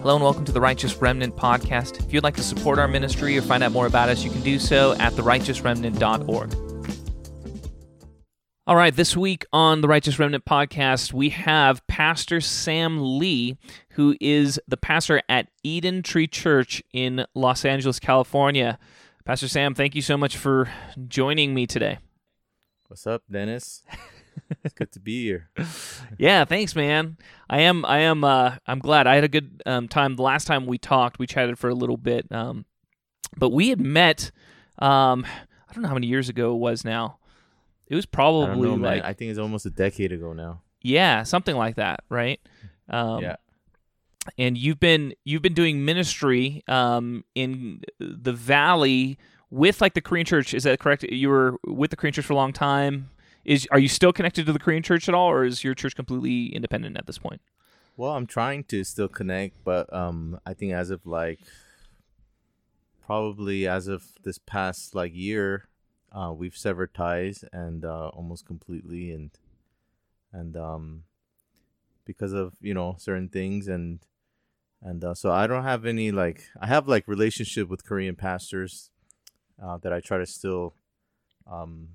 Hello and welcome to the Righteous Remnant podcast. If you'd like to support our ministry or find out more about us, you can do so at therighteousremnant.org. All right, this week on the Righteous Remnant podcast, we have Pastor Sam Lee, who is the pastor at Edentree Church in Los Angeles, California. Pastor Sam, thank you so much for joining me today. What's up, Dennis? it's good to be here. yeah, thanks, man. I am. I am. Uh, I'm glad. I had a good um, time. The last time we talked, we chatted for a little bit. Um, but we had met. Um, I don't know how many years ago it was now. It was probably I know, like I think it's almost a decade ago now. Yeah, something like that, right? Um, yeah. And you've been you've been doing ministry um, in the valley with like the Korean church. Is that correct? You were with the Korean church for a long time. Is are you still connected to the Korean church at all, or is your church completely independent at this point? Well, I'm trying to still connect, but um, I think as of like probably as of this past like year, uh, we've severed ties and uh, almost completely, and and um, because of you know certain things and and uh, so I don't have any like I have like relationship with Korean pastors uh, that I try to still um,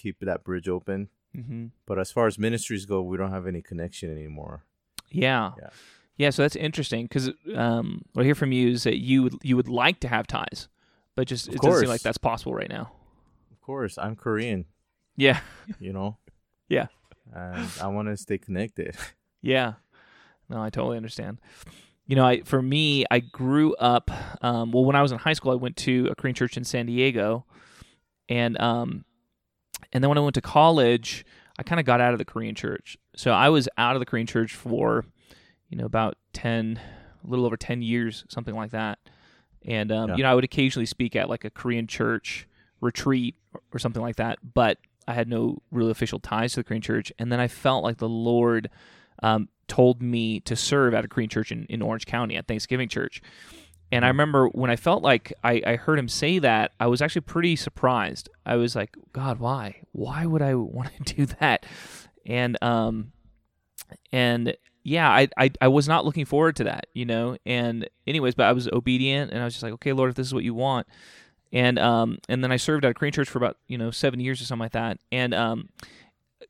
keep that bridge open. Mm-hmm. But as far as ministries go, we don't have any connection anymore. Yeah. Yeah. Yeah, so that's interesting because um, what I hear from you is that you would you would like to have ties, but just of it course. doesn't seem like that's possible right now. Of course, I'm Korean. Yeah. You know. yeah. And I want to stay connected. Yeah. No, I totally understand. You know, I for me, I grew up. Um, well, when I was in high school, I went to a Korean church in San Diego, and um, and then when I went to college, I kind of got out of the Korean church. So I was out of the Korean church for, you know, about 10, a little over 10 years, something like that. And, um, yeah. you know, I would occasionally speak at like a Korean church retreat or something like that, but I had no real official ties to the Korean church. And then I felt like the Lord um, told me to serve at a Korean church in, in Orange County at Thanksgiving Church. And I remember when I felt like I, I heard him say that, I was actually pretty surprised. I was like, God, why? Why would I want to do that? And um, and yeah, I, I I was not looking forward to that, you know. And anyways, but I was obedient, and I was just like, okay, Lord, if this is what you want. And um, and then I served at a Korean church for about you know seven years or something like that. And um,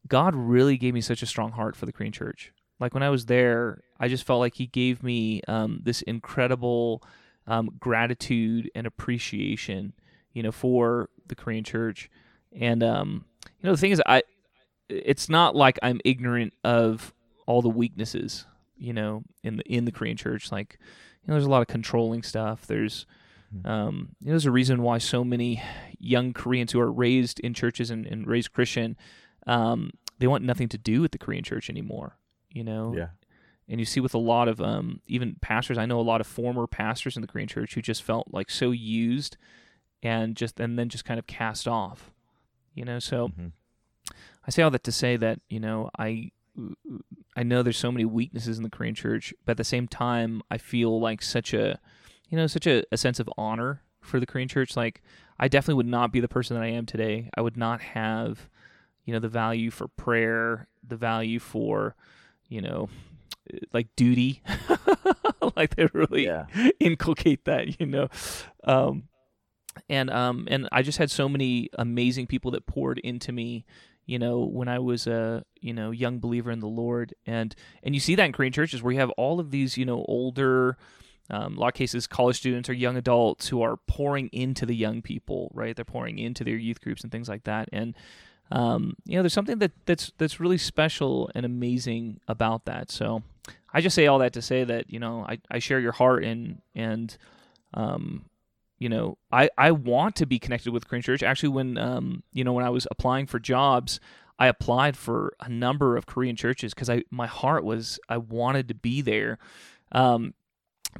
God really gave me such a strong heart for the Korean church. Like when I was there, I just felt like He gave me um, this incredible um, gratitude and appreciation, you know, for the Korean church. And um, you know, the thing is, I it's not like I'm ignorant of all the weaknesses, you know, in the in the Korean church. Like, you know, there's a lot of controlling stuff. There's hmm. um, you know, there's a reason why so many young Koreans who are raised in churches and, and raised Christian, um, they want nothing to do with the Korean church anymore. You know, yeah and you see with a lot of um, even pastors i know a lot of former pastors in the korean church who just felt like so used and just and then just kind of cast off you know? So mm-hmm. i say all that to say that you know i i know there's so many weaknesses in the korean church but at the same time i feel like such a you know such a, a sense of honor for the korean church. Like i definitely would not be the person that i am today. I would not have you know the value for prayer the value for you know like duty. Like they really yeah. inculcate that you know? Um and um and i just had so many amazing people that poured into me you know when i was a you know young believer in the lord. And and you see that in korean churches where you have all of these you know older um, a lot of cases college students or young adults who are pouring into the young people right? They're pouring into their youth groups and things like that. And um, you know there's something that that's that's really special and amazing about that. So I just say all that to say that you know I, I share your heart and and um you know I I want to be connected with Korean Church. Actually, when um you know when I was applying for jobs, I applied for a number of Korean churches because I my heart was I wanted to be there. Um,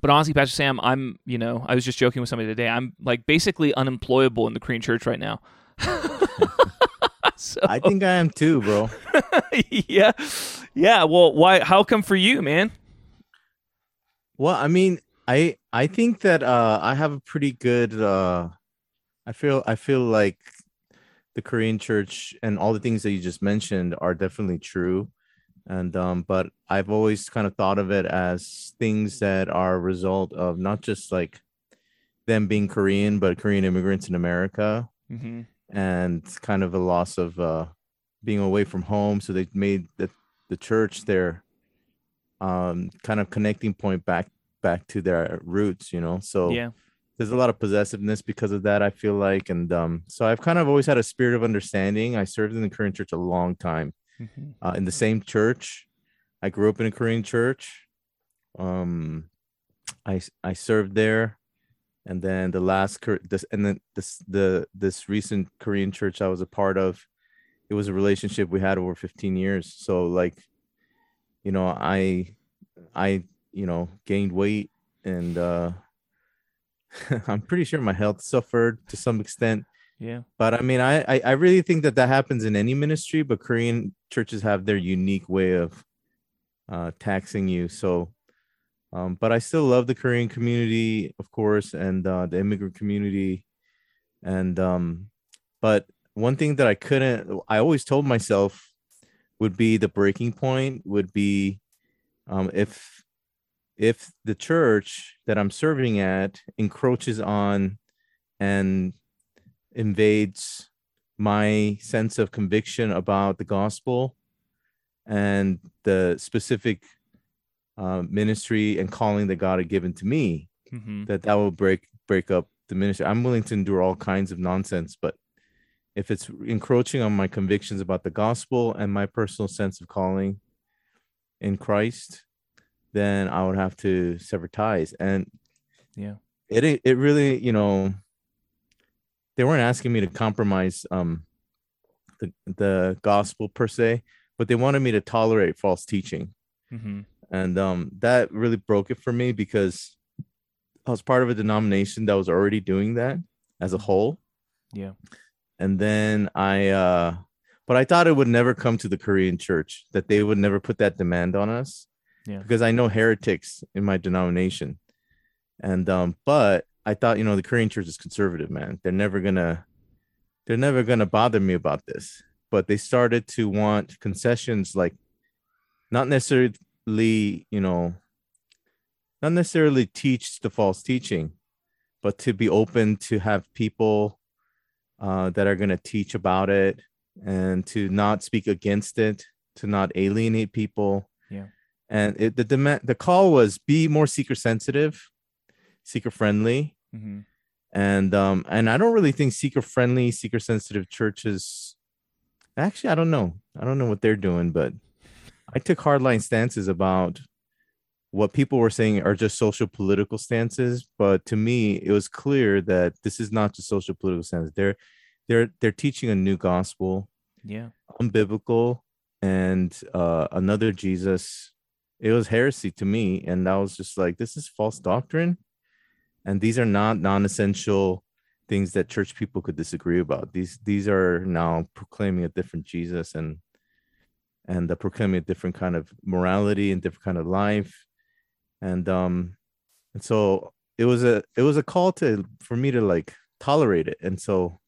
but honestly, Pastor Sam, I'm you know I was just joking with somebody today. I'm like basically unemployable in the Korean Church right now. so, I think I am too, bro. yeah, yeah. Well, why? How come for you, man? Well, I mean, I I think that uh, I have a pretty good. Uh, I feel I feel like the Korean church and all the things that you just mentioned are definitely true. and um but i've always kind of thought of it as things that are a result of not just like them being korean but korean immigrants in america Mm-hmm. And kind of a loss of uh being away from home. So they made the the church their um kind of connecting point back back to their roots you know? So Yeah. there's a lot of possessiveness because of that i feel like. And um so i've kind of always had a spirit of understanding. I served in the korean church a long time Mm-hmm. uh, in the same church. I grew up in a korean church. Um i i served there and then the last this and then this the this recent korean church i was a part of it was a relationship we had over 15 years so like you know i i you know gained weight and uh i'm pretty sure my health suffered to some extent Yeah. but I mean, I, I I really think that that happens in any ministry, but Korean churches have their unique way of uh, taxing you. So, um, but I still love the Korean community, of course, and uh, the immigrant community, and um, but one thing that I couldn't, I always told myself would be the breaking point would be um, if if the church that I'm serving at encroaches on and invades my sense of conviction about the gospel and the specific uh, ministry and calling that God had given to me, Mm-hmm. that that will break break up the ministry. I'm willing to endure all kinds of nonsense, but if it's encroaching on my convictions about the gospel and my personal sense of calling in Christ, then I would have to sever ties. And Yeah. it it really, you know, they weren't asking me to compromise um the the gospel per se, but they wanted me to tolerate false teaching. Mm-hmm. And um that really broke it for me because I was part of a denomination that was already doing that as a whole. Yeah. And then I uh but I thought it would never come to the Korean church, that they would never put that demand on us. Yeah. Because I know heretics in my denomination. And um, but I thought, you know, the Korean church is conservative, man. They're never gonna they're never gonna bother me about this. But they started to want concessions like not necessarily, you know, not necessarily teach the false teaching, but to be open to have people uh, that are going to teach about it and to not speak against it, to not alienate people. Yeah. And it, the demand, the call was be more seeker sensitive, seeker friendly, Mm-hmm. and um, and I don't really think seeker friendly, seeker sensitive churches. Actually, I don't know. I don't know what they're doing, but I took hardline stances about what people were saying are just social political stances. But to me, it was clear that this is not just social political stances. They're they're they're teaching a new gospel, Yeah. unbiblical, and uh, another Jesus. It was heresy to me, and I was just like, this is false doctrine, and these are not non-essential things that church people could disagree about. These these are now proclaiming a different Jesus and and uh, proclaiming a different kind of morality and different kind of life, and um, and so it was a it was a call to for me to like tolerate it, and so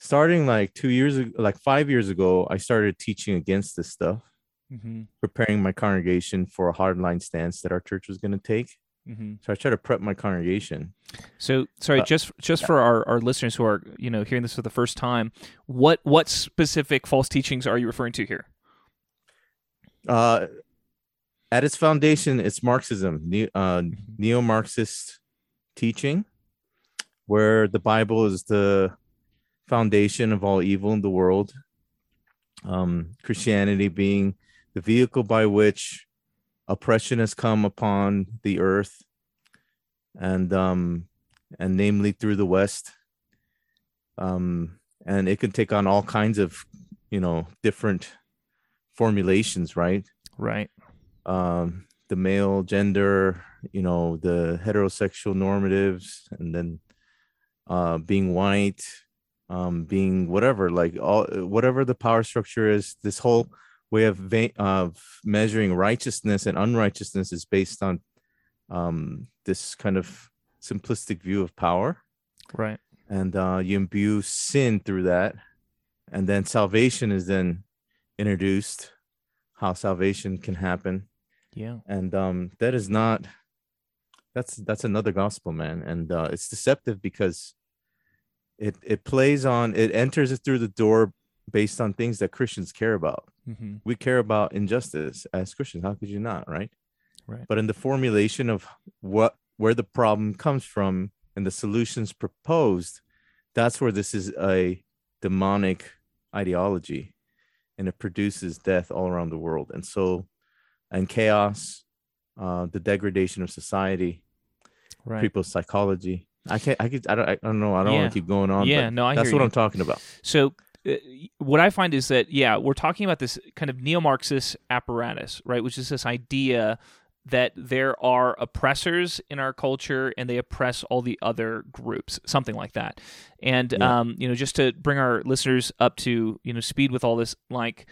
starting like two years ago, like five years ago, I started teaching against this stuff, Mm-hmm. preparing my congregation for a hardline stance that our church was going to take. Mm-hmm. So I try to prep my congregation. So sorry, Uh, just just for our, our listeners who are you know hearing this for the first time, what what specific false teachings are you referring to here? Uh, at its foundation, it's Marxism, ne- uh, neo-Marxist teaching, where the Bible is the foundation of all evil in the world. Um, Christianity being the vehicle by which oppression has come upon the earth, and um, and namely through the West. Um, and it can take on all kinds of, you know, different formulations, right? Right. um the male gender you know the heterosexual normatives and then uh being white um being whatever like all whatever the power structure is this whole way of va- of measuring righteousness and unrighteousness is based on um this kind of simplistic view of power Right. and uh, you imbue sin through that, and then salvation is then introduced how salvation can happen Yeah. and um that is not that's that's another gospel man and uh it's deceptive because it it plays on it enters it through the door based on things that christians care about Mm-hmm. we care about injustice as christians how could you not right Right. but in the formulation of what where the problem comes from and the solutions proposed that's where this is a demonic ideology and it produces death all around the world and so and chaos uh the degradation of society Right. people's psychology i can't i could i don't, I don't know i don't Yeah. want to keep going on Yeah, but no, I that's what you. i'm talking about So, uh, what I find is that, yeah, we're talking about this kind of neo Marxist apparatus, right? Which is this idea that there are oppressors in our culture and they oppress all the other groups, something like that. And, Yeah. um, you know, just to bring our listeners up to, you know, speed with all this, like,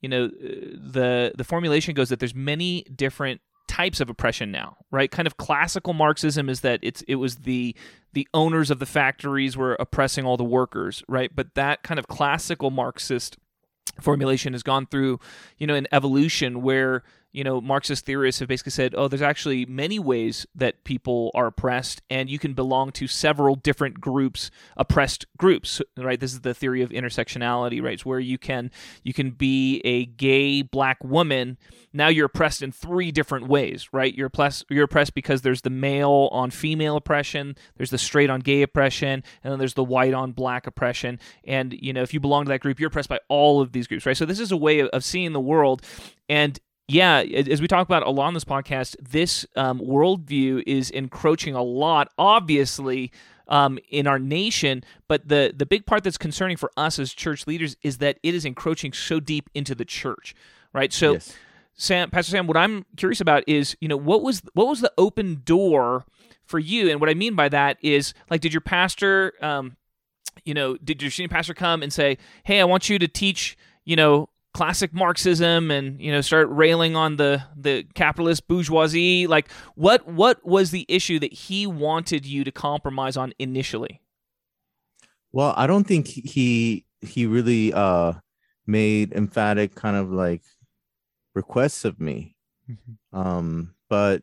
you know, uh, the the formulation goes that there's many different types of oppression now, right? Kind of classical Marxism is that it's it was the the owners of the factories were oppressing all the workers, right? But that kind of classical Marxist formulation has gone through, you know, an evolution where you know Marxist theorists have basically said, oh, there's actually many ways that people are oppressed, and you can belong to several different groups, oppressed groups, right? This is the theory of intersectionality, right? It's where you can you can be a gay black woman. Now you're oppressed in three different ways, right? You're oppressed. You're oppressed because there's the male on female oppression, there's the straight on gay oppression, and then there's the white on black oppression. And you know, if you belong to that group, you're oppressed by all of these groups, right? So this is a way of, of seeing the world, and yeah, as we talk about a lot on this podcast, this um, worldview is encroaching a lot, obviously, um, in our nation. But the the big part that's concerning for us as church leaders is that it is encroaching so deep into the church, right? So, yes Sam, Pastor Sam, what I'm curious about is, you know, what was what was the open door for you? And what I mean by that is, like, did your pastor, um, you know, did your senior pastor come and say, "Hey, I want you to teach," you know, classic Marxism and you know start railing on the the capitalist bourgeoisie? Like, what what was the issue that he wanted you to compromise on initially? Well, I don't think he he really uh made emphatic kind of like requests of me. Um, but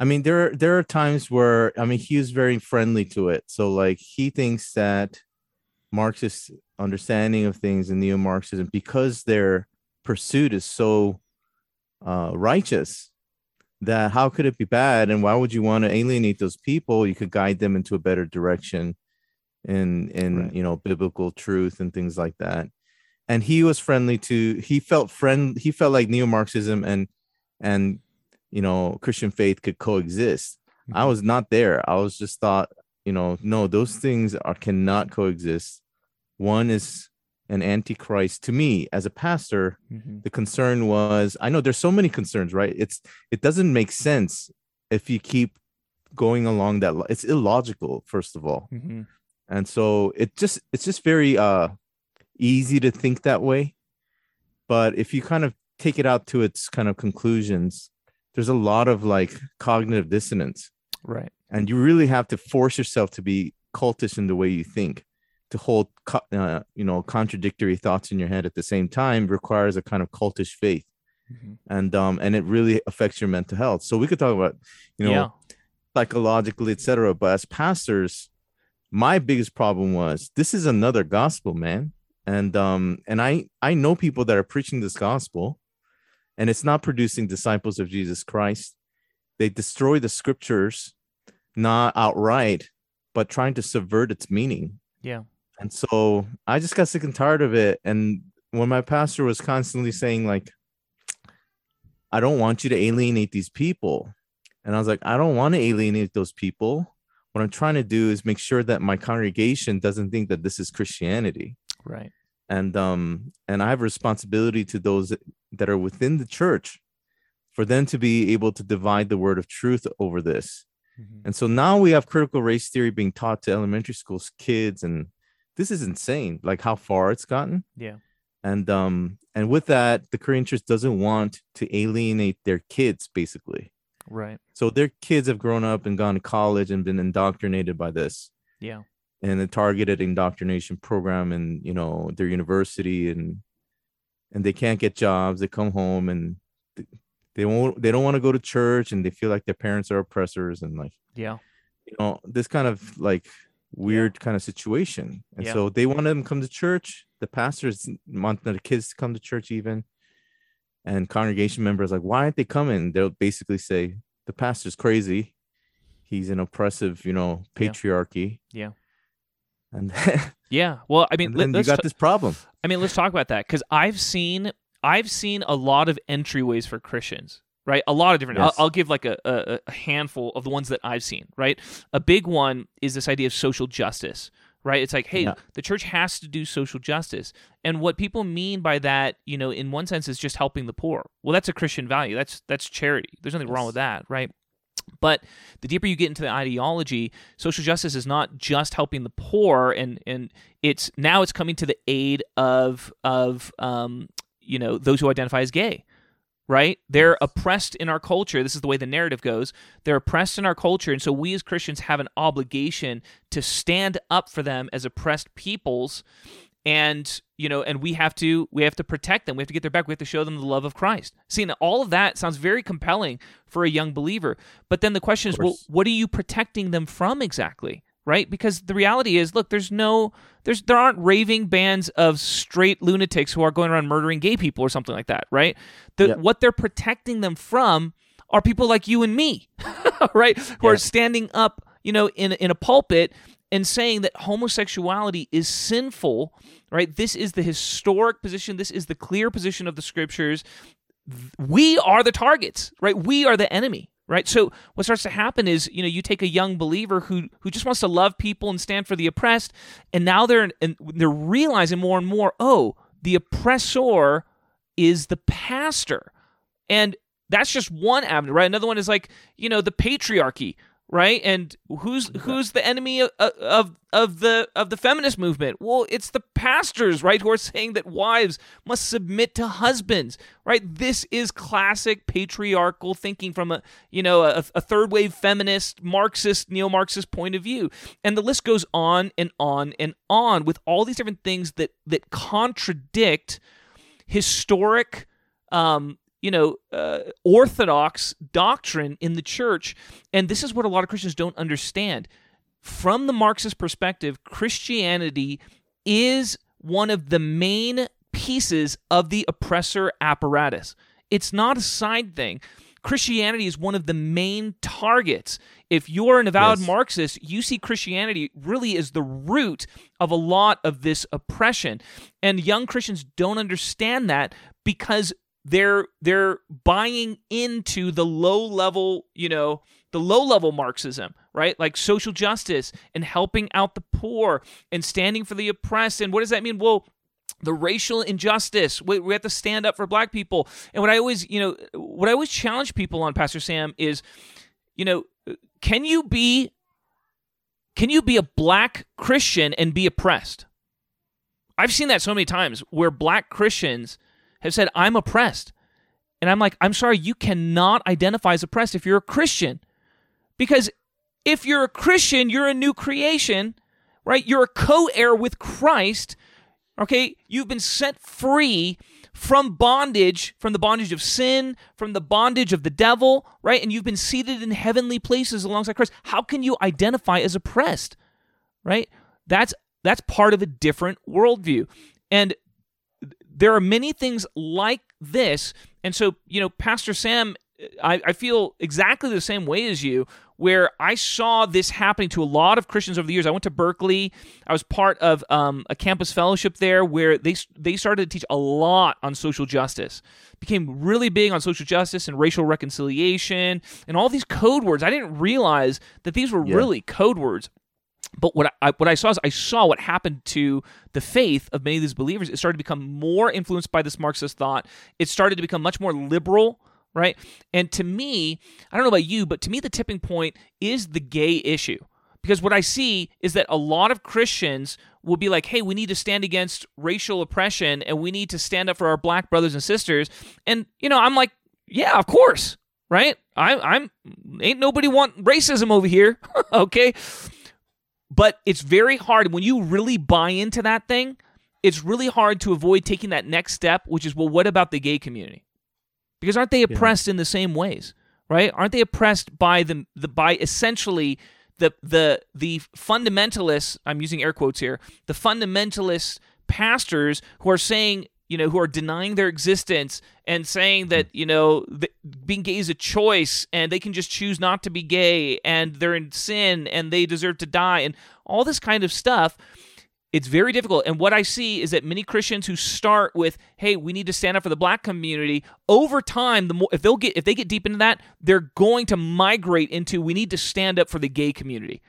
I mean there there are times where I mean he was very friendly to it. So like he thinks that Marxist understanding of things and neo-Marxism because their pursuit is so uh righteous that how could it be bad and why would you want to alienate those people? You could guide them into a better direction in in Right. you know biblical truth and things like that. And he was friendly to he felt friend he felt like neo-marxism and and you know christian faith could coexist. I was not there. I was just thought you know no those things are cannot coexist one is an antichrist to me as a pastor Mhm. the concern was i know there's so many concerns right it's it doesn't make sense if you keep going along that it's illogical first of all Mhm. and so it just it's just very uh easy to think that way but if you kind of take it out to its kind of conclusions there's a lot of like cognitive dissonance Right. and you really have to force yourself to be cultish in the way you think to hold uh, you know contradictory thoughts in your head at the same time requires a kind of cultish faith Mhm. and um and it really affects your mental health so we could talk about you know yeah. psychologically etc but as pastors my biggest problem was this is another gospel man and um and i i know people that are preaching this gospel and it's not producing disciples of jesus christ they destroy the scriptures not outright but trying to subvert its meaning Yeah. And so i just got sick and tired of it. And when my pastor was constantly saying like i don't want you to alienate these people. And i was like i don't want to alienate those people. What i'm trying to do is make sure that my congregation doesn't think that this is christianity. Right. and um and i have a responsibility to those that are within the church for them to be able to divide the word of truth over this. Mhm. and so now we have critical race theory being taught to elementary school kids and this is insane like how far it's gotten Yeah. and um and with that the korean church doesn't want to alienate their kids basically Right. so their kids have grown up and gone to college and been indoctrinated by this Yeah. and the targeted indoctrination program and you know their university and and they can't get jobs. They come home and th- they won't. They don't want to go to church, and they feel like their parents are oppressors, and like Yeah. you know this kind of like weird kind of situation. And Yeah. so they want them to come to church. The pastors want the kids to come to church even. And congregation members like, why aren't they coming? They'll basically say the pastor's crazy. He's an oppressive, you know, patriarchy. Yeah. And then, Yeah. Well, I mean, then you got this problem. I mean, let's talk about that because I've seen I've seen a lot of entryways for Christians, right? A lot of different. Yes. I'll, I'll give like a, a, a handful of the ones that I've seen, right? A big one is this idea of social justice, right? It's like, hey, Yeah. the church has to do social justice, and what people mean by that, you know, in one sense, is just helping the poor. Well, that's a Christian value. That's that's charity. There's nothing wrong with that, right? But the deeper you get into the ideology, social justice is not just helping the poor, and and it's now it's coming to the aid of of um, you know those who identify as gay, right? They're oppressed in our culture. This is the way the narrative goes. They're oppressed in our culture, and so we as Christians have an obligation to stand up for them as oppressed peoples and you know and we have to we have to protect them we have to get their back we have to show them the love of christ see now all of that sounds very compelling for a young believer but then the question is well what are you protecting them from exactly right because the reality is look there's no there's there aren't raving bands of straight lunatics who are going around murdering gay people or something like that right the, Yep. what they're protecting them from are people like you and me right who are standing up you know in in a pulpit and saying that homosexuality is sinful, right? This is the historic position. This is the clear position of the scriptures. We are the targets, right? We are the enemy, right? So what starts to happen is, you know, you take a young believer who who just wants to love people and stand for the oppressed, and now they're and they're realizing more and more, oh, the oppressor is the pastor. And that's just one avenue, right? Another one is like, you know, the patriarchy, right? And who's who's the enemy of, of of the of the feminist movement? Well, it's the pastors, right, who are saying that wives must submit to husbands, right? This is classic patriarchal thinking from a you know a, a third wave feminist, Marxist, neo Marxist point of view, and the list goes on and on and on with all these different things that that contradict historic um, you know, uh, orthodox doctrine in the church. And this is what a lot of Christians don't understand. From the Marxist perspective, Christianity is one of the main pieces of the oppressor apparatus. It's not a side thing. Christianity is one of the main targets. If you're an avowed Yes. Marxist, you see Christianity really as the root of a lot of this oppression. And young Christians don't understand that because they're they're buying into the low level, you know, the low level Marxism, right? Like social justice and helping out the poor and standing for the oppressed. And what does that mean? Well, the racial injustice. We, we have to stand up for black people. And what I always, you know, what I always challenge people on, Pastor Sam, is, you know, can you be, can you be a black Christian and be oppressed? I've seen that so many times where black Christians have said, "I'm oppressed," and I'm like, "I'm sorry, you cannot identify as oppressed if you're a Christian, because if you're a Christian, you're a new creation, right? You're a co-heir with Christ." Okay, you've been set free from bondage, from the bondage of sin, from the bondage of the devil, right? And you've been seated in heavenly places alongside Christ. How can you identify as oppressed? Right? That's that's part of a different worldview. And there are many things like this. And so, you know, Pastor Sam, I, I feel exactly the same way as you, where I saw this happening to a lot of Christians over the years. I went to Berkeley. I was part of um, a campus fellowship there where they they started to teach a lot on social justice. Became really big on social justice and racial reconciliation and all these code words. I didn't realize that these were Yeah. really code words. But what I what I saw is I saw what happened to the faith of many of these believers. It started to become more influenced by this Marxist thought. It started to become much more liberal, right? And to me, I don't know about you, but to me, the tipping point is the gay issue. Because what I see is that a lot of Christians will be like, hey, we need to stand against racial oppression and we need to stand up for our black brothers and sisters. And, you know, I'm like, yeah, of course, right? I, I'm, ain't nobody want racism over here, okay? But it's very hard when you really buy into that thing it's really hard to avoid taking that next step, which is, well, what about the gay community? Because aren't they oppressed yeah. in the same ways, right? Aren't they oppressed by the, the by essentially the the the fundamentalists? I'm using air quotes here. The fundamentalist pastors who are saying you know, who are denying their existence and saying that, you know, being gay is a choice and they can just choose not to be gay and they're in sin and they deserve to die and all this kind of stuff. It's very difficult. And what I see is that many Christians who start with, "Hey, we need to stand up for the black community," over time, the more if they'll get if they get deep into that, they're going to migrate into, "We need to stand up for the gay community."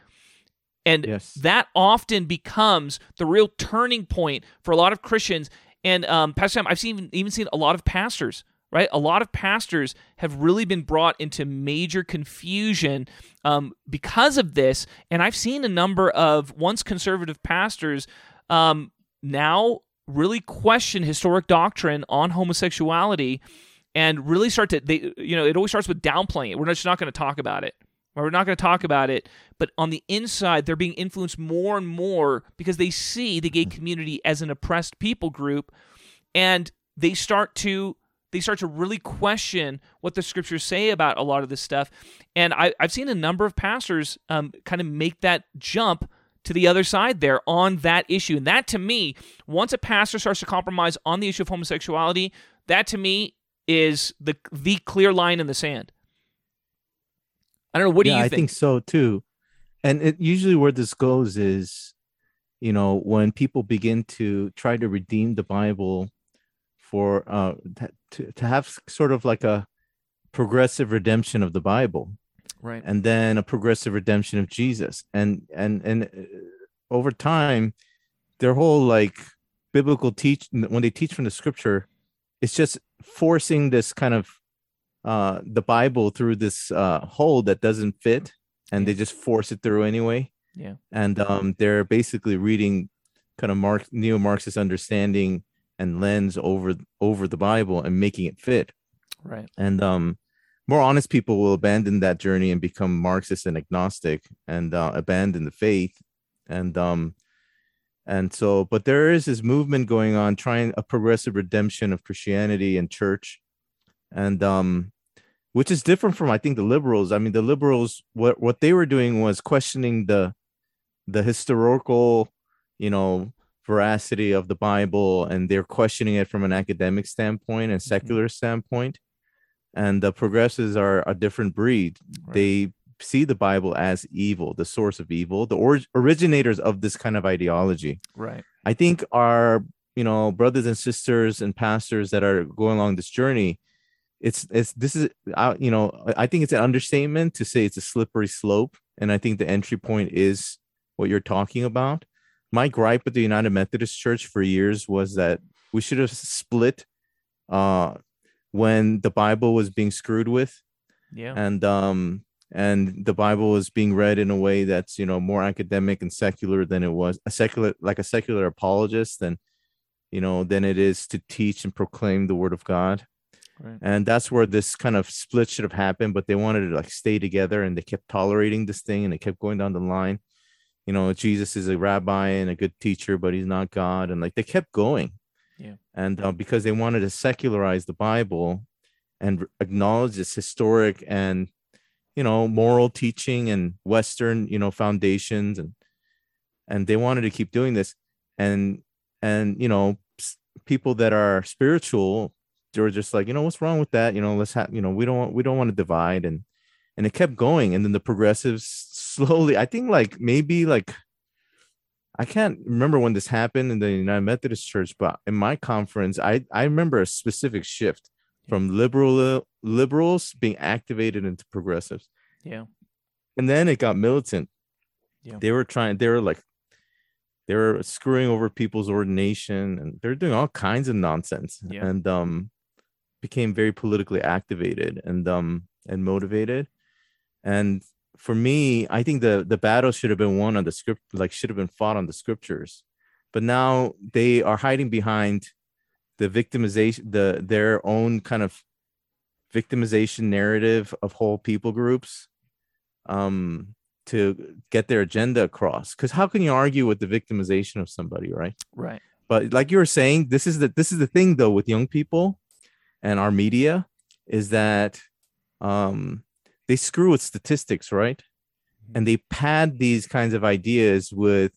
And yes. that often becomes the real turning point for a lot of Christians and um, Pastor Sam, I've seen even seen a lot of pastors, right? A lot of pastors have really been brought into major confusion um, because of this. And I've seen a number of once conservative pastors um, now really question historic doctrine on homosexuality and really start to they you know it always starts with downplaying it we're just not going to talk about it we're not going to talk about it but on the inside they're being influenced more and more because they see the gay community as an oppressed people group and they start to they start to really question what the scriptures say about a lot of this stuff. And I, have seen a number of pastors um, kind of make that jump to the other side there on that issue. And that to me once a pastor starts to compromise on the issue of homosexuality that to me is the the clear line in the sand i don't know what yeah, do you think i think so too. And it usually where this goes is you know when people begin to try to redeem the bible for uh to, to have sort of like a progressive redemption of the bible. Right. And then a progressive redemption of jesus. And and and uh, over time their whole like biblical teach when they teach from the scripture it's just forcing this kind of uh the bible through this uh hole that doesn't fit and they just force it through anyway. Yeah. And um, they're basically reading kind of Mark neo-Marxist understanding and lens over over the Bible and making it fit. Right. And um, more honest people will abandon that journey and become Marxist and agnostic and uh, abandon the faith. And um, and so, but there is this movement going on trying a progressive redemption of Christianity and church. And um, which is different from I think the liberals. I mean, the liberals what what they were doing was questioning the the historical, you know, veracity of the Bible, and they're questioning it from an academic standpoint and mm-hmm. secular mm-hmm. standpoint. And the progressives are a different breed. Right. They see the Bible as evil, the source of evil, the or- originators of this kind of ideology. Right. I think our you know brothers and sisters and pastors that are going along this journey it's it's this is uh, you know i think it's an understatement to say it's a slippery slope and i think the entry point is what you're talking about. My gripe with the united methodist church for years was that we should have split uh when the bible was being screwed with. Yeah. And um and the bible was being read in a way that's you know more academic and secular than it was a secular like a secular apologist than you know than it is to teach and proclaim the word of god Right. And that's where this kind of split should have happened, but they wanted to like stay together and they kept tolerating this thing and they kept going down the line. You know, Jesus is a rabbi and a good teacher, but he's not God. And like they kept going. Yeah. And uh, because they wanted to secularize the Bible and acknowledge its historic and, you know, moral teaching and Western, you know, foundations and, and they wanted to keep doing this. And, and, you know, people that are spiritual they were just like, you know, what's wrong with that? You know, let's have, you know, we don't want, we don't want to divide and and it kept going. And then the progressives slowly, I think like maybe like I can't remember when this happened in the United Methodist Church, but in my conference, I I remember a specific shift from liberal liberals being activated into progressives. Yeah. And then it got militant. Yeah. They were trying, they were like they were screwing over people's ordination and they're doing all kinds of nonsense. Yeah. And um became very politically activated and um and motivated. And for me i think the the battle should have been won on the script like should have been fought on the scriptures. But now they are hiding behind the victimization the their own kind of victimization narrative of whole people groups um to get their agenda across. Because how can you argue with the victimization of somebody right? Right. But like you were saying, this is the this is the thing though with young people and our media is that um they screw with statistics, right? And they pad these kinds of ideas with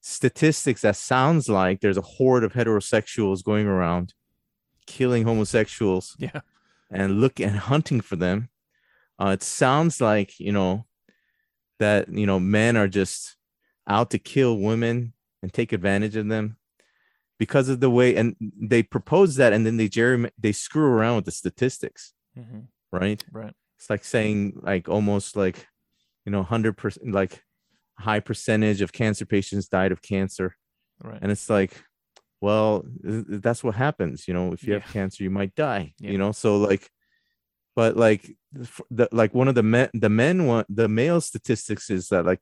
statistics that sounds like there's a horde of heterosexuals going around killing homosexuals Yeah. and look and hunting for them. Uh, it sounds like you know that you know men are just out to kill women and take advantage of them because of the way and they propose that and then they jerry they screw around with the statistics hmm right Right. it's like saying like almost like you know 100% like high percentage of cancer patients died of cancer Right. and it's like well th- th- that's what happens you know if you Yeah. have cancer you might die Yeah. you know so like but like the, the like one of the men the men one the male statistics is that like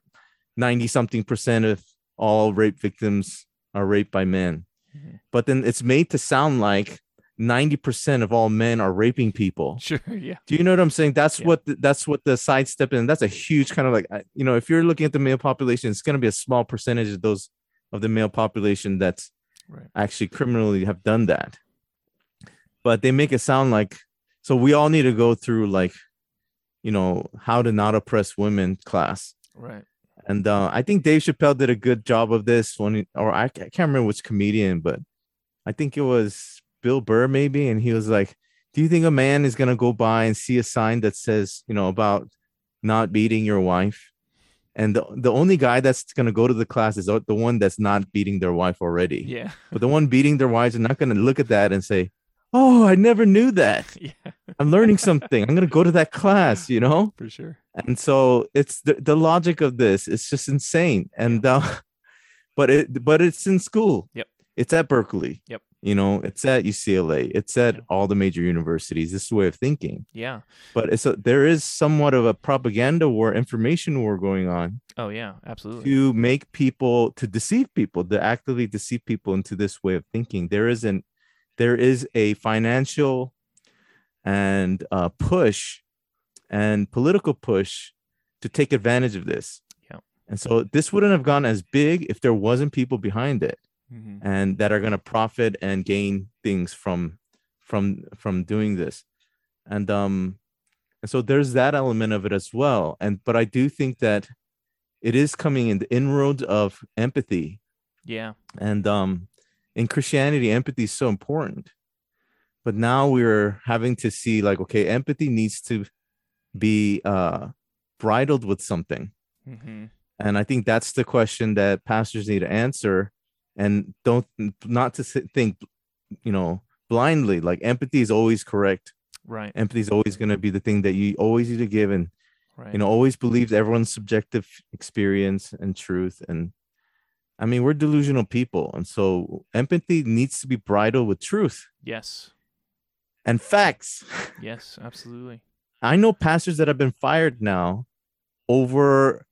90 something percent of all rape victims are raped by men Mhm. but then it's made to sound like 90% of all men are raping people Sure. Yeah. do you know what I'm saying? That's Yeah. what the, that's what the sidestep and that's a huge kind of like you know if you're looking at the male population, it's going to be a small percentage of those of the male population that's Right. actually criminally have done that. But they make it sound like so we all need to go through like you know how to not oppress women class. Right. And uh, I think Dave Chappelle did a good job of this one, or I, I can't remember which comedian, but I think it was Bill Burr maybe, and he was like, "Do you think a man is gonna go by and see a sign that says, you know, about not beating your wife?" And the, the only guy that's gonna go to the class is the one that's not beating their wife already. Yeah. But the one beating their wives are not gonna look at that and say, "Oh, I never knew that. Yeah. I'm learning something. I'm gonna go to that class," you know For sure. and so it's the, the logic of this it's just insane and uh but it but it's in school Yep. it's at berkeley Yep. you know it's at ucla it's at Yeah. all the major universities this is way of thinking Yeah. but it's a, there is somewhat of a propaganda war information war going on Oh yeah. Absolutely. to make people to deceive people to actively deceive people into this way of thinking there isn't there is a financial and uh, push and political push to take advantage of this. Yeah. and so this wouldn't have gone as big if there wasn't people behind it hmm and that are going to profit and gain things from from from doing this. And um and so there's that element of it as well. And but i do think that it is coming in the inroads of empathy. Yeah. and um in christianity empathy is so important. But now we're having to see like okay empathy needs to be uh bridled with something. Hmm and i think that's the question that pastors need to answer. And don't not to think you know blindly like empathy is always correct. Right. empathy is always going to be the thing that you always need to give. And Right. you know always believes everyone's subjective experience and truth and i mean we're delusional people and so empathy needs to be bridled with truth Yes. and facts Yes. Absolutely. i know pastors that have been fired now over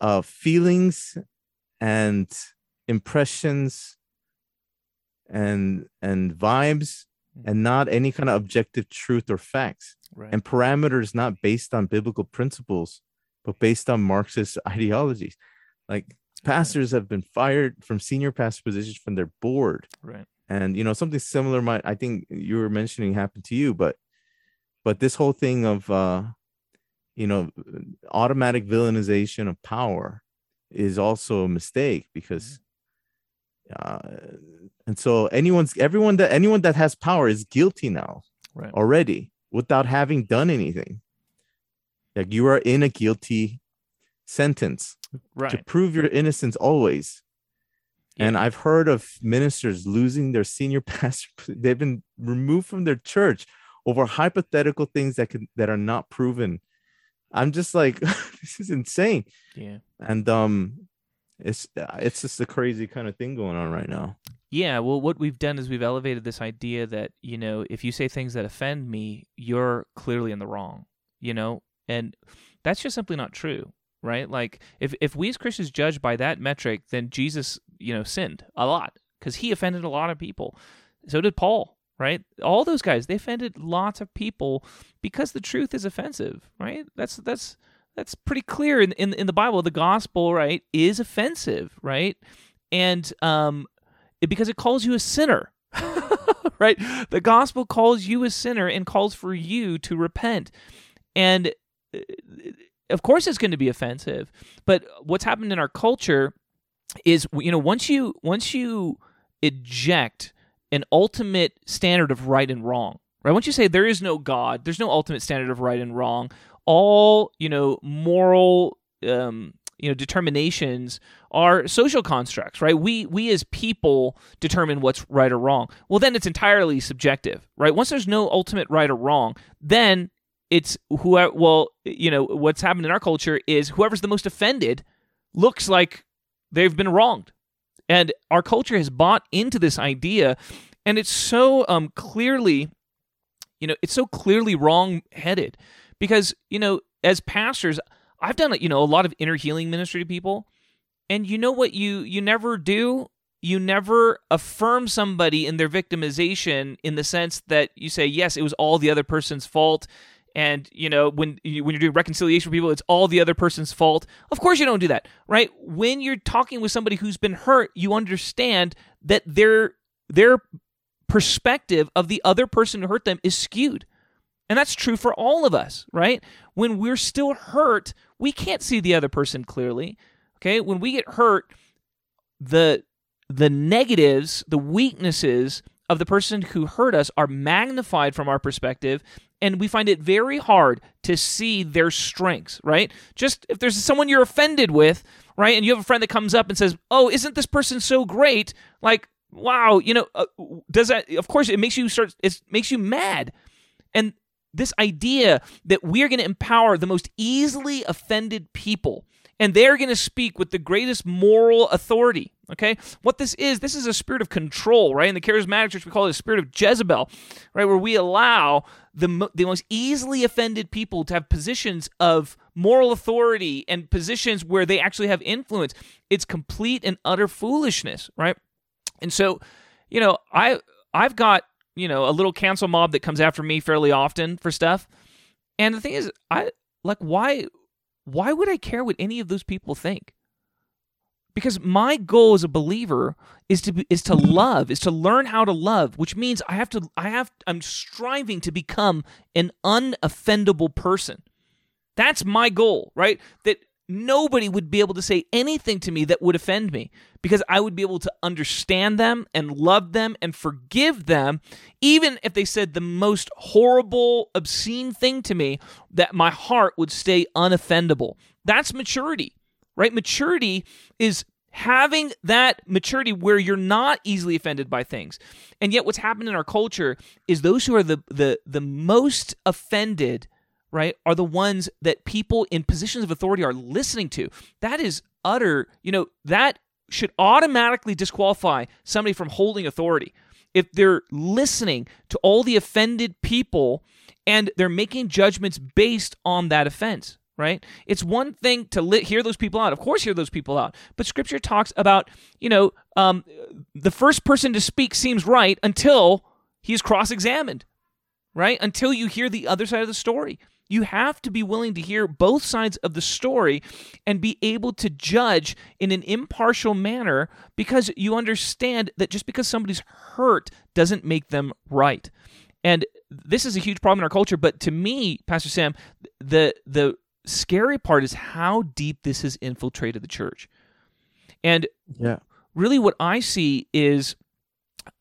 uh feelings and impressions and and vibes and not any kind of objective truth or facts Right. and parameters not based on biblical principles but based on marxist ideologies like pastors have been fired from senior pastor positions from their board right. and you know something similar might i think you were mentioning happened to you but but this whole thing of uh you know automatic villainization of power is also a mistake because uh and so anyone's everyone that anyone that has power is guilty now Right. already without having done anything like you are in a guilty sentence to prove your innocence always and I've heard of ministers losing their senior pastor. They've been removed from their church over hypothetical things that can that are not proven. I'm just like, this is insane. Yeah. And um, it's it's just a crazy kind of thing going on right now. Yeah, well, what we've done is we've elevated this idea that, you know, if you say things that offend me, you're clearly in the wrong, you know? And that's just simply not true, right? Like, if, if we as Christians judge by that metric, then Jesus, you know, sinned a lot because he offended a lot of people. So did Paul, right? All those guys, they offended lots of people because the truth is offensive, right? That's, that's, that's pretty clear in, in, in the Bible. The gospel, right, is offensive, right? And, um, because it calls you a sinner. right? The gospel calls you a sinner and calls for you to repent. And uh, of course it's going to be offensive. But what's happened in our culture is you know, once you once you eject an ultimate standard of right and wrong, right? Once you say there is no God, there's no ultimate standard of right and wrong, all, you know, moral um you know determinations are social constructs right we we as people determine what's right or wrong well then it's entirely subjective right once there's no ultimate right or wrong then it's who well you know what's happened in our culture is whoever's the most offended looks like they've been wronged and our culture has bought into this idea and it's so um clearly you know it's so clearly wrong headed because you know as pastors I've done you know a lot of inner healing ministry to people, and you know what you you never do. You never affirm somebody in their victimization in the sense that you say yes, it was all the other person's fault, and you know when you, when you're doing reconciliation for people, it's all the other person's fault. Of course, you don't do that, right? When you're talking with somebody who's been hurt, you understand that their their perspective of the other person who hurt them is skewed. And that's true for all of us, right? When we're still hurt, we can't see the other person clearly. Okay? When we get hurt, the the negatives, the weaknesses of the person who hurt us are magnified from our perspective and we find it very hard to see their strengths, right? Just if there's someone you're offended with, right? And you have a friend that comes up and says, "Oh, isn't this person so great?" Like, wow, you know, uh, does that of course it makes you start it makes you mad. And this idea that we're going to empower the most easily offended people and they're going to speak with the greatest moral authority. Okay, what this is, this is a spirit of control, right? In the charismatic church, we call it a spirit of Jezebel, right? Where we allow the the most easily offended people to have positions of moral authority and positions where they actually have influence. It's complete and utter foolishness, right? And so, you know, I I've got you know, a little cancel mob that comes after me fairly often for stuff. And the thing is, I like why why would I care what any of those people think? Because my goal as a believer is to be, is to love, is to learn how to love, which means I have to I have I'm striving to become an unoffendable person. That's my goal, right? That nobody would be able to say anything to me that would offend me because I would be able to understand them and love them and forgive them, even if they said the most horrible, obscene thing to me, that my heart would stay unoffendable. That's maturity, right? Maturity is having that maturity where you're not easily offended by things. And yet what's happened in our culture is those who are the the the most offended right, are the ones that people in positions of authority are listening to. That is utter, you know, that should automatically disqualify somebody from holding authority. If they're listening to all the offended people and they're making judgments based on that offense, right? It's one thing to li- hear those people out. Of course, hear those people out. But Scripture talks about, you know, um, the first person to speak seems right until he's cross examined, right? Until you hear the other side of the story. You have to be willing to hear both sides of the story and be able to judge in an impartial manner because you understand that just because somebody's hurt doesn't make them right. And this is a huge problem in our culture, but to me, Pastor Sam, the the scary part is how deep this has infiltrated the church. And yeah. really what I see is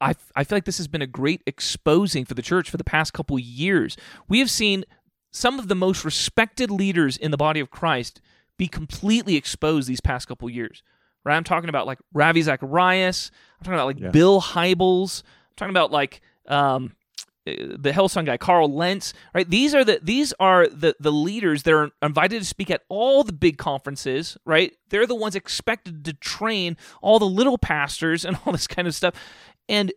I, I feel like this has been a great exposing for the church for the past couple years. We have seen some of the most respected leaders in the body of Christ be completely exposed these past couple years. Right? I'm talking about like Ravi Zacharias. I'm talking about like yeah. Bill Hybels. I'm talking about like um, the Hillsong guy, Carl Lentz. Right? These are the these are the the leaders that are invited to speak at all the big conferences. Right? They're the ones expected to train all the little pastors and all this kind of stuff, and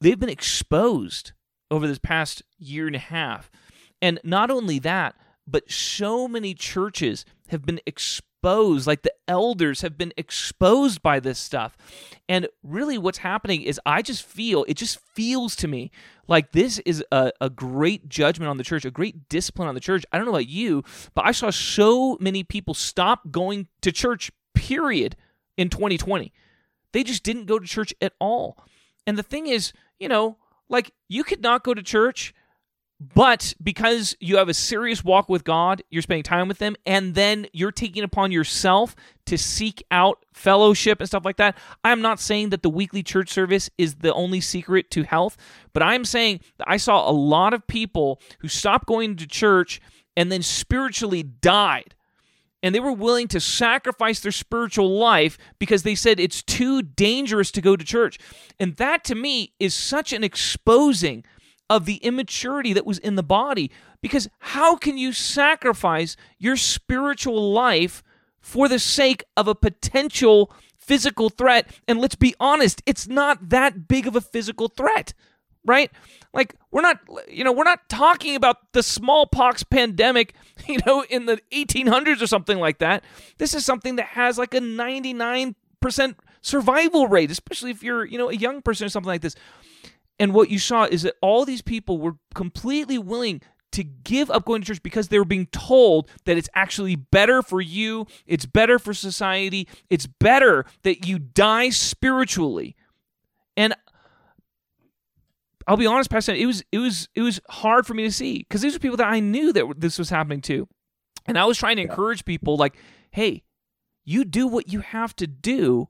they've been exposed over this past year and a half and not only that, but so many churches have been exposed, like the elders have been exposed by this stuff. And really, what's happening is I just feel, it just feels to me like this is a, a great judgment on the church, a great discipline on the church. I don't know about you, but I saw so many people stop going to church, period, in 2020 They just didn't go to church at all. And the thing is, you know, like you could not go to church but because you have a serious walk with God, you're spending time with them, and then you're taking upon yourself to seek out fellowship and stuff like that. I'm not saying that the weekly church service is the only secret to health, but I'm saying that I saw a lot of people who stopped going to church and then spiritually died. And they were willing to sacrifice their spiritual life because they said it's too dangerous to go to church. And that to me is such an exposing of the immaturity that was in the body. Because how can you sacrifice your spiritual life for the sake of a potential physical threat? And let's be honest, it's not that big of a physical threat, right? Like, we're not, you know, we're not talking about the smallpox pandemic, you know, in the 1800s or something like that. This is something that has like a 99% survival rate, especially if you're, you know, a young person or something like this. And what you saw is that all these people were completely willing to give up going to church because they were being told that it's actually better for you, it's better for society, it's better that you die spiritually. And I'll be honest, Pastor, it was it was it was hard for me to see because these are people that I knew that this was happening to, and I was trying to encourage people like, hey, you do what you have to do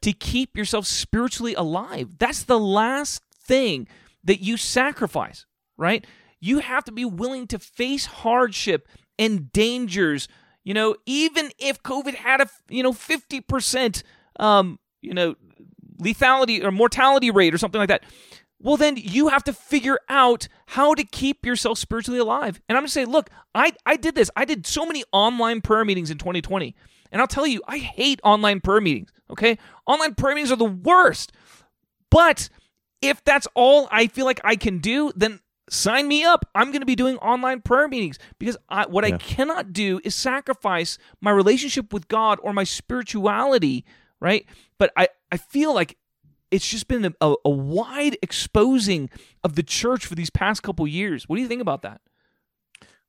to keep yourself spiritually alive. That's the last thing that you sacrifice, right? You have to be willing to face hardship and dangers. You know, even if COVID had a you know fifty percent, um, you know, lethality or mortality rate or something like that. Well, then you have to figure out how to keep yourself spiritually alive. And I'm gonna say, look, I I did this. I did so many online prayer meetings in 2020, and I'll tell you, I hate online prayer meetings. Okay, online prayer meetings are the worst. But if that's all I feel like I can do, then sign me up. I'm going to be doing online prayer meetings because I, what yeah. I cannot do is sacrifice my relationship with God or my spirituality, right? But I, I feel like it's just been a, a, wide exposing of the church for these past couple years. What do you think about that?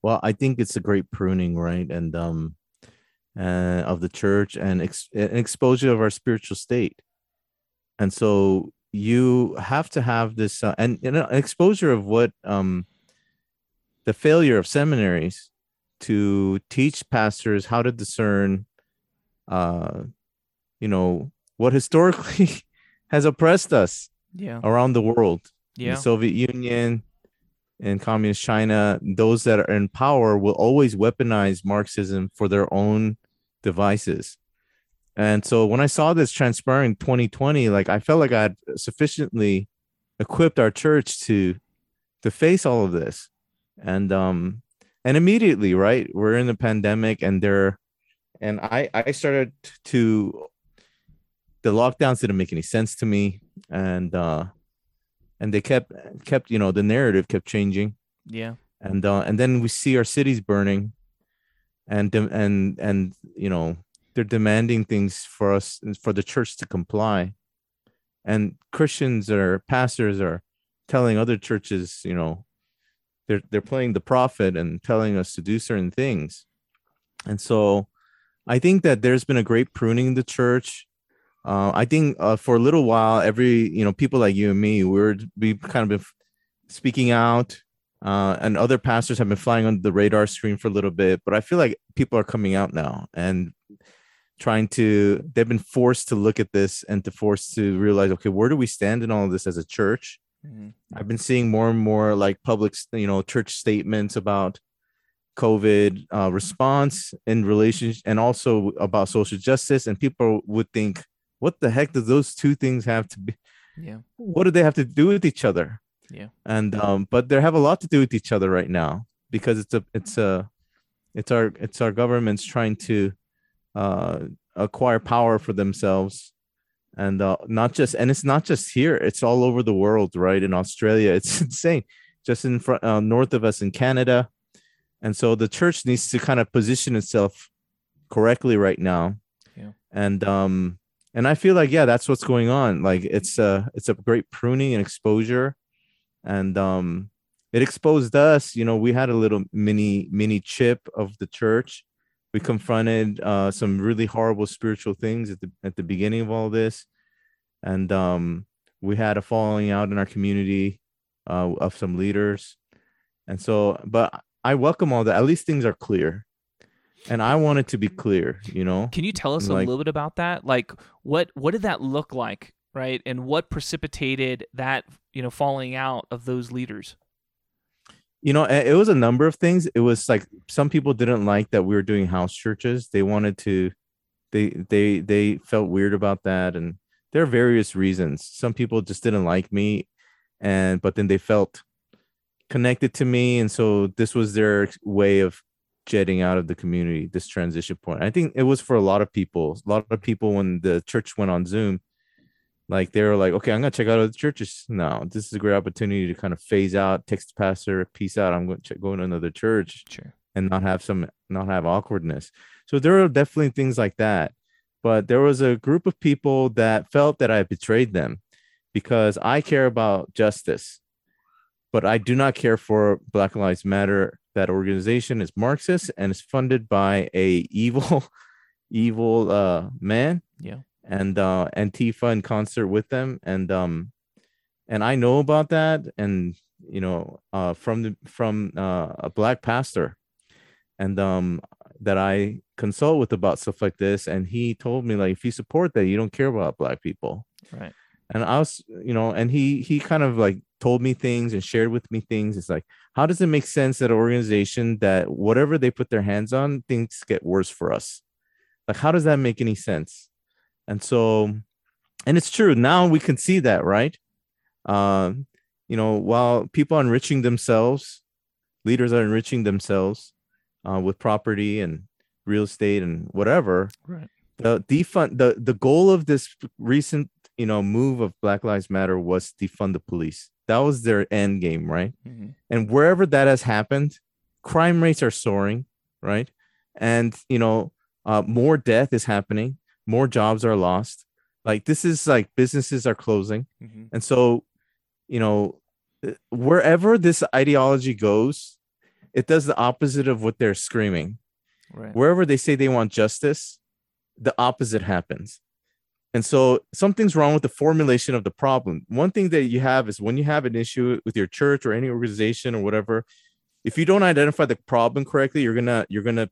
Well, I think it's a great pruning, right? And um, uh, of the church and ex- an exposure of our spiritual state. And so you have to have this uh, and, and exposure of what um, the failure of seminaries to teach pastors how to discern uh, you know what historically has oppressed us yeah. around the world yeah. the soviet union and communist china those that are in power will always weaponize marxism for their own devices and so when I saw this transpiring 2020, like I felt like I had sufficiently equipped our church to to face all of this. And um and immediately, right, we're in the pandemic and there and I I started to the lockdowns didn't make any sense to me. And uh and they kept kept you know the narrative kept changing. Yeah. And uh and then we see our cities burning. And and and you know they're demanding things for us for the church to comply. And christians or pastors are telling other churches you know they're they're playing the prophet and telling us to do certain things. And so i think that there's been a great pruning in the church. Uh, i think uh, for a little while every you know people like you and me we're we kind of been speaking out. Uh, and other pastors have been flying on the radar screen for a little bit but i feel like people are coming out now. And trying to they've been forced to look at this and to force to realize okay where do we stand in all of this as a church? Mm-hmm. i've been seeing more and more like public you know church statements about covid uh, response in relation and also about social justice and people would think what the heck do those two things have to be? Yeah. What do they have to do with each other? Yeah. And um but they have a lot to do with each other right now because it's a it's a it's our it's our governments trying to uh, acquire power for themselves. And uh, not just and it's not just here it's all over the world right? In australia it's insane. Just in front uh, north of us in canada. And so the church needs to kind of position itself correctly right now. Yeah. and um and i feel like yeah that's what's going on. Like it's a it's a great pruning and exposure. And um it exposed us. You know we had a little mini mini chip of the church we confronted uh, some really horrible spiritual things at the at the beginning of all this, and um, we had a falling out in our community uh, of some leaders, and so, but I welcome all that. At least things are clear, and I want it to be clear. You know, Can you tell us a little bit about that? Like what what did that look like, right? And what precipitated that, you know, falling out of those leaders? You know it was a number of things. It was like some people didn't like that we were doing house churches. They wanted to they they they felt weird about that and there are various reasons. Some people just didn't like me and but then they felt connected to me and so this was their way of jetting out of the community this transition point. I think it was for a lot of people. A lot of people when the church went on zoom like they were like okay i'm gonna check out other churches now this is a great opportunity to kind of phase out text the pastor peace out i'm going to go to another church Sure. and not have some not have awkwardness so there are definitely things like that but there was a group of people that felt that i betrayed them because i care about justice but i do not care for black lives matter that organization is marxist and is funded by a evil evil uh man Yeah. And uh antifa in concert with them. And um and i know about that and you know uh from the from uh, a black pastor. And um that i consult with about stuff like this. And he told me like if you support that you don't care about black people. Right. and i was you know and he he kind of like told me things and shared with me things. It's like how does it make sense that an organization that whatever they put their hands on things get worse for us? Like how does that make any sense and so and it's true now we can see that right? Um you know while people are enriching themselves leaders are enriching themselves uh, with property and real estate and whatever Right. the defund the the goal of this recent you know move of black lives matter was defund the police. That was their end game right? Hmm and wherever that has happened crime rates are soaring right? And you know uh, more death is happening more jobs are lost like this is like businesses are closing hmm and so you know wherever this ideology goes it does the opposite of what they're screaming Right. wherever they say they want justice, the opposite happens. And so something's wrong with the formulation of the problem. One thing that you have is when you have an issue with your church or any organization or whatever, if you don't identify the problem correctly, you're gonna you're gonna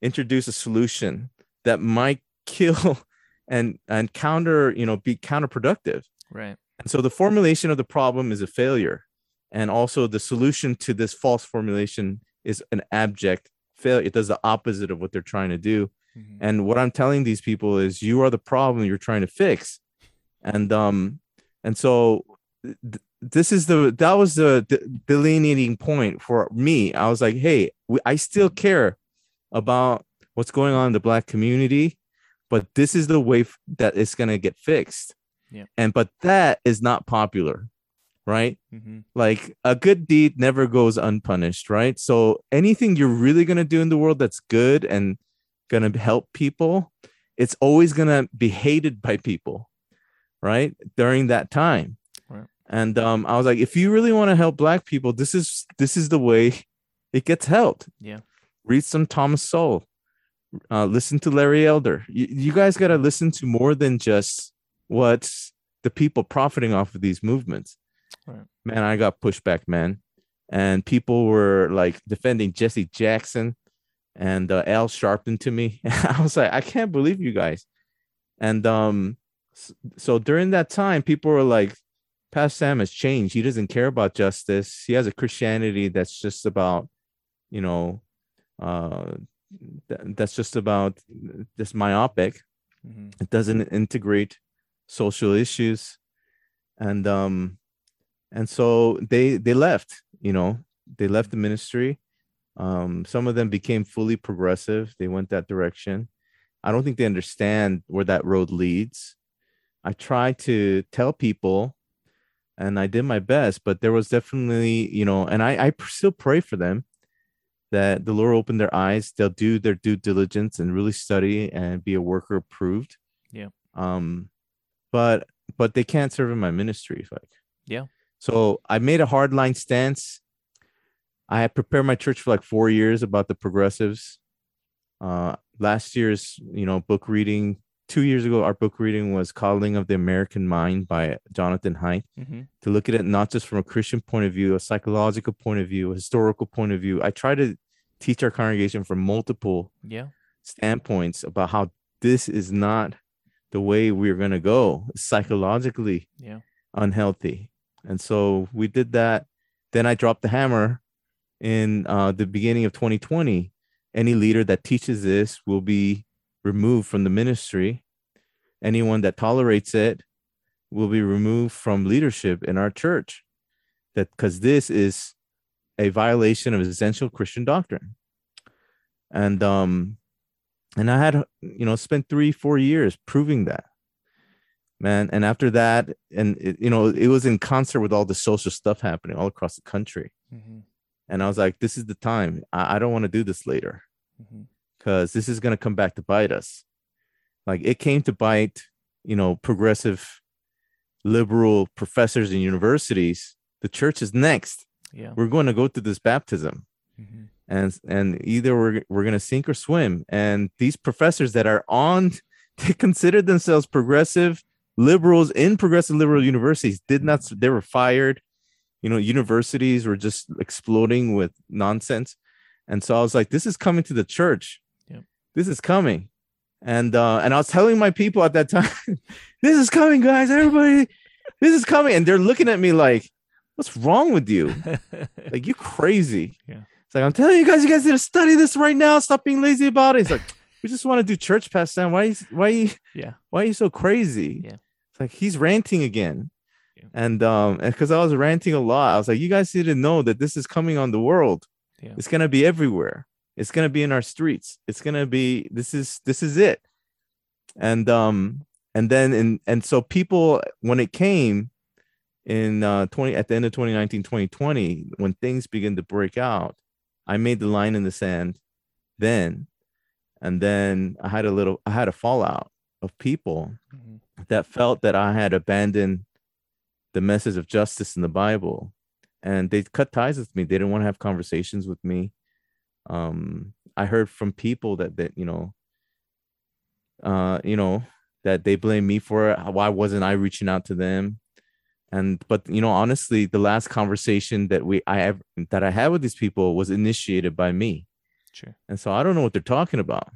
introduce a solution that might kill and and counter, you know, be counterproductive. Right. And so the formulation of the problem is a failure. And also the solution to this false formulation is an abject failure. It does the opposite of what they're trying to do. Mhm. And what I'm telling these people is you are the problem you're trying to fix. And um and so th- th- this is the that was the, the delineating point for me. I was like, hey, we, I still care about what's going on in the black community, but this is the way that it's going to get fixed. Yeah. And but that is not popular, right? Mhm. like a good deed never goes unpunished right so anything you're really going to do in the world that's good and going to help people it's always going to be hated by people right during that time Right. and um i was like if you really want to help black people this is this is the way it gets helped Yeah. read some thomas sowell uh, listen to larry elder you, you guys got to listen to more than just what's the people profiting off of these movements Right. man, I got pushback, man. And people were like defending Jesse Jackson and uh, Al Sharpton to me. I was like, I can't believe you guys. And um, so during that time, people were like, Pastor Sam has changed. He doesn't care about justice. He has a Christianity that's just about, you know, uh, th- that's just about just myopic. Mhm. it doesn't integrate social issues. And um and so they they left you know they left the ministry. Um some of them became fully progressive. They went that direction. I don't think they understand where that road leads. I try to tell people and i did my best but there was definitely you know and i i still pray for them that the lord open their eyes they'll do their due diligence and really study and be a worker approved Yeah. um but but they can't serve in my ministry like Yeah. so i made a hard line stance i had prepared my church for like four years about the progressives uh last year's you know book reading two years ago, our book reading was Coddling of the American Mind by Jonathan Haidt. Mm-hmm. To look at it not just from a Christian point of view, a psychological point of view, a historical point of view. I try to teach our congregation from multiple Yeah. standpoints about how this is not the way we're going to go psychologically Yeah. unhealthy. And so we did that. Then I dropped the hammer in uh, the beginning of 2020. Any leader that teaches this will be removed from the ministry. Anyone that tolerates it will be removed from leadership in our church. That because this is a violation of essential Christian doctrine. And um, and I had you know spent three four years proving that man and after that and it, you know it was in concert with all the social stuff happening all across the country Mm-hmm. and i was like this is the time i, I don't want to do this later Mm-hmm. Because this is going to come back to bite us like it came to bite you know progressive liberal professors in universities the church is next Yeah. we're going to go through this baptism Mm-hmm. and and either we're we're gonna sink or swim. And these professors that are on, they considered themselves progressive liberals in progressive liberal universities. Did not they were fired. You know, universities were just exploding with nonsense. And so I was like, this is coming to the church. This is coming. And uh, and I was telling my people at that time, this is coming, guys. Everybody, this is coming. And they're looking at me like, what's wrong with you? like you crazy. Yeah. It's like I'm telling you guys, you guys need to study this right now. Stop being lazy about it. It's like we just want to do church past time. Why? you- Why? you- Yeah. Why are you so crazy? Yeah. It's like he's ranting again. Yeah. And um, because I was ranting a lot, I was like, you guys need to know that this is coming on the world. Yeah. It's gonna be everywhere. It's gonna be in our streets. It's gonna be. This is this is it. And um, and then and and so people when it came in uh 20 at the end of 2019 2020 when things begin to break out i made the line in the sand then and then i had a little i had a fallout of people Mhm. that felt that i had abandoned the message of justice in the bible and they cut ties with me they didn't want to have conversations with me um i heard from people that that you know uh you know that they blame me for it. Why wasn't i reaching out to them? And but you know honestly the last conversation that we i have that i had with these people was initiated by me. Sure. and so i don't know what they're talking about.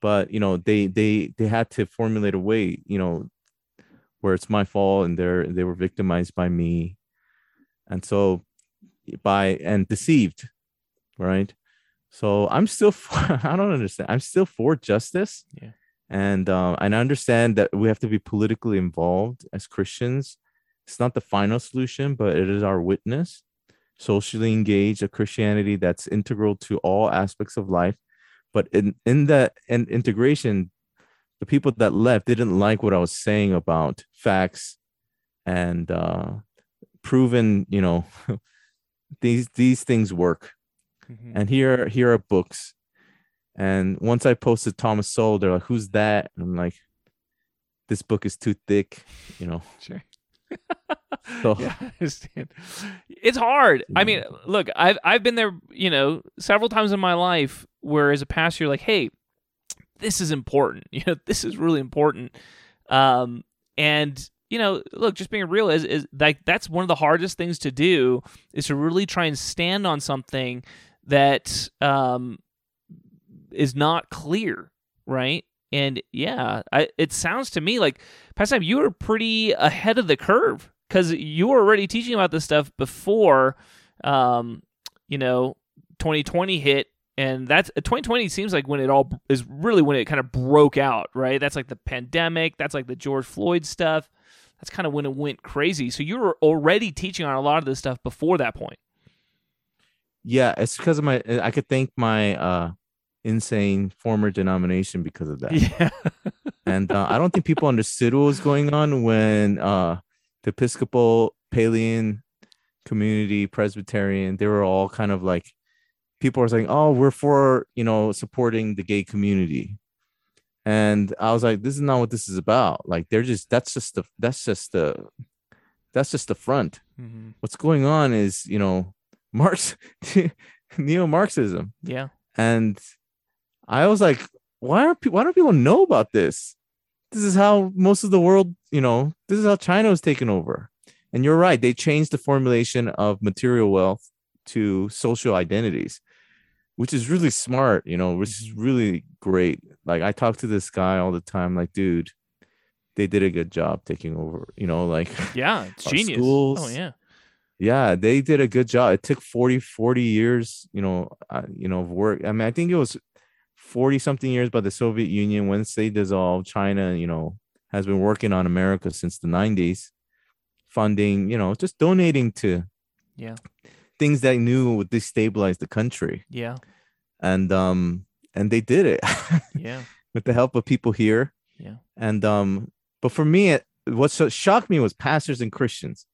But you know they they they had to formulate a way you know where it's my fault and they're they were victimized by me. And so by and deceived right so i'm still for, i don't understand i'm still for justice. Yeah. and um and i understand that we have to be politically involved as christians. It's not the final solution but it is our witness. Socially engaged a christianity that's integral to all aspects of life. But in in that and integration the people that left didn't like what i was saying about facts and uh proven you know these these things work Mhm. and here here are books and once i posted thomas sowell they're like who's that and i'm like this book is too thick you know Sure. so yeah, I understand. It's hard. I mean, look, I've I've been there, you know, several times in my life where as a pastor you're like, "Hey, this is important. You know, this is really important." Um and you know, look, just being real is is like that's one of the hardest things to do is to really try and stand on something that um is not clear, right? And yeah, I, it sounds to me like Sam, you were pretty ahead of the curve because you were already teaching about this stuff before, um, you know, 2020 hit, and that's 2020 seems like when it all is really when it kind of broke out, right? That's like the pandemic. That's like the George Floyd stuff. That's kind of when it went crazy. So you were already teaching on a lot of this stuff before that point. Yeah it's because of my i could thank my uh insane former denomination because of that Yeah. and uh, I don't think people understood what was going on when uh, the Episcopal, Palean community, Presbyterian, they were all kind of like people were saying, "Oh, we're for you know supporting the gay community," and I was like, "This is not what this is about. Like, they're just that's just the that's just the that's just the front. Mhm. What's going on is you know Marx, neo-Marxism." Yeah. and I was like, why are people? Why don't people know about this? this is how most of the world, you know, this is how China was taken over. And you're right, they changed the formulation of material wealth to social identities, which is really smart, you know, which is really great. Like I talk to this guy all the time, like, dude, they did a good job taking over, you know, like Yeah, it's genius. Oh, schools, oh yeah. Yeah they did a good job it took 40 40 years you know uh, you know of work i mean i think it was 40 something years by the soviet union once they dissolved china you know has been working on america since the 90s funding you know just donating to Yeah. things that knew would destabilize the country Yeah. and um and they did it Yeah. with the help of people here Yeah. and um but for me it, what shocked me was pastors and christians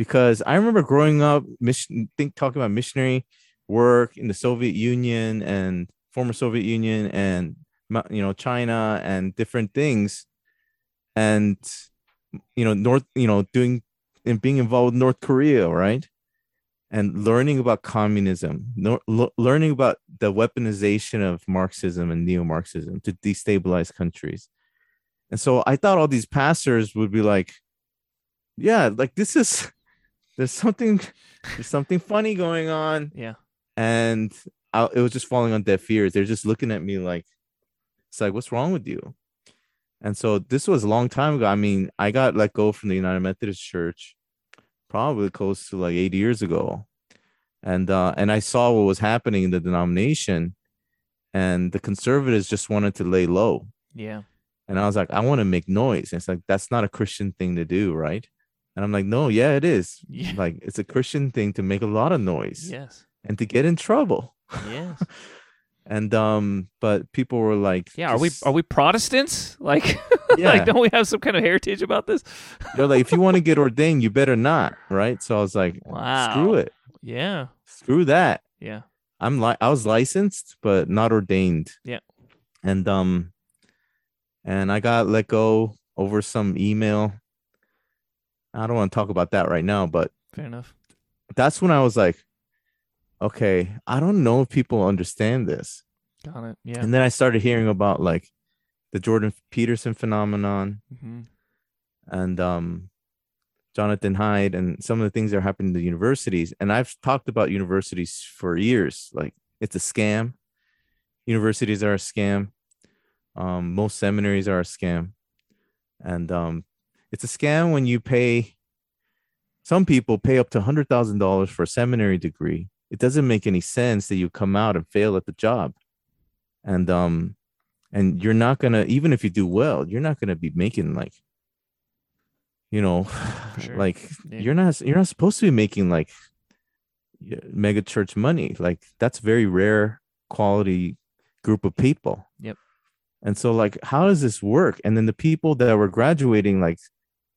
because i remember growing up mission think talking about missionary work in the soviet union and former soviet union and you know china and different things. And you know north you know doing and being involved with north korea right? And learning about communism no, lo- learning about the weaponization of marxism and neo-marxism to destabilize countries. And so I thought all these pastors would be like, yeah, like this is there's something there's something funny going on. Yeah. And I, it was just falling on deaf ears. They're just looking at me like, it's like, what's wrong with you? And so this was a long time ago. I mean, I got let go from the United Methodist Church probably close to like eight years ago. And uh and I saw what was happening in the denomination, and the conservatives just wanted to lay low. Yeah. And I was like, I want to make noise. And it's like, that's not a Christian thing to do, right? And I'm like, no, yeah, it is. Yeah. Like, it's a Christian thing to make a lot of noise Yes. and to get in trouble. Yes. And um, but people were like, Yeah. Are we are we Protestants? Like, Yeah. like don't we have some kind of heritage about this? They're like, if you want to get ordained, you better not, right? So I was like, Wow. screw it, Yeah. screw that. Yeah. I'm like, I was licensed, but not ordained. Yeah. And um, and I got let go over some email. I don't want to talk about that right now, but Fair enough. that's when I was like, okay, I don't know if people understand this. Got it. Yeah. And then I started hearing about like the Jordan Peterson phenomenon hmm and um Jonathan Haidt and some of the things that are happening to universities. And I've talked about universities for years. Like it's a scam. Universities are a scam. Um, most seminaries are a scam. And um, it's a scam when you pay some people pay up to hundred thousand dollars for a seminary degree. It doesn't make any sense that you come out and fail at the job. And um and you're not gonna even if you do well, you're not gonna be making like you know sure. like Yeah. you're not you're not supposed to be making like mega church money like that's very rare quality group of people Yep. and so like how does this work and then the people that were graduating like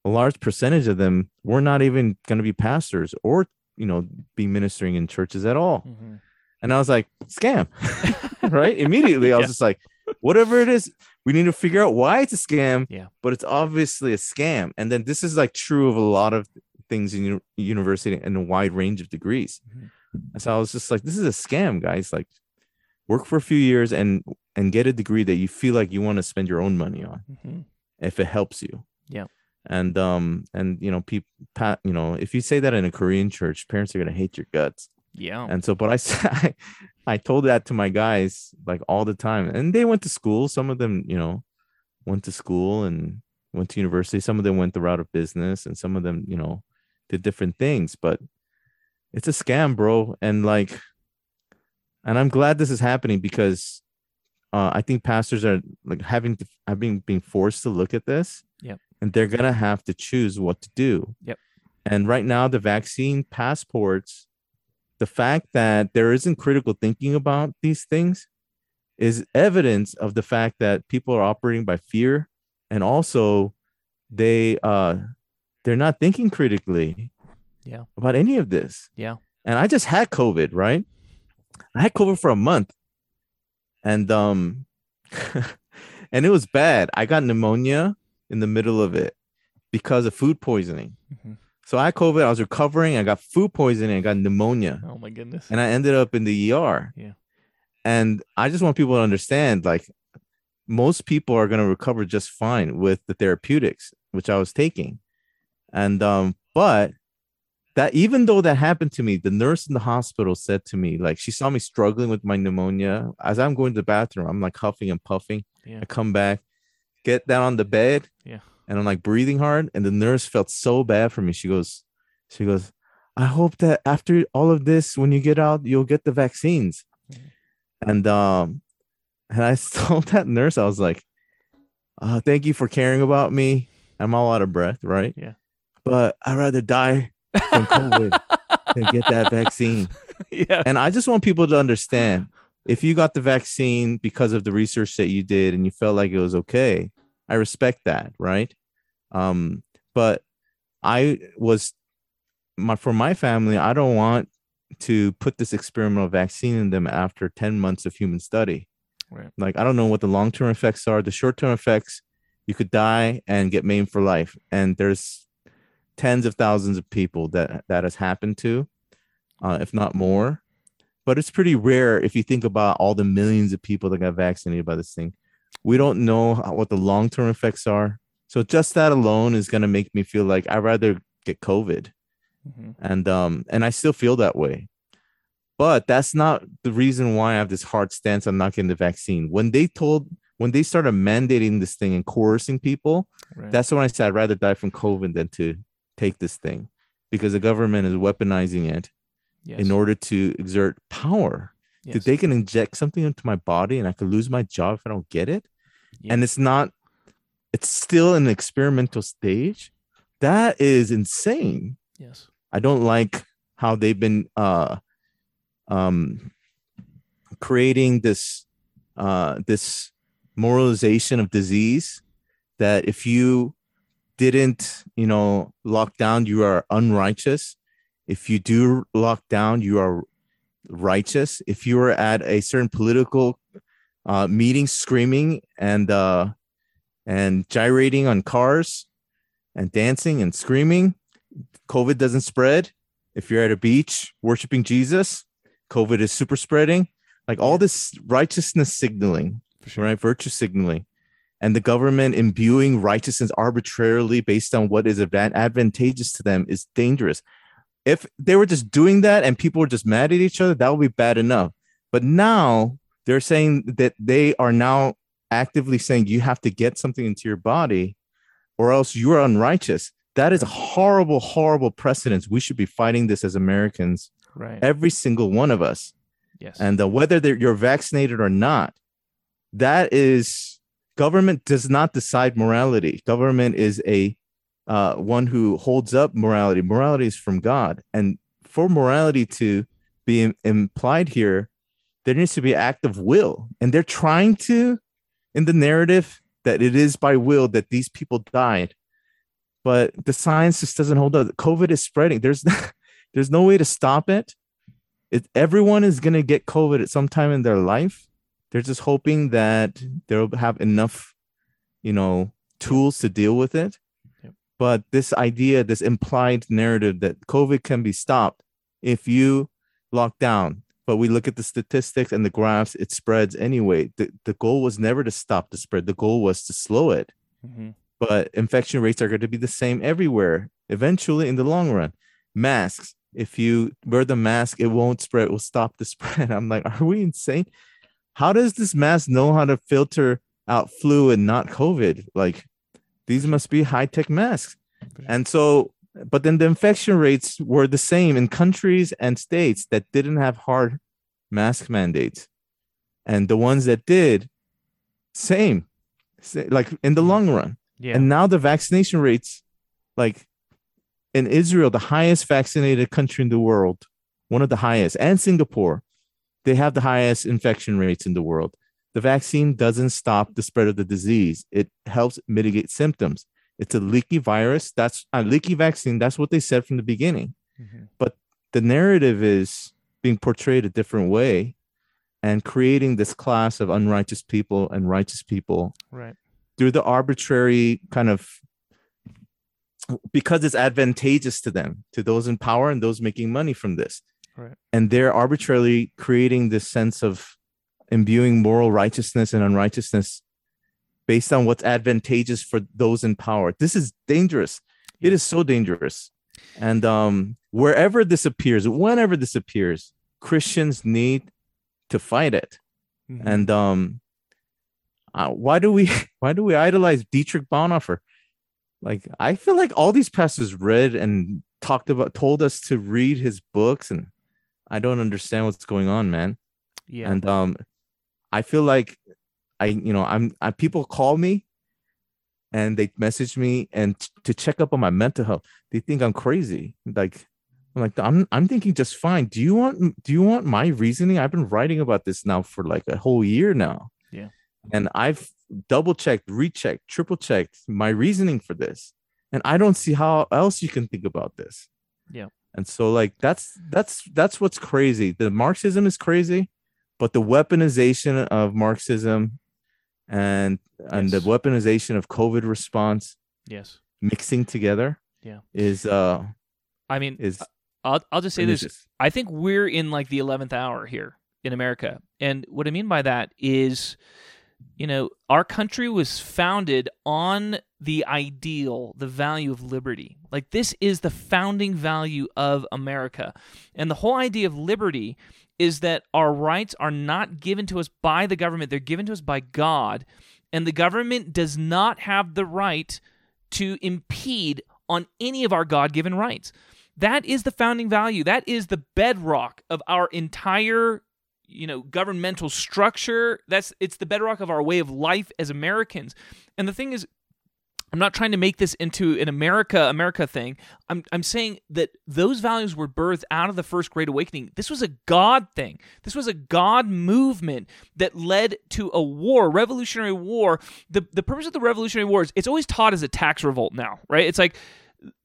a large percentage of them were not even going to be pastors or you know be ministering in churches at all. Hmm and i was like scam. Right? Immediately i was Yeah. just like whatever it is we need to figure out why it's a scam Yeah. but it's obviously a scam. And then this is like true of a lot of things in uni- university and a wide range of degrees. Mhm. and so i was just like this is a scam guys. Like work for a few years and and get a degree that you feel like you want to spend your own money on hmm if it helps you. Yeah. And um and you know people pat you know if you say that in a korean church parents are going to hate your guts Yeah. and so, but i i told that to my guys like all the time, and they went to school. Some of them, you know, went to school and went to university. Some of them went the route of business, and some of them, you know, did different things. But it's a scam, bro. And like, and I'm glad this is happening because uh, I think pastors are like having to, have been being forced to look at this. Yep. And they're gonna have to choose what to do. Yep. And right now, the vaccine passports the fact that there isn't critical thinking about these things is evidence of the fact that people are operating by fear and also they uh they're not thinking critically Yeah. about any of this Yeah. and i just had covid right i had covid for a month and um and it was bad i got pneumonia in the middle of it because of food poisoning Mhm. so i had covid i was recovering i got food poisoning i got pneumonia Oh my goodness. and I ended up in the ER. Yeah. And I just want people to understand like most people are going to recover just fine with the therapeutics which I was taking. And um but that even though that happened to me, the nurse in the hospital said to me, like she saw me struggling with my pneumonia. As I'm going to the bathroom, I'm like huffing and puffing. Yeah. I come back, get down on the bed, Yeah. and I'm like breathing hard. And the nurse felt so bad for me. She goes, she goes, I hope that after all of this, when you get out, you'll get the vaccines. Mhm. And um, and I told that nurse, I was like, uh, thank you for caring about me. I'm all out of breath, right? Yeah. But I'd rather die from COVID than get that vaccine. yeah. And I just want people to understand if you got the vaccine because of the research that you did and you felt like it was okay, I respect that, right? Um, but I was my for my family, I don't want to put this experimental vaccine in them after 10 months of human study. Right. Like I don't know what the long-term effects are. The short-term effects, you could die and get maimed for life. And there's tens of thousands of people that that has happened to, uh, if not more. But it's pretty rare if you think about all the millions of people that got vaccinated by this thing. We don't know what the long-term effects are. So just that alone is going to make me feel like I'd rather get COVID Mhm. and um and I still feel that way. But that's not the reason why I have this hard stance on not getting the vaccine. When they told when they started mandating this thing and coercing people, Right. that's when I said I'd rather die from COVID than to take this thing because the government is weaponizing it yes. in order to exert power. yes. That they can inject something into my body and I could lose my job if I don't get it. Yeah. And it's not, it's still an experimental stage. That is insane. yes. I don't like how they've been uh um creating this uh this moralization of disease that if you didn't, you know, lock down, you are unrighteous. If you do lock down, you are righteous. If you are at a certain political uh meeting screaming and uh and gyrating on cars and dancing and screaming, COVID doesn't spread. If you're at a beach worshiping Jesus, COVID is super spreading. Like all this righteousness signaling, sure. right? Virtue signaling, and the government imbuing righteousness arbitrarily based on what is advan- advantageous to them is dangerous. If they were just doing that and people were just mad at each other, that would be bad enough. But now they're saying that they are now actively saying you have to get something into your body or else you're unrighteous. That is a horrible, horrible precedence. We should be fighting this as Americans, Right. every single one of us. yes. And uh, whether you're vaccinated or not, that is government does not decide morality. Government is a uh, one who holds up morality. Morality is from God, and for morality to be im- implied here, there needs to be act of will, and they're trying to, in the narrative, that it is by will that these people died, but the science just doesn't hold up. COVID is spreading. There's there's no way to stop it. It, everyone is going to get COVID at some time in their life. They're just hoping that they'll have enough, you know, tools to deal with it. But this idea, this implied narrative that COVID can be stopped if you lock down. But we look at the statistics and the graphs, it spreads anyway. The, the goal was never to stop the spread, the goal was to slow it Mhm. but infection rates are going to be the same everywhere eventually in the long run masks if you wear the mask it won't spread it will stop the spread i'm like are we insane how does this mask know how to filter out flu and not covid like these must be high-tech masks. And so but then the infection rates were the same in countries and states that didn't have hard mask mandates. And the ones that did same. Like in the mm-hmm. long run. Yeah. and now the vaccination rates, like in Israel, the highest vaccinated country in the world, one of the highest, and Singapore, they have the highest infection rates in the world. The vaccine doesn't stop the spread of the disease. It helps mitigate symptoms. It's a leaky virus. That's a leaky vaccine. That's what they said from the beginning. Mhm. The narrative is being portrayed a different way and creating this class of unrighteous people and righteous people Right. through the arbitrary kind of because it's advantageous to them to those in power and those making money from this Right. and they're arbitrarily creating this sense of imbuing moral righteousness and unrighteousness based on what's advantageous for those in power. This is dangerous. It is so dangerous. And um, wherever this appears, whenever this appears, Christians need to fight it. Mhm. And um, uh, why do we why do we idolize Dietrich Bonhoeffer? Like I feel like all these pastors read and talked about, told us to read his books, and I don't understand what's going on, man. yeah. And um, I feel like I, you know, I'm, I people call me, and they message me and t- to check up on my mental health. They think I'm crazy. Like I'm like I'm I'm thinking just fine. Do you want do you want my reasoning? I've been writing about this now for like a whole year now. Yeah. And I've double checked, rechecked, triple checked my reasoning for this. And I don't see how else you can think about this. Yeah. And so like that's that's that's what's crazy. The Marxism is crazy, but the weaponization of Marxism and and the weaponization of COVID response yes. mixing together Yeah. is uh I mean, is I'll I'll just say this. I think we're in like the 11th hour here in America. And what I mean by that is, you know, our country was founded on the ideal, the value of liberty. Like, this is the founding value of America. And the whole idea of liberty is that our rights are not given to us by the government, they're given to us by God. And the government does not have the right to impede on any of our God given rights. That is the founding value. That is the bedrock of our entire you know governmental structure that's it's the bedrock of our way of life as Americans. And the thing is I'm not trying to make this into an America America thing. I'm I'm saying that those values were birthed out of the first great awakening. This was a God thing. This was a God movement that led to a war, revolutionary war. The the purpose of the revolutionary war is it's always taught as a tax revolt now, right? It's like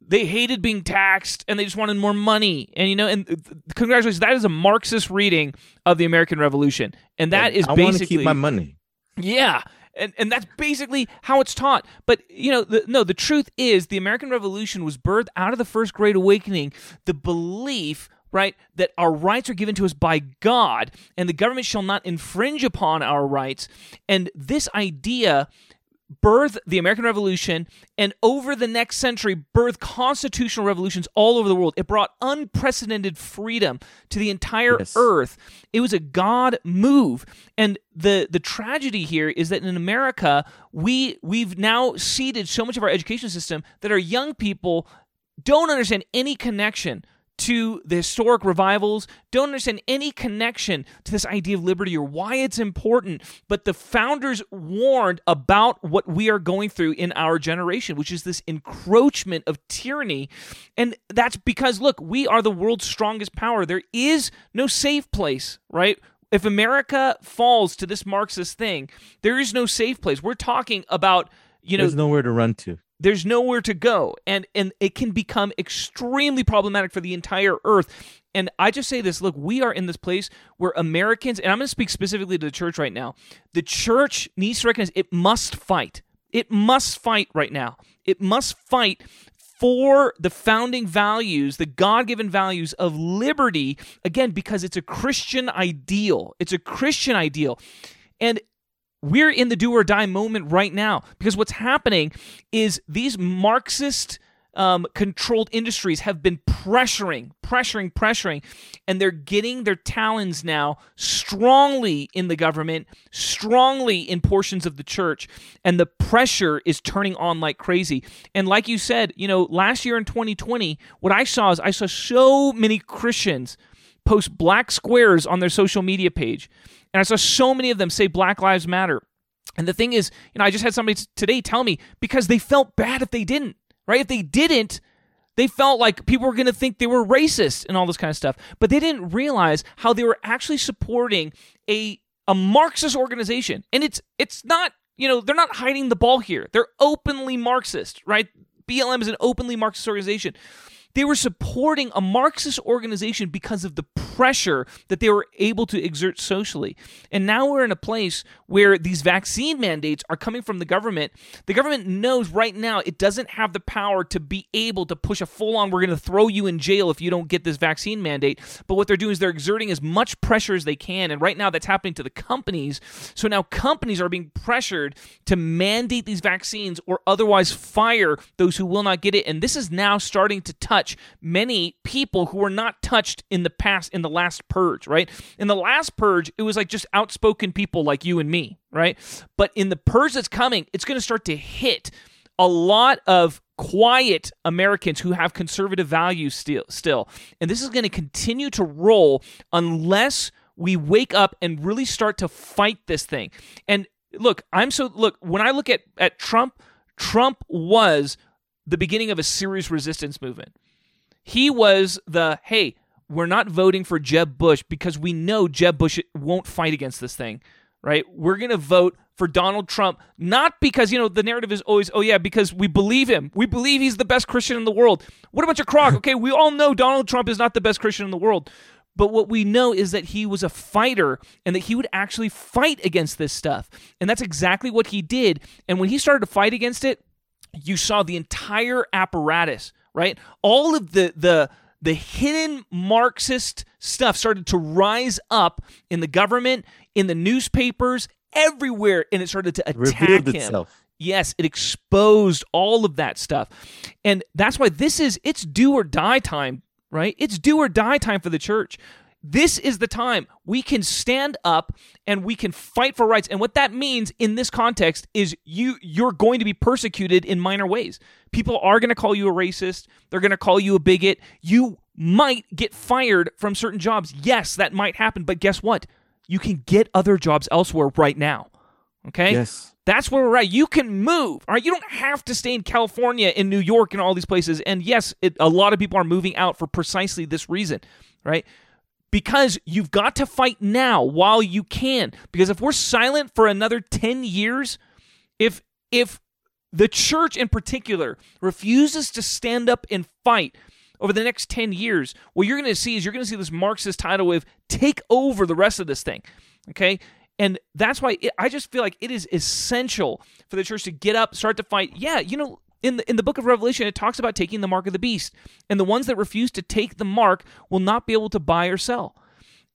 they hated being taxed and they just wanted more money. And you know, and congratulations, that is a Marxist reading of the American Revolution. And that is I want to basically keep my money. yeah. And, and that's basically how it's taught. But, you know, the, no, the truth is the American Revolution was birthed out of the First Great Awakening, the belief, right, that our rights are given to us by God and the government shall not infringe upon our rights. And this idea birth the American Revolution and over the next century birth constitutional revolutions all over the world. It brought unprecedented freedom to the entire Yes. earth. It was a God move. And the the tragedy here is that in America, we we've now ceded so much of our education system that our young people don't understand any connection to the historic revivals, don't understand any connection to this idea of liberty or why it's important. But the founders warned about what we are going through in our generation, which is this encroachment of tyranny. And that's because, look, we are the world's strongest power. There is no safe place, right? If America falls to this Marxist thing, there is no safe place. We're talking about, you know, There's nowhere to run to. There's nowhere to go. And and it can become extremely problematic for the entire earth. And i just say this look we are in this place where americans and i'm going to speak specifically to the church right now. The church needs to recognize it must fight. It must fight right now. It must fight for the founding values, the God given values of liberty, again, because it's a Christian ideal. It's a Christian ideal. And we're in the do or die moment right now because what's happening is these Marxist um, controlled industries have been pressuring, pressuring, pressuring, and they're getting their talons now strongly in the government, strongly in portions of the church, and the pressure is turning on like crazy. And like you said, you know, last year in 2020, what I saw is I saw so many Christians post black squares on their social media page. And I saw so many of them say Black Lives Matter. And the thing is, you know, I just had somebody today tell me because they felt bad if they didn't, right? If they didn't, they felt like people were going to think they were racist and all this kind of stuff. But they didn't realize how they were actually supporting a a Marxist organization. And it's it's not, you know, they're not hiding the ball here. They're openly Marxist, right? BLM is an openly Marxist organization. They were supporting a Marxist organization because of the pressure that they were able to exert socially. And now we're in a place where these vaccine mandates are coming from the government. The government knows right now it doesn't have the power to be able to push a full on, we're going to throw you in jail if you don't get this vaccine mandate. But what they're doing is they're exerting as much pressure as they can. And right now that's happening to the companies. So now companies are being pressured to mandate these vaccines or otherwise fire those who will not get it. And this is now starting to touch many people who were not touched in the past, in the last purge, right? In the last purge, it was like just outspoken people like you and me, right? But in the purge that's coming, it's going to start to hit a lot of quiet Americans who have conservative values still still. And this is going to continue to roll unless we wake up and really start to fight this thing. And look, I'm so look, when I look at at Trump, Trump was the beginning of a serious resistance movement. He was the hey, we're not voting for Jeb Bush because we know Jeb Bush won't fight against this thing, right? We're going to vote for Donald Trump, not because, you know, the narrative is always, oh, yeah, because we believe him. We believe he's the best Christian in the world. What a bunch of crock. Okay, we all know Donald Trump is not the best Christian in the world. But what we know is that he was a fighter and that he would actually fight against this stuff. And that's exactly what he did. And when he started to fight against it, you saw the entire apparatus, right? All of the the the hidden Marxist stuff started to rise up in the government, in the newspapers, everywhere, and it started to attack him. itself. Yes, it exposed all of that stuff. And that's why this is it's do or die time, right? It's do or die time for the church. This is the time we can stand up and we can fight for rights. And what that means in this context is you you're going to be persecuted in minor ways. People are going to call you a racist, they're going to call you a bigot. You might get fired from certain jobs. Yes, that might happen, but guess what? You can get other jobs elsewhere right now. Okay? Yes. That's where we're at. You can move. All right. You don't have to stay in California, in New York, and all these places. And yes, it, a lot of people are moving out for precisely this reason, right? Because you've got to fight now while you can. Because if we're silent for another 10 years, if if the church in particular refuses to stand up and fight over the next 10 years, what you're going to see is you're going to see this Marxist tidal wave take over the rest of this thing. Okay? And that's why it, I just feel like it is essential for the church to get up, start to fight. Yeah, you know, in the in the book of Revelation, it talks about taking the mark of the beast, and the ones that refuse to take the mark will not be able to buy or sell.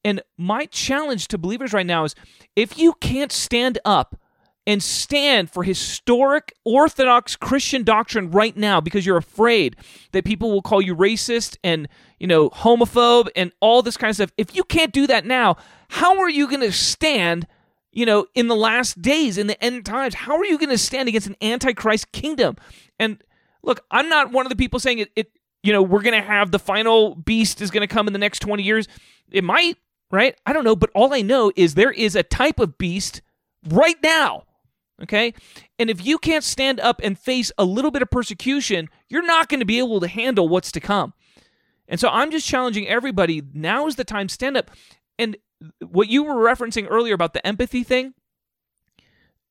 And my challenge to believers right now is if you can't stand up and stand for historic orthodox Christian doctrine right now because you're afraid that people will call you racist and, you know, homophobe and all this kind of stuff. If you can't do that now, how are you going to stand, you know, in the last days, in the end times? How are you going to stand against an antichrist kingdom? And look, I'm not one of the people saying it, it you know, we're going to have the final beast is going to come in the next 20 years. It might, right? I don't know, but all I know is there is a type of beast right now Okay? And if you can't stand up and face a little bit of persecution, you're not going to be able to handle what's to come. And so I'm just challenging everybody now is the time, stand up. And what you were referencing earlier about the empathy thing,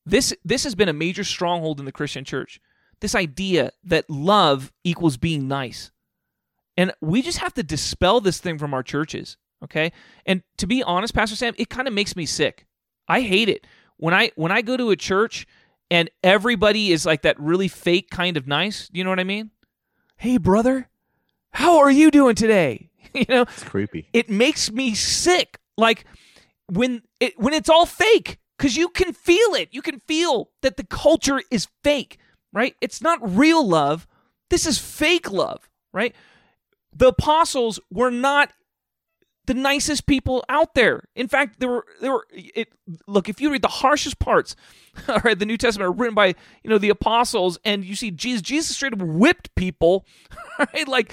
this this has been a major stronghold in the Christian church. This idea that love equals being nice. And we just have to dispel this thing from our churches, okay? And to be honest, Pastor Sam, it kind of makes me sick. I hate it when I when I go to a church and everybody is like that really fake kind of nice, you know what I mean? Hey brother, how are you doing today? you know, It's creepy. it makes me sick. Like when it when it's all fake cuz you can feel it. You can feel that the culture is fake, right? It's not real love. This is fake love, right? The apostles were not the nicest people out there. In fact, there were there were it look, if you read the harshest parts, all right, the New Testament are written by, you know, the apostles and you see Jesus Jesus straight up whipped people, right? Like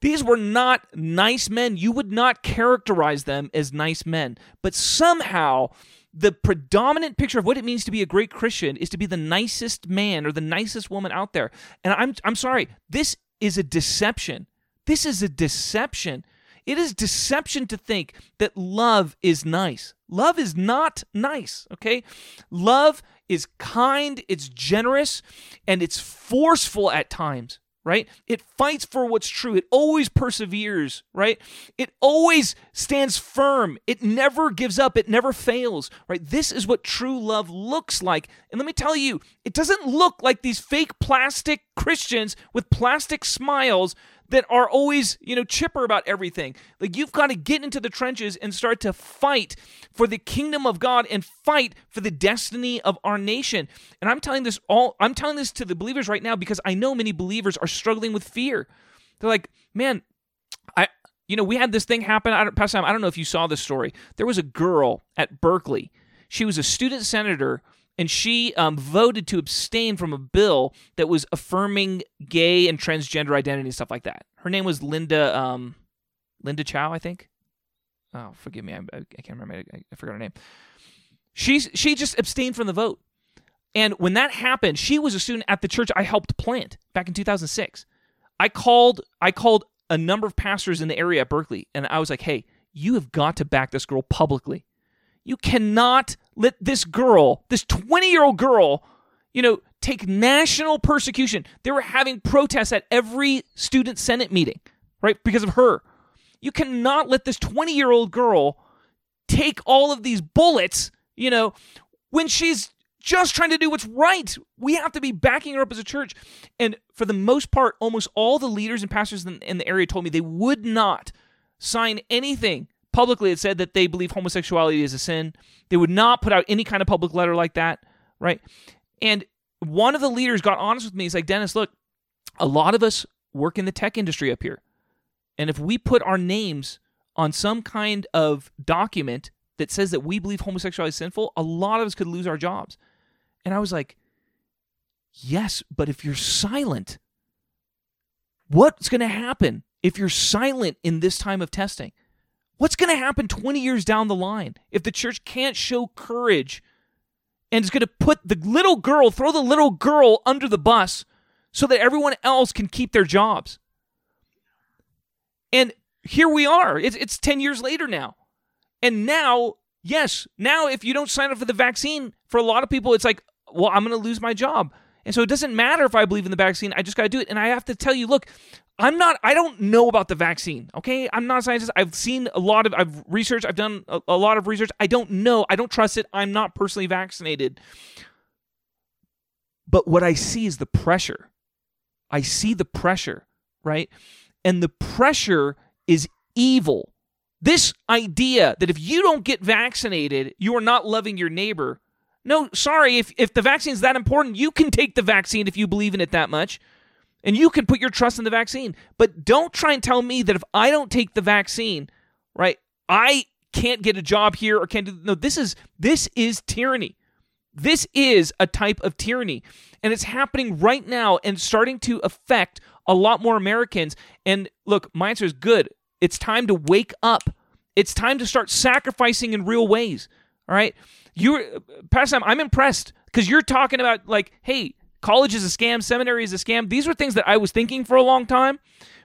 these were not nice men. You would not characterize them as nice men. But somehow the predominant picture of what it means to be a great Christian is to be the nicest man or the nicest woman out there. And I'm I'm sorry, this is a deception. This is a deception. It is deception to think that love is nice. Love is not nice, okay? Love is kind, it's generous, and it's forceful at times, right? It fights for what's true. It always perseveres, right? It always stands firm. It never gives up. It never fails, right? This is what true love looks like. And let me tell you, it doesn't look like these fake plastic Christians with plastic smiles that are always, you know, chipper about everything. Like you've got to get into the trenches and start to fight for the kingdom of God and fight for the destiny of our nation. And I'm telling this all I'm telling this to the believers right now because I know many believers are struggling with fear. They're like, "Man, I you know, we had this thing happen. I don't, Pastor I don't know if you saw this story. There was a girl at Berkeley. She was a student senator and she um, voted to abstain from a bill that was affirming gay and transgender identity and stuff like that. Her name was Linda um, Linda Chow, I think. Oh, forgive me, I, I can't remember. I, I forgot her name. She she just abstained from the vote, and when that happened, she was a student at the church I helped plant back in 2006. I called I called a number of pastors in the area at Berkeley, and I was like, "Hey, you have got to back this girl publicly. You cannot let this girl, this 20 year old girl, you know, take national persecution. They were having protests at every student senate meeting, right? Because of her. You cannot let this 20 year old girl take all of these bullets, you know, when she's just trying to do what's right. We have to be backing her up as a church. And for the most part, almost all the leaders and pastors in, in the area told me they would not sign anything publicly it said that they believe homosexuality is a sin. They would not put out any kind of public letter like that, right? And one of the leaders got honest with me. He's like, Dennis, look, a lot of us work in the tech industry up here. And if we put our names on some kind of document that says that we believe homosexuality is sinful, a lot of us could lose our jobs. And I was like, yes, but if you're silent, what's going to happen if you're silent in this time of testing? What's going to happen 20 years down the line if the church can't show courage and is going to put the little girl, throw the little girl under the bus so that everyone else can keep their jobs? And here we are. It's, it's 10 years later now. And now, yes, now if you don't sign up for the vaccine, for a lot of people, it's like, well, I'm going to lose my job. And so it doesn't matter if I believe in the vaccine. I just got to do it. And I have to tell you, look, I'm not. I don't know about the vaccine. Okay, I'm not a scientist. I've seen a lot of. I've researched. I've done a, a lot of research. I don't know. I don't trust it. I'm not personally vaccinated. But what I see is the pressure. I see the pressure, right? And the pressure is evil. This idea that if you don't get vaccinated, you are not loving your neighbor. No, sorry. If if the vaccine is that important, you can take the vaccine if you believe in it that much. And you can put your trust in the vaccine. But don't try and tell me that if I don't take the vaccine, right, I can't get a job here or can't do no, this is this is tyranny. This is a type of tyranny. And it's happening right now and starting to affect a lot more Americans. And look, my answer is good. It's time to wake up. It's time to start sacrificing in real ways. All right. You're past time, I'm impressed because you're talking about like, hey, college is a scam, seminary is a scam. These were things that I was thinking for a long time,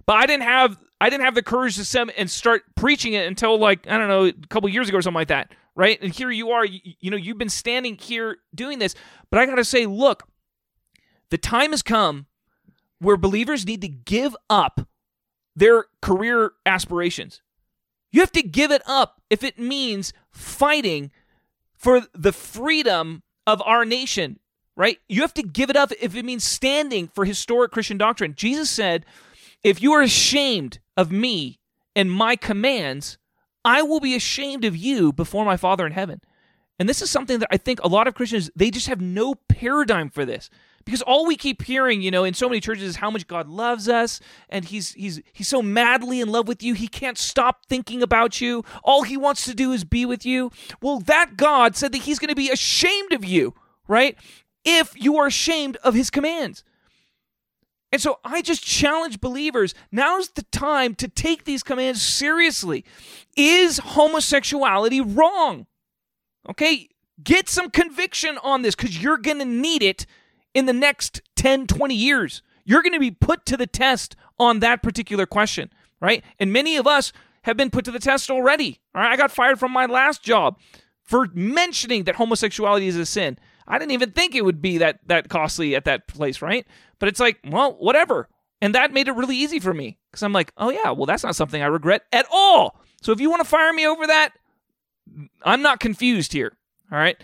but I didn't have I didn't have the courage to sem- and start preaching it until like I don't know a couple years ago or something like that, right? And here you are, you, you know, you've been standing here doing this, but I got to say, look, the time has come where believers need to give up their career aspirations. You have to give it up if it means fighting for the freedom of our nation right? You have to give it up if it means standing for historic Christian doctrine. Jesus said, If you are ashamed of me and my commands, I will be ashamed of you before my Father in heaven. And this is something that I think a lot of Christians, they just have no paradigm for this. Because all we keep hearing, you know, in so many churches is how much God loves us and he's he's he's so madly in love with you, he can't stop thinking about you. All he wants to do is be with you. Well, that God said that he's going to be ashamed of you, right? if you are ashamed of his commands. And so I just challenge believers now's the time to take these commands seriously. Is homosexuality wrong? Okay, get some conviction on this because you're going to need it in the next 10, 20 years. You're going to be put to the test on that particular question, right? And many of us have been put to the test already. All right, I got fired from my last job for mentioning that homosexuality is a sin. I didn't even think it would be that that costly at that place, right? But it's like, well, whatever. And that made it really easy for me because I'm like, oh, yeah, well, that's not something I regret at all. So if you want to fire me over that, I'm not confused here. All right.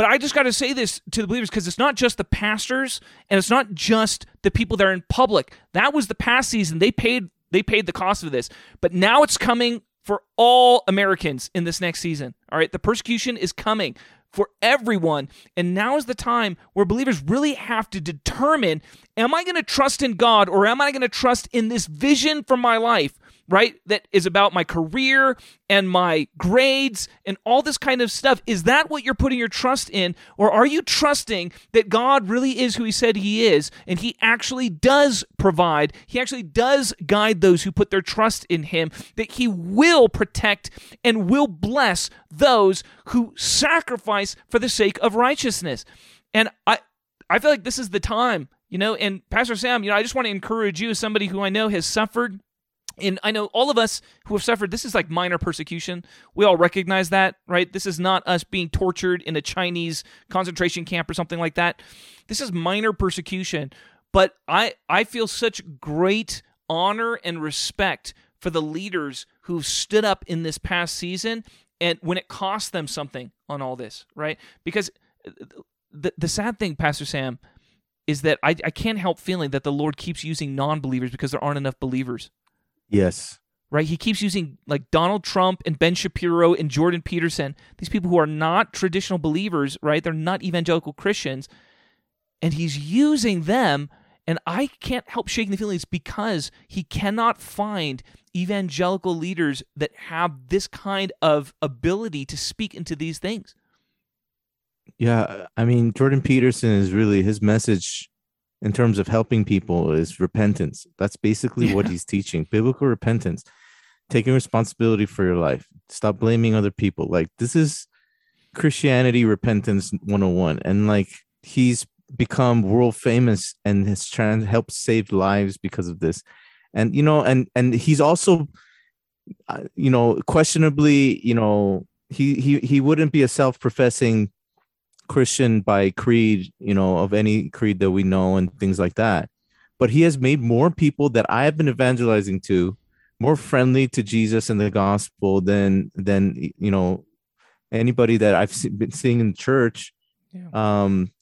But I just got to say this to the believers because it's not just the pastors and it's not just the people that are in public. That was the past season. They paid they paid the cost of this. But now it's coming for all Americans in this next season. All right, the persecution is coming for everyone. And now is the time where believers really have to determine am I going to trust in God or am I going to trust in this vision for my life? Right? That is about my career and my grades and all this kind of stuff. Is that what you're putting your trust in? Or are you trusting that God really is who He said He is and He actually does provide? He actually does guide those who put their trust in Him, that He will protect and will bless those who sacrifice for the sake of righteousness. And I, I feel like this is the time, you know, and Pastor Sam, you know, I just want to encourage you as somebody who I know has suffered and I know all of us who have suffered, this is like minor persecution. We all recognize that, right? This is not us being tortured in a Chinese concentration camp or something like that. This is minor persecution. But I, I feel such great honor and respect for the leaders who've stood up in this past season and when it cost them something on all this, right? Because uh, the, the sad thing, Pastor Sam, is that I, I can't help feeling that the Lord keeps using non believers because there aren't enough believers. Yes. Right? He keeps using like Donald Trump and Ben Shapiro and Jordan Peterson, these people who are not traditional believers, right? They're not evangelical Christians. And he's using them. And I can't help shaking the feelings because he cannot find evangelical leaders that have this kind of ability to speak into these things. Yeah, I mean Jordan Peterson is really his message in terms of helping people is repentance. That's basically yeah. what he's teaching biblical repentance, taking responsibility for your life, stop blaming other people. Like, this is Christianity repentance 101. And like, he's become world famous and has trying to help save lives because of this. And, you know, and, and he's also, uh, you know, questionably, you know, he, he, he wouldn't be a self professing Christian by creed, you know, of any creed that we know and things like that. But he has made more people that I have been evangelizing to more friendly to Jesus and the gospel than than you know anybody that I've been seeing in church. Yeah. Um,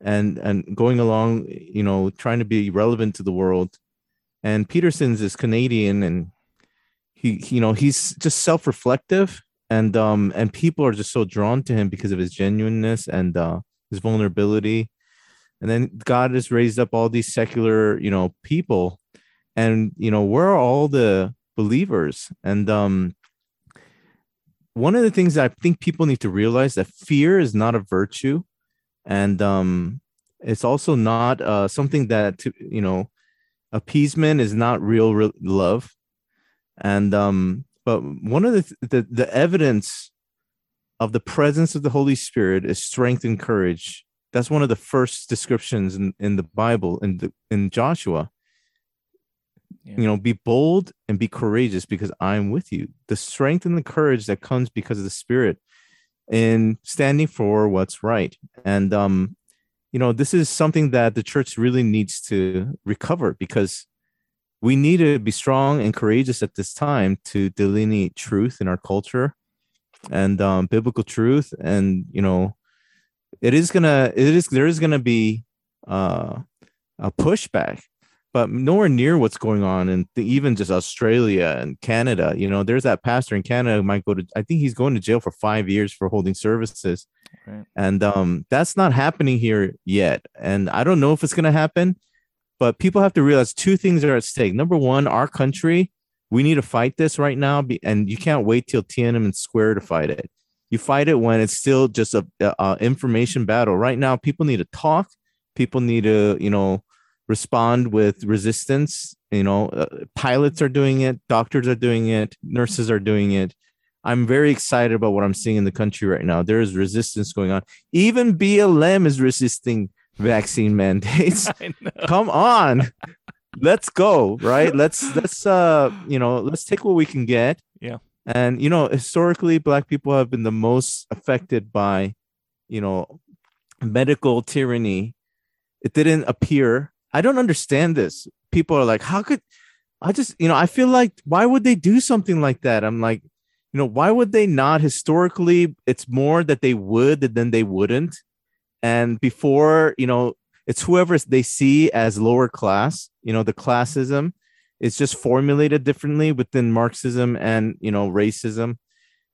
and and going along, you know, trying to be relevant to the world. And Peterson's is Canadian, and he, he you know, he's just self-reflective and um and people are just so drawn to him because of his genuineness and uh his vulnerability. And then god has raised up all these secular you know people. And you know where are all the believers? And um one of the things that i think people need to realize that fear is not a virtue. And um it's also not uh something that you know appeasement is not real, real love. And um but one of the, the the evidence of the presence of the Holy Spirit is strength and courage. That's one of the first descriptions in, in the Bible in the in Joshua. Yeah. You know, be bold and be courageous because I'm with you. The strength and the courage that comes because of the Spirit in standing for what's right. And um, you know, this is something that the church really needs to recover because we need to be strong and courageous at this time to delineate truth in our culture and um, biblical truth and you know it is gonna it is there is gonna be uh, a pushback but nowhere near what's going on and even just australia and canada you know there's that pastor in canada who might go to i think he's going to jail for five years for holding services right. and um, that's not happening here yet and i don't know if it's going to happen but people have to realize two things are at stake. Number one, our country, we need to fight this right now, and you can't wait till Tiananmen Square to fight it. You fight it when it's still just a, a information battle. Right now, people need to talk. People need to, you know, respond with resistance. You know, uh, pilots are doing it, doctors are doing it, nurses are doing it. I'm very excited about what I'm seeing in the country right now. There is resistance going on. Even BLM is resisting vaccine mandates. Come on. let's go, right? Let's let's uh, you know, let's take what we can get. Yeah. And you know, historically black people have been the most affected by, you know, medical tyranny. It didn't appear. I don't understand this. people are like, how could I just, you know, I feel like why would they do something like that? I'm like, you know, why would they not? Historically, it's more that they would than they wouldn't. And before, you know, it's whoever they see as lower class, you know, the classism is just formulated differently within Marxism and, you know, racism.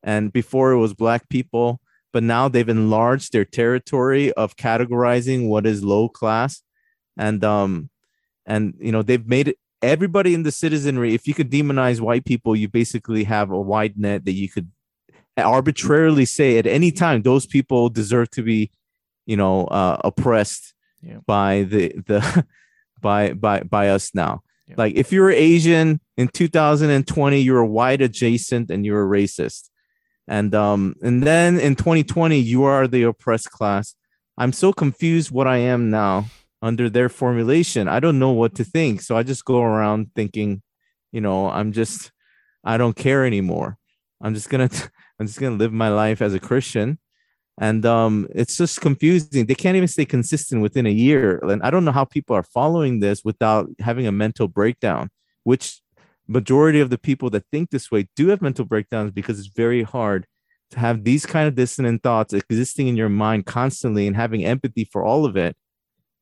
And before it was black people, but now they've enlarged their territory of categorizing what is low class. And, um, and, you know, they've made it everybody in the citizenry, if you could demonize white people, you basically have a wide net that you could arbitrarily say at any time those people deserve to be, you know, uh, oppressed yeah. by the the by by by us now. Yeah. Like if you're Asian in 2020, you're a white adjacent and you're a racist. And um and then in 2020, you are the oppressed class. I'm so confused what I am now under their formulation. I don't know what to think. So I just go around thinking, you know, I'm just I don't care anymore. I'm just gonna I'm just gonna live my life as a Christian and um, it's just confusing. They can't even stay consistent within a year, and I don't know how people are following this without having a mental breakdown. Which majority of the people that think this way do have mental breakdowns because it's very hard to have these kind of dissonant thoughts existing in your mind constantly and having empathy for all of it.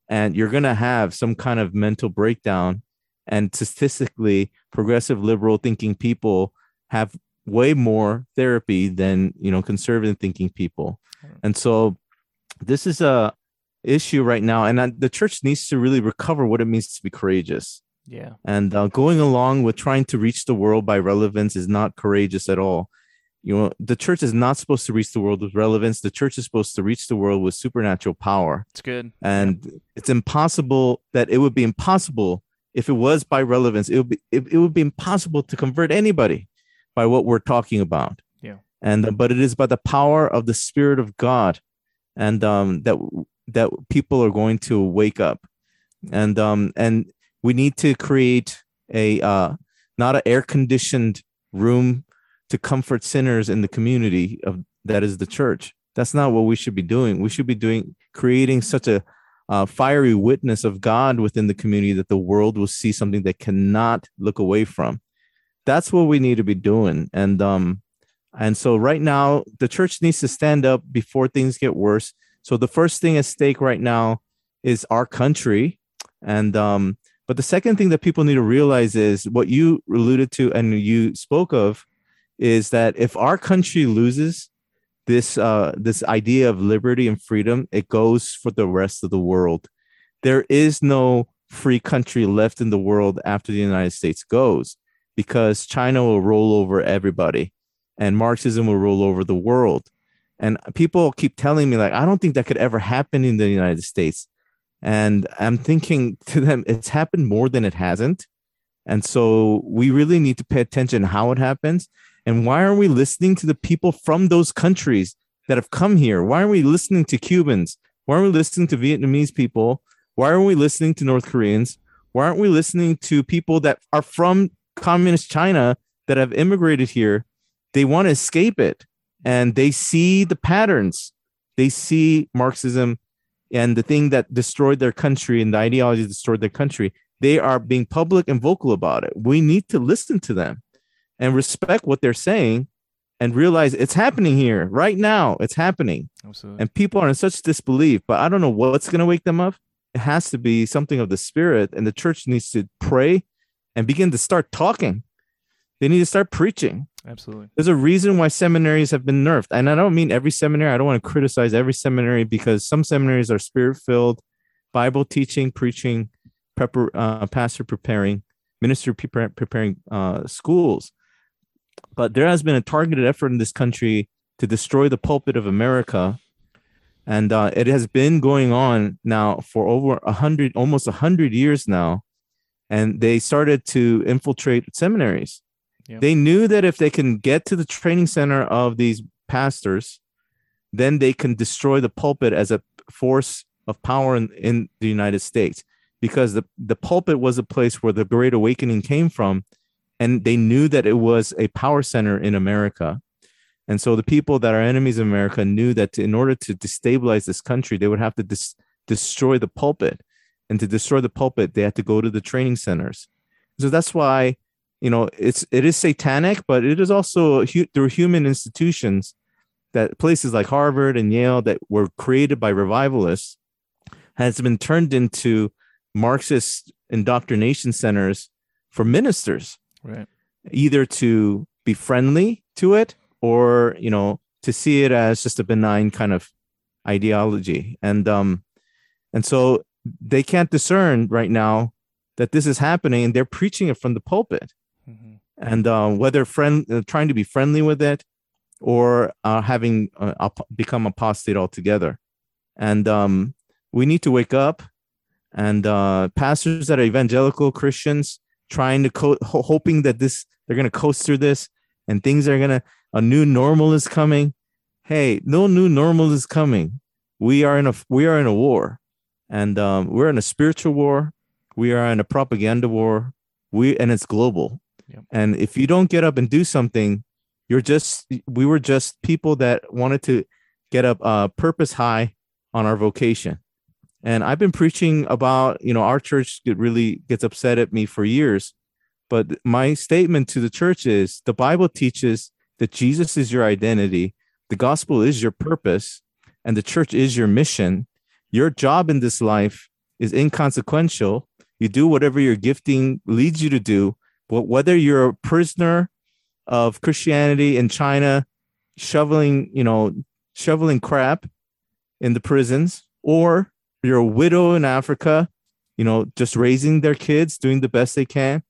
And you're gonna have some kind of mental breakdown. And statistically, progressive liberal thinking people have way more therapy than you know conservative thinking people and so this is a issue right now, and the church needs to really recover what it means to be courageous. Yeah. And uh, going along with trying to reach the world by relevance is not courageous at all. You know, the church is not supposed to reach the world with relevance. The church is supposed to reach the world with supernatural power. It's good. And yeah. it's impossible that it would be impossible if it was by relevance. It would be it, it would be impossible to convert anybody by what we're talking about and but it is by the power of the spirit of god and um that that people are going to wake up. And um and we need to create a uh not an air conditioned room to comfort sinners in the community of that is the church. That's not what we should be doing. We should be doing creating such a uh, fiery witness of god within the community that the world will see something they cannot look away from. That's what we need to be doing. And um and so right now, the church needs to stand up before things get worse. So the first thing at stake right now is our country. And um, but the second thing that people need to realize is what you alluded to and you spoke of is that if our country loses this uh, this idea of liberty and freedom, it goes for the rest of the world. There is no free country left in the world after the United States goes because China will roll over everybody and Marxism will rule over the world. And people keep telling me, like, I don't think that could ever happen in the United States. And I'm thinking to them, it's happened more than it hasn't. And so we really need to pay attention how it happens. And why aren't we listening to the people from those countries that have come here? Why aren't we listening to Cubans? Why aren't we listening to Vietnamese people? Why aren't we listening to North Koreans? Why aren't we listening to people that are from communist China that have immigrated here they want to escape it and they see the patterns. They see marxism and the thing that destroyed their country and the ideology that destroyed their country. They are being public and vocal about it. We need to listen to them and respect what they're saying and realize it's happening here right now it's happening. Absolutely. and people are in such disbelief but i don't know what's going to wake them up. It has to be something of the spirit and the church needs to pray and begin to start talking they need to start preaching Absolutely. There's a reason why seminaries have been nerfed. And I don't mean every seminary. I don't want to criticize every seminary because some seminaries are spirit filled, Bible teaching, preaching, prepar- uh, pastor preparing, minister pre- preparing uh, schools. But there has been a targeted effort in this country to destroy the pulpit of America. And uh, it has been going on now for over a hundred, almost a hundred years now. And they started to infiltrate seminaries they knew that if they can get to the training center of these pastors, then they can destroy the pulpit as a force of power in, in the United States because the, the pulpit was a place where the Great Awakening came from. And they knew that it was a power center in America. And so the people that are enemies of America knew that in order to destabilize this country, they would have to dis- destroy the pulpit. and to destroy the pulpit, they had to go to the training centers. So that's why, you know, it's it is satanic, but it is also hu- through human institutions that places like Harvard and Yale that were created by revivalists has been turned into Marxist indoctrination centers for ministers, Right. either to be friendly to it or you know to see it as just a benign kind of ideology. And um and so they can't discern right now that this is happening and they're preaching it from the pulpit Mm-hmm. and uh, whether friend uh, trying to be friendly with it or uh, having uh, become apostate altogether. And um, we need to wake up and uh, pastors that are evangelical christians trying to co- ho- hoping that this they're going to coast through this and things are going to a new normal is coming. Hey no new normal is coming. We are in a we are in a war. And um, we're in a spiritual war. We are in a propaganda war. We and it's global Yep. and if you don't get up and do something you're just we were just people that wanted to get up uh purpose high on our vocation. And i've been preaching about you know our church get really gets upset at me for years but my statement to the church is the bible teaches that jesus is your identity the gospel is your purpose and the church is your mission. Your job in this life is inconsequential. You do whatever your gifting leads you to do whether you're a prisoner of christianity in china shoveling you know shoveling crap in the prisons or you're a widow in africa you know just raising their kids doing the best they can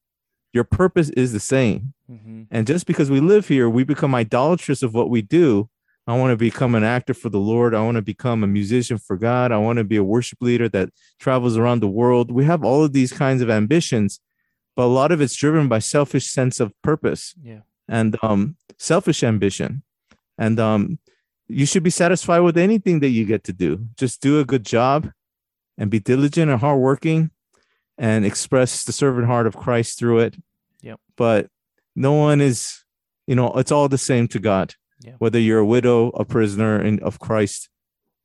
your purpose is the same Mm-hmm. and just because we live here, we become idolatrous of what we do. I want to become an actor for the Lord. I want to become a musician for God. I want to be a worship leader that travels around the world. We have all of these kinds of ambitions, but a lot of it's driven by selfish sense of purpose Yeah. and um, selfish ambition. And um, you should be satisfied with anything that you get to do. Just do a good job and be diligent and hardworking and express the servant heart of Christ through it. Yep. But no one is, you know, it's all the same to God. Yeah. Whether you're a widow, a prisoner in, of Christ,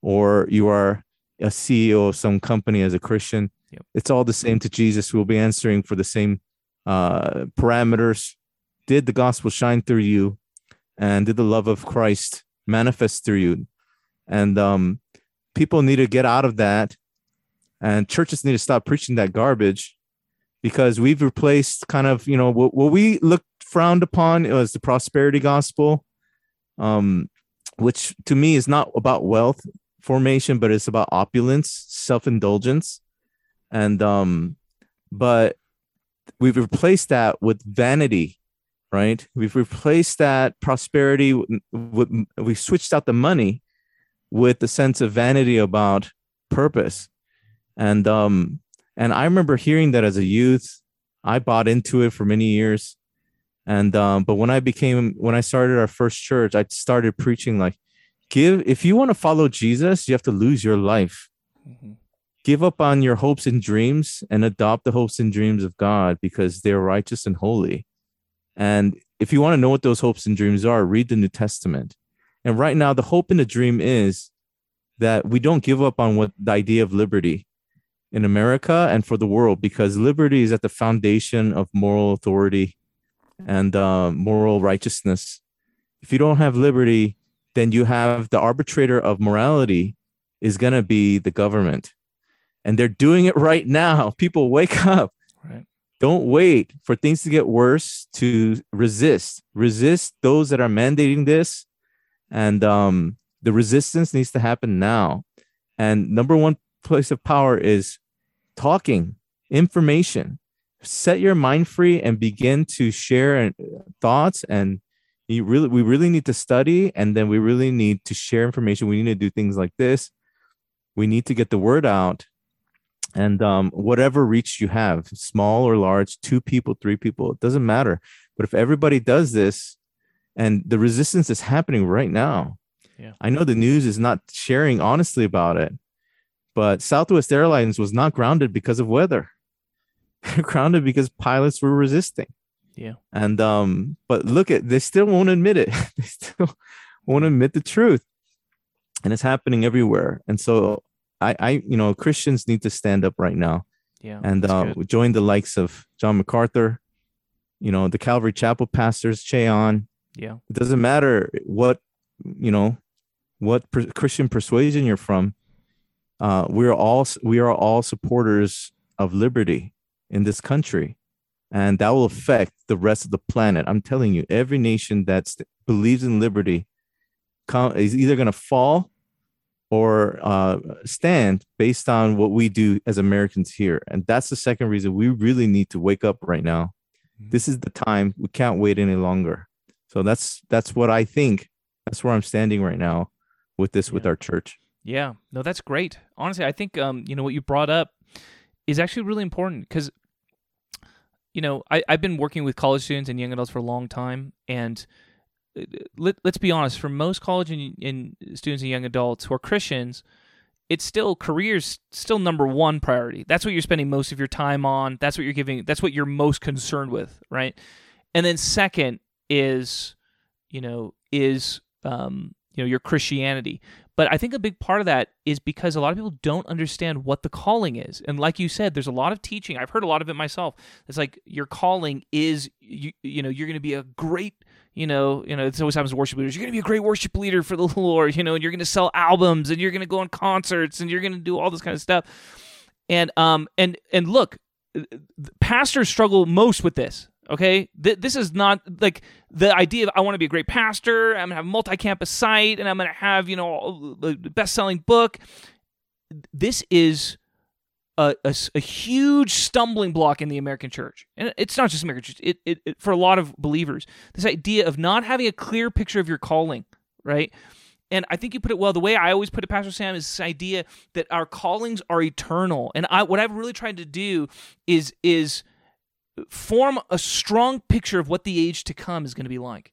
or you are a CEO of some company as a Christian, Yep. it's all the same to Jesus. We'll be answering for the same uh, parameters. Did the gospel shine through you? And did the love of Christ manifest through you? And um, people need to get out of that. And churches need to stop preaching that garbage because we've replaced kind of, you know, what, what we looked frowned upon was the prosperity gospel, um, which to me is not about wealth formation, but it's about opulence, self indulgence. And, um, but we've replaced that with vanity, right? We've replaced that prosperity with, with we switched out the money with the sense of vanity about purpose. And, um, and I remember hearing that as a youth. I bought into it for many years. And um, but when I became when I started our first church, I started preaching like give if you want to follow Jesus, you have to lose your life. Mm-hmm. Give up on your hopes and dreams and adopt the hopes and dreams of God because they're righteous and holy. And if you want to know what those hopes and dreams are, read the New Testament. And right now, the hope and the dream is that we don't give up on what the idea of liberty in America and for the world because liberty is at the foundation of moral authority and uh, moral righteousness. If you don't have liberty, then you have the arbitrator of morality is going to be the government. And they're doing it right now. People wake up. Right. Don't wait for things to get worse to resist. Resist those that are mandating this. And um, the resistance needs to happen now. And number one place of power is talking, information. Set your mind free and begin to share thoughts. And you really, we really need to study, and then we really need to share information. We need to do things like this. We need to get the word out, and um, whatever reach you have, small or large, two people, three people, it doesn't matter. But if everybody does this, and the resistance is happening right now, Yeah. I know the news is not sharing honestly about it but Southwest Airlines was not grounded because of weather. They're grounded because pilots were resisting. Yeah. And um, but look at they still won't admit it. they still won't admit the truth. And it's happening everywhere. And so I, I, you know, Christians need to stand up right now Yeah. and uh, join the likes of John MacArthur, you know, the Calvary Chapel pastors, Ché Ahn. yeah. It doesn't matter what, you know, what per- Christian persuasion you're from. Uh, we're all we are all supporters of liberty in this country, and that will affect the rest of the planet. I'm telling you, every nation that believes in liberty com- is either going to fall or uh, stand based on what we do as Americans here. And that's the second reason we really need to wake up right now. This is the time. We can't wait any longer. So that's that's what I think. That's where I'm standing right now with this with our church. Yeah, no, that's great. Honestly, I think um, you know what you brought up is actually really important because you know I, I've been working with college students and young adults for a long time, and uh, let, let's be honest, for most college and, and students and young adults who are Christians, it's still careers still number one priority. That's what you're spending most of your time on. That's what you're giving. That's what you're most concerned with, right? And then second is, you know, is um, you know your Christianity. But I think a big part of that is because a lot of people don't understand what the calling is. And like you said, there's a lot of teaching. I've heard a lot of it myself. It's like your calling is you you know, you're going to be a great, you know, you know, it's always happens to worship leaders. You're going to be a great worship leader for the Lord, you know, and you're going to sell albums and you're going to go on concerts and you're going to do all this kind of stuff. And um and and look, pastors struggle most with this. Okay, Th- this is not like the idea of I want to be a great pastor. I'm gonna have a multi-campus site, and I'm gonna have you know the best-selling book. This is a a huge stumbling block in the American church, and it's not just American church. It, it, it for a lot of believers, this idea of not having a clear picture of your calling, right? And I think you put it well. The way I always put it, Pastor Sam, is this idea that our callings are eternal. And I, what I've really tried to do is is form a strong picture of what the age to come is going to be like.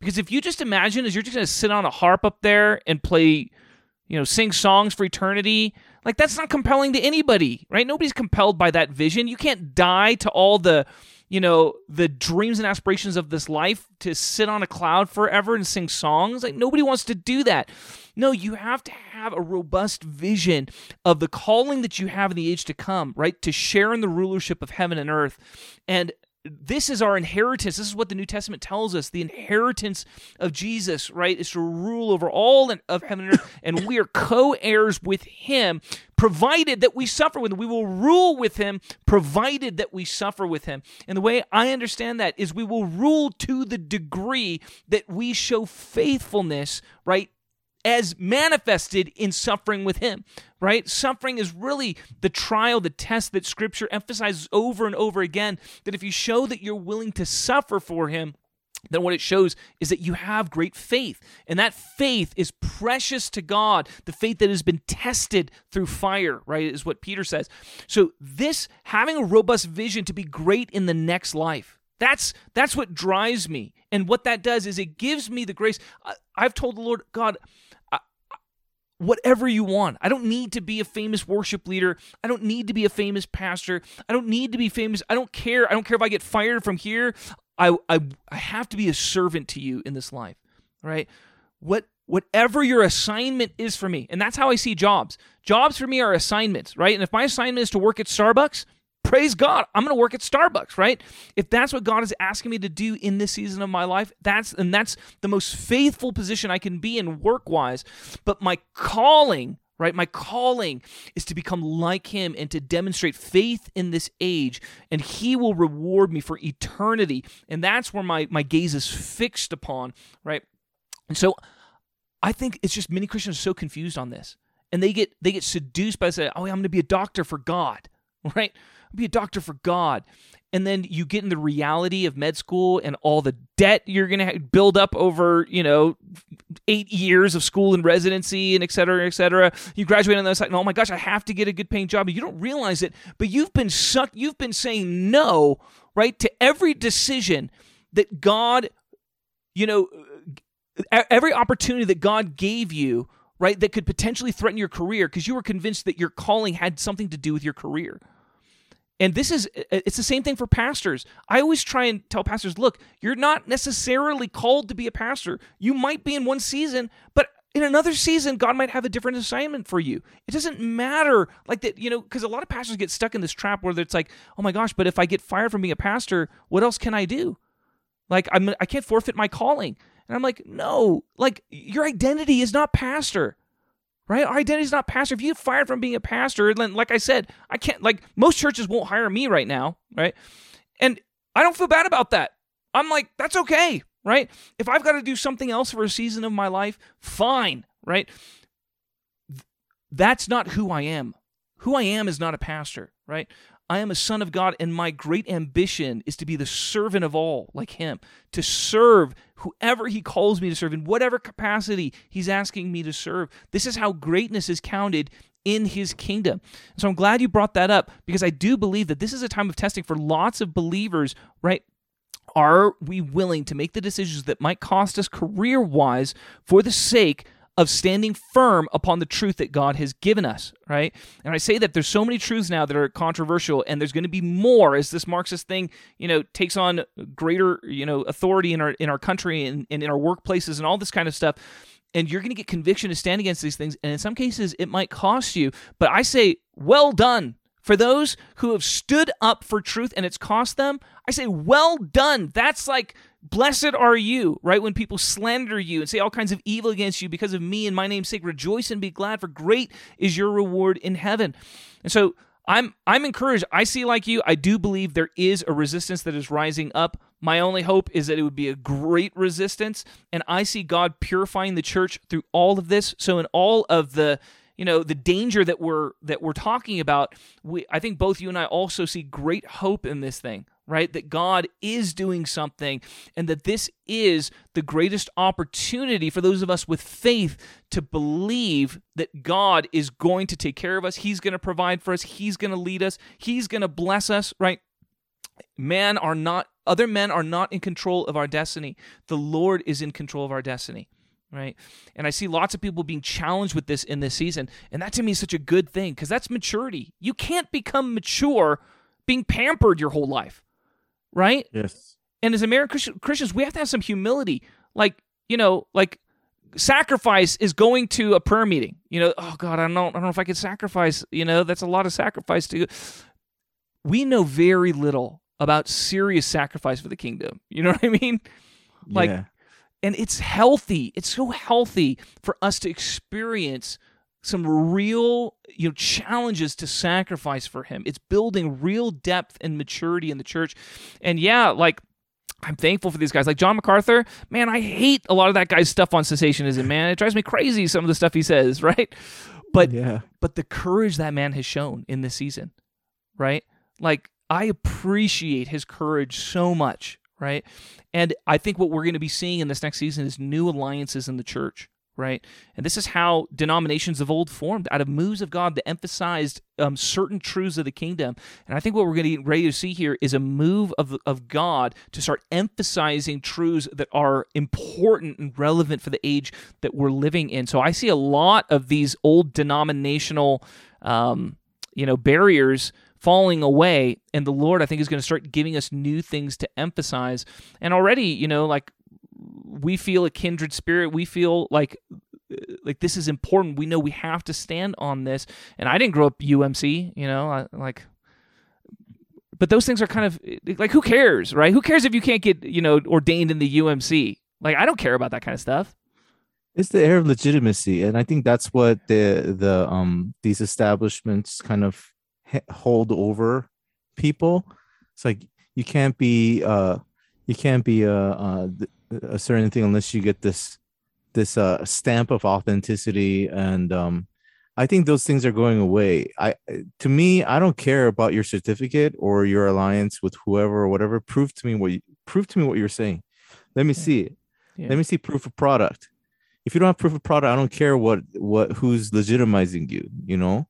Because if you just imagine as you're just going to sit on a harp up there and play, you know, sing songs for eternity, like that's not compelling to anybody, right? Nobody's compelled by that vision. You can't die to all the, you know, the dreams and aspirations of this life to sit on a cloud forever and sing songs. Like nobody wants to do that. No, you have to have a robust vision of the calling that you have in the age to come, right? To share in the rulership of heaven and earth. And this is our inheritance. This is what the New Testament tells us. The inheritance of Jesus, right, is to rule over all of heaven and earth, and we are co-heirs with Him, provided that we suffer with Him. We will rule with Him, provided that we suffer with Him. And the way I understand that is we will rule to the degree that we show faithfulness, right, as manifested in suffering with him, right? Suffering is really the trial, the test that scripture emphasizes over and over again. That if you show that you're willing to suffer for him, then what it shows is that you have great faith. And that faith is precious to God, the faith that has been tested through fire, right? Is what Peter says. So, this having a robust vision to be great in the next life. That's that's what drives me. And what that does is it gives me the grace. I, I've told the Lord, God, whatever you want. I don't need to be a famous worship leader. I don't need to be a famous pastor. I don't need to be famous. I don't care. I don't care if I get fired from here. I I, I have to be a servant to you in this life. Right? What whatever your assignment is for me. And that's how I see jobs. Jobs for me are assignments, right? And if my assignment is to work at Starbucks, praise God, I'm going to work at Starbucks, right? If that's what God is asking me to do in this season of my life, that's and that's the most faithful position I can be in work-wise. But my calling, right? My calling is to become like him and to demonstrate faith in this age, and he will reward me for eternity. And that's where my my gaze is fixed upon, right? And so I think it's just many Christians are so confused on this. And they get they get seduced by saying, "Oh, I'm to be a doctor for God." Right? Be a doctor for God. And then you get in the reality of med school and all the debt you're going to build up over, you know, eight years of school and residency and et cetera, et cetera. You graduate on the other side and, oh my gosh, I have to get a good paying job. You don't realize it, but you've been sucked, you've been saying no, right, to every decision that God, you know, every opportunity that God gave you, right, that could potentially threaten your career because you were convinced that your calling had something to do with your career. And this is it's the same thing for pastors. I always try and tell pastors, look, you're not necessarily called to be a pastor. You might be in one season, but in another season god might have a different assignment for you it doesn't matter like that you know because a lot of pastors get stuck in this trap where it's like oh my gosh but if i get fired from being a pastor what else can i do like i'm i can't forfeit my calling and i'm like no like your identity is not pastor right our identity is not pastor if you get fired from being a pastor then like i said i can't like most churches won't hire me right now right and i don't feel bad about that i'm like that's okay right? If I've got to do something else for a season of my life, fine, right? That's not who I am. Who I am is not a pastor, right? I am a son of God, and my great ambition is to be the servant of all, like Him, to serve whoever He calls me to serve in whatever capacity He's asking me to serve. This is how greatness is counted in His kingdom. So I'm glad you brought that up because I do believe that this is a time of testing for lots of believers, right? Are we willing to make the decisions that might cost us career wise for the sake of standing firm upon the truth that God has given us, right? And I say that there's so many truths now that are controversial, and there's going to be more as this Marxist thing, you know, takes on greater, you know, authority in our in our country and, and in our workplaces and all this kind of stuff. And you're going to get conviction to stand against these things, and in some cases, it might cost you. But I say, well done, for those who have stood up for truth and it's cost them, I say, well done. That's like, blessed are you, right? When people slander you and say all kinds of evil against you because of me and my name's sake, rejoice and be glad, for great is your reward in heaven. And so I'm I'm encouraged. I see like you, I do believe there is a resistance that is rising up. My only hope is that it would be a great resistance. And I see God purifying the church through all of this. So in all of the you know the danger that we're that we're talking about we i think both you and i also see great hope in this thing right that god is doing something and that this is the greatest opportunity for those of us with faith to believe that god is going to take care of us. He's going to provide for us. He's going to lead us. He's going to bless us right? Men are not other men are not in control of our destiny. The lord is in control of our destiny right? And I see lots of people being challenged with this in this season, and that to me is such a good thing because that's maturity. You can't become mature being pampered your whole life, right? Yes. And as American Christians, we have to have some humility. Like, you know, like sacrifice is going to a prayer meeting. You know, oh God, I don't know, I don't know if I could sacrifice. You know, that's a lot of sacrifice to. We know very little about serious sacrifice for the kingdom. You know what I mean? Like yeah and it's healthy. It's so healthy for us to experience some real you know challenges to sacrifice for him. It's building real depth and maturity in the church. And yeah, like I'm thankful for these guys. Like John MacArthur, man, I hate a lot of that guy's stuff on cessationism, man. It drives me crazy some of the stuff he says, right? But yeah. but the courage that man has shown in this season, right? Like I appreciate his courage so much, right? And I think what we're going to be seeing in this next season is new alliances in the church, right? And this is how denominations of old formed out of moves of God that emphasized um, certain truths of the kingdom. And I think what we're going to get ready to see here is a move of, of God to start emphasizing truths that are important and relevant for the age that we're living in. So I see a lot of these old denominational, um, you know, barriers falling away and the lord i think is going to start giving us new things to emphasize and already you know like we feel a kindred spirit. We feel like like this is important. We know we have to stand on this. And i didn't grow up umc you know I, like but those things are kind of like who cares right? Who cares if you can't get you know ordained in the umc like i don't care about that kind of stuff. It's the air of legitimacy and i think that's what the the um these establishments kind of hold over people. It's like you can't be uh you can't be a, a, a certain thing unless you get this this uh stamp of authenticity and um I think those things are going away. I to me, I don't care about your certificate or your alliance with whoever or whatever. Prove to me what you prove to me what you're saying. Let me yeah. see it. Yeah. Let me see proof of product. If you don't have proof of product, I don't care what what who's legitimizing you, you know?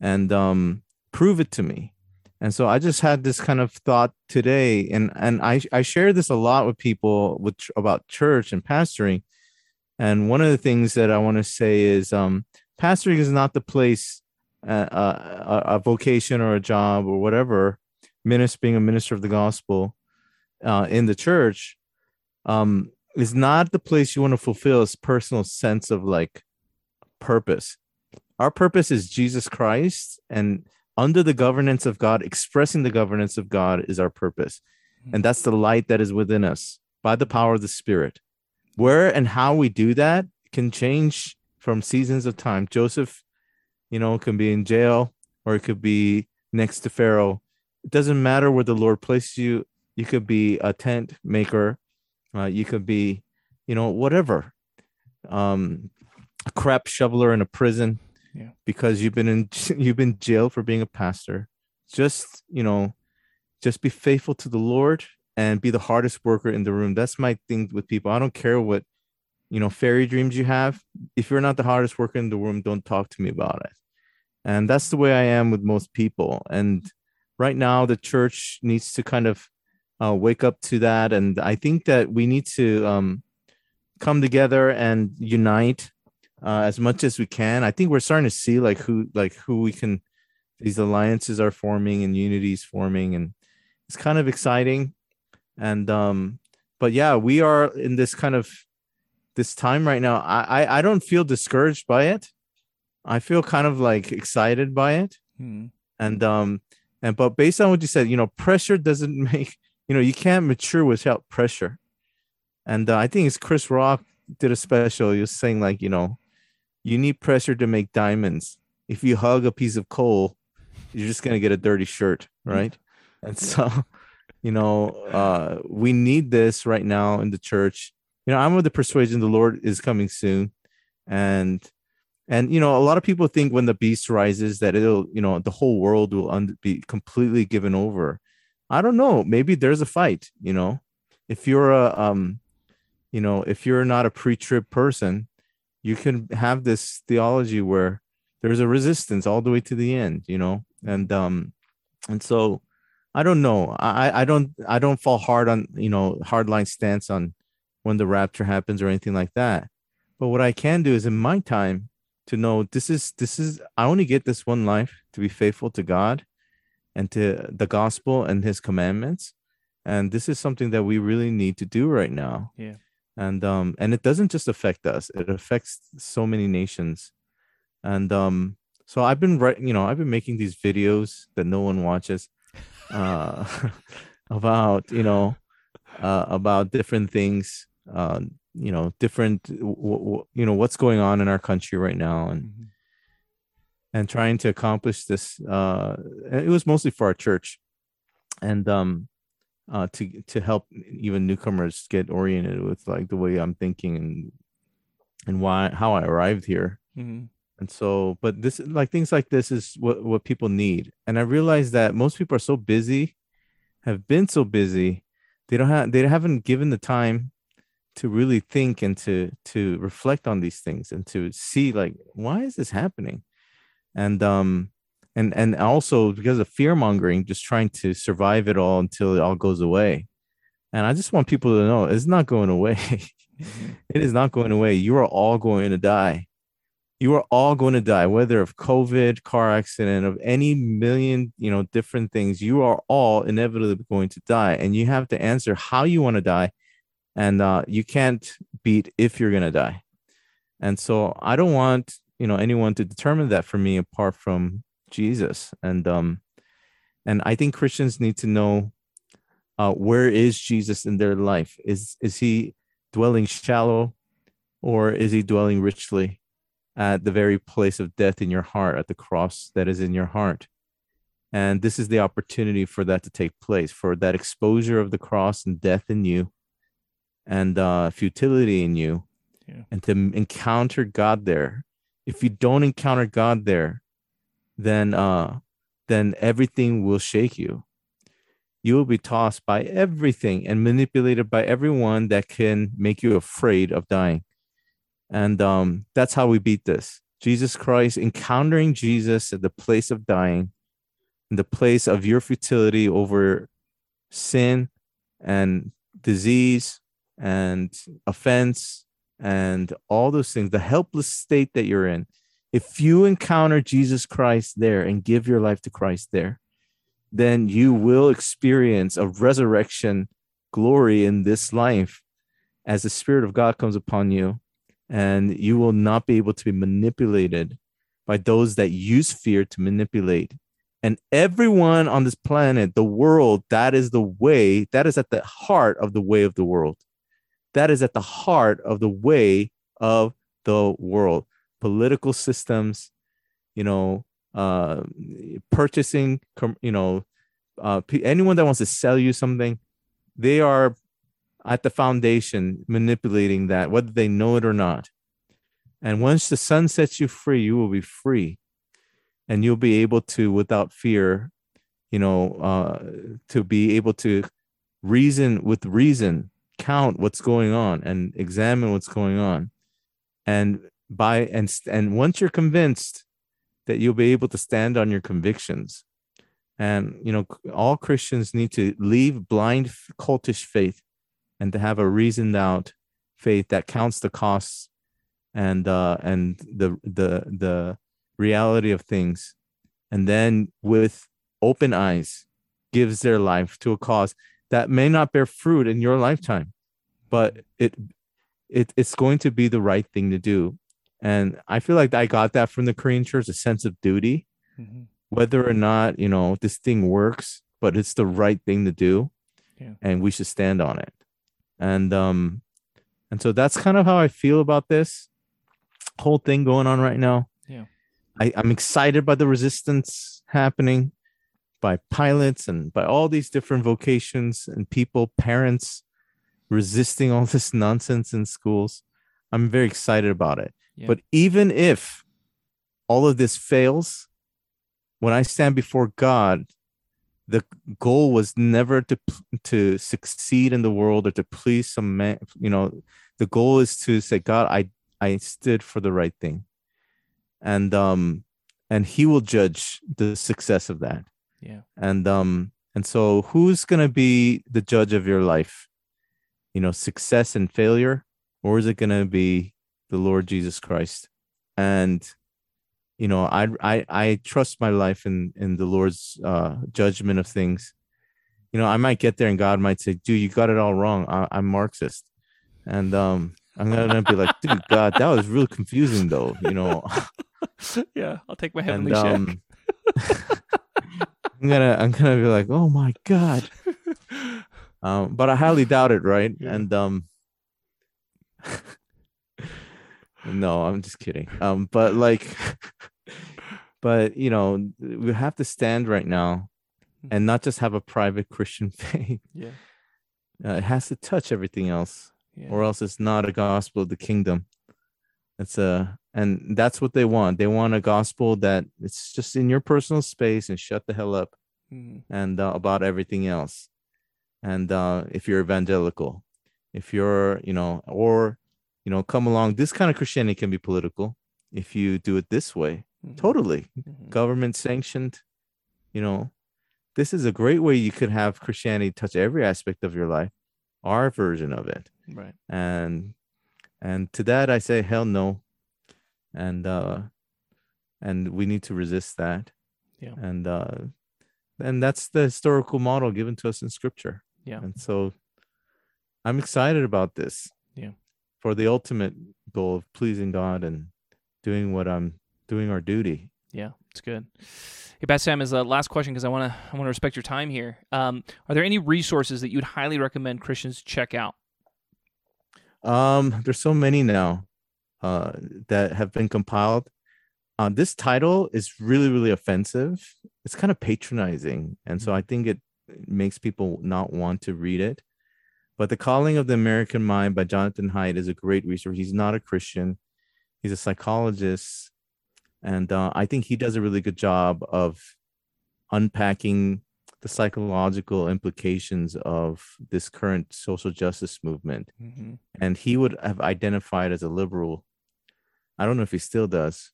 And um prove it to me and so i just had this kind of thought today and and i i share this a lot with people with about church and pastoring and one of the things that i want to say is um pastoring is not the place uh, uh, a, a vocation or a job or whatever minister being a minister of the gospel uh, in the church um is not the place you want to fulfill a personal sense of like purpose. Our purpose is Jesus Christ, and under the governance of God, expressing the governance of God is our purpose. And that's the light that is within us by the power of the Spirit. Where and how we do that can change from seasons of time. Joseph, you know, can be in jail or it could be next to Pharaoh. It doesn't matter where the Lord places you. You could be a tent maker. Uh, you could be, you know, whatever. Um, a crap shoveler in a prison Yeah. because you've been in you've been jailed for being a pastor. Just you know, just be faithful to the Lord and be the hardest worker in the room. That's my thing with people. I don't care what you know fairy dreams you have. If you're not the hardest worker in the room, don't talk to me about it. And that's the way I am with most people. And right now, the church needs to kind of uh, wake up to that. And I think that we need to um, come together and unite uh, as much as we can. I think we're starting to see like who like who we can these alliances are forming and unities forming and it's kind of exciting. And um but yeah we are in this kind of this time right now. I, I i don't feel discouraged by it. I feel kind of like excited by it. Hmm. and um and but based on what you said you know pressure doesn't make you know you can't mature without pressure. And uh, i think it's chris rock did a special. He was saying like you know you need pressure to make diamonds. If you hug a piece of coal you're just going to get a dirty shirt right? And so you know uh we need this right now in the church. You know i'm of the persuasion the lord is coming soon. And and you know a lot of people think when the beast rises that it'll you know the whole world will un- be completely given over. I don't know. Maybe there's a fight you know? If you're a um you know if you're not a pre-trib person you can have this theology where there's a resistance all the way to the end you know? And um and so i don't know. I i don't i don't fall hard on you know hard line stance on when the rapture happens or anything like that. But what i can do is in my time to know this is this is i only get this one life to be faithful to god and to the gospel and his commandments. And this is something that we really need to do right now. Yeah. And um and it doesn't just affect us it affects so many nations and um so i've been writing you know i've been making these videos that no one watches uh about you know uh about different things uh you know different w- w- you know what's going on in our country right now and Mhm. and trying to accomplish this uh it was mostly for our church and um uh to to help even newcomers get oriented with like the way i'm thinking and and why how i arrived here. Mhm. and so but this like things like this is what what people need. And i realize that most people are so busy have been so busy they don't have they haven't given the time to really think and to to reflect on these things and to see like why is this happening? And um and and also because of fear mongering just trying to survive it all until it all goes away. And i just want people to know it's not going away. It is not going away. You are all going to die. You are all going to die whether of covid car accident of any million you know different things. You are all inevitably going to die and you have to answer how you want to die and uh, you can't beat if you're going to die. And so i don't want you know anyone to determine that for me apart from jesus. And um and i think christians need to know uh where is jesus in their life? Is is he dwelling shallow or is he dwelling richly at the very place of death in your heart at the cross that is in your heart? And this is the opportunity for that to take place for that exposure of the cross and death in you and uh futility in you Yeah. and to encounter god there. If you don't encounter god there then uh then everything will shake you. You will be tossed by everything and manipulated by everyone that can make you afraid of dying. And um that's how we beat this. Jesus christ encountering jesus at the place of dying in the place of your futility over sin and disease and offense and all those things the helpless state that you're in if you encounter jesus christ there and give your life to christ there then you will experience a resurrection glory in this life as the Spirit of God comes upon you, and you will not be able to be manipulated by those that use fear to manipulate. And everyone on this planet, the world, that is the way, that is at the heart of the way of the world. That is at the heart of the way of the world. Political systems, you know, uh, purchasing, you know, uh, anyone that wants to sell you something, they are at the foundation manipulating that, whether they know it or not. And once the sun sets you free, you will be free. And you'll be able to, without fear, you know, uh, to be able to reason with reason, count what's going on and examine what's going on. And by and and once you're convinced that you'll be able to stand on your convictions, and you know, all Christians need to leave blind cultish faith and to have a reasoned out faith that counts the costs and uh, and the the the reality of things, and then with open eyes gives their life to a cause that may not bear fruit in your lifetime, but it it it's going to be the right thing to do. And I feel like I got that from the Korean church, a sense of duty, mm-hmm. whether or not you know this thing works, but it's the right thing to do, yeah. and we should stand on it. And um, and so that's kind of how I feel about this whole thing going on right now. Yeah. I, I'm excited by the resistance happening by pilots and by all these different vocations and people, parents resisting all this nonsense in schools. I'm very excited about it. Yeah. But even if all of this fails, when I stand before God, the goal was never to to succeed in the world or to please some man. You know, the goal is to say, God, I I stood for the right thing. And um and he will judge the success of that. Yeah. And um and so who's going to be the judge of your life? You know, success and failure or is it going to be the Lord Jesus Christ? And you know, I I I trust my life in in the Lord's uh judgment of things. You know, I might get there and God might say, "Dude, you got it all wrong. I, I'm Marxist." And um I'm gonna be like, dude, God, that was really confusing though, you know. yeah, I'll take my heavenly and, um, I'm gonna I'm gonna be like, oh my God. Um, but I highly doubt it, right? Yeah. And um no, I'm just kidding. Um, but like but you know, we have to stand right now hmm. and not just have a private Christian faith. Yeah. Uh, it has to touch everything else yeah. or else it's not a gospel of the kingdom. It's a and that's what they want. They want a gospel that it's just in your personal space and shut the hell up, mm-hmm. and uh, about everything else. And uh, if you're evangelical, if you're you know, or you know, come along. This kind of Christianity can be political if you do it this way. Mm-hmm. Totally, mm-hmm. government sanctioned. You know, this is a great way you could have Christianity touch every aspect of your life. Our version of it right and and to that i say hell no and uh and we need to resist that yeah and uh and that's the historical model given to us in scripture yeah and so i'm excited about this yeah for the ultimate goal of pleasing god and doing what i'm doing our duty yeah it's good Hey, Pastor Sam, is the last question, because I want to I want to respect your time here. Um, are there any resources that you'd highly recommend Christians check out? Um, there's so many now uh, that have been compiled. Uh, this title is really, really offensive. It's kind of patronizing, and so I think it makes people not want to read it. But The Coddling of the American Mind by Jonathan Haidt is a great resource. He's not a Christian, he's a psychologist. And uh, I think he does a really good job of unpacking the psychological implications of this current social justice movement. Mm-hmm. And he would have identified as a liberal. I don't know if he still does,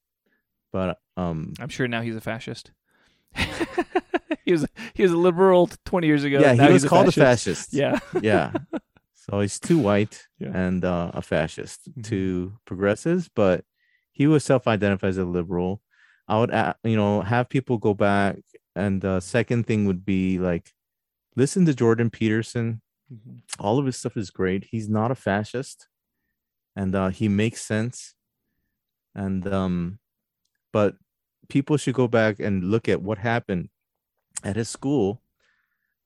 but um, I'm sure now he's a fascist. he was he was a liberal 20 years ago. Yeah, he was called a fascist. a fascist. Yeah, yeah. So he's too white yeah. and uh, a fascist mm-hmm. to progressives, but he was self-identified as a liberal. I would, you know, have people go back and the second thing would be like listen to Jordan Peterson. Mhm. All of his stuff is great. He's not a fascist, and uh, he makes sense. And um, but people should go back and look at what happened at his school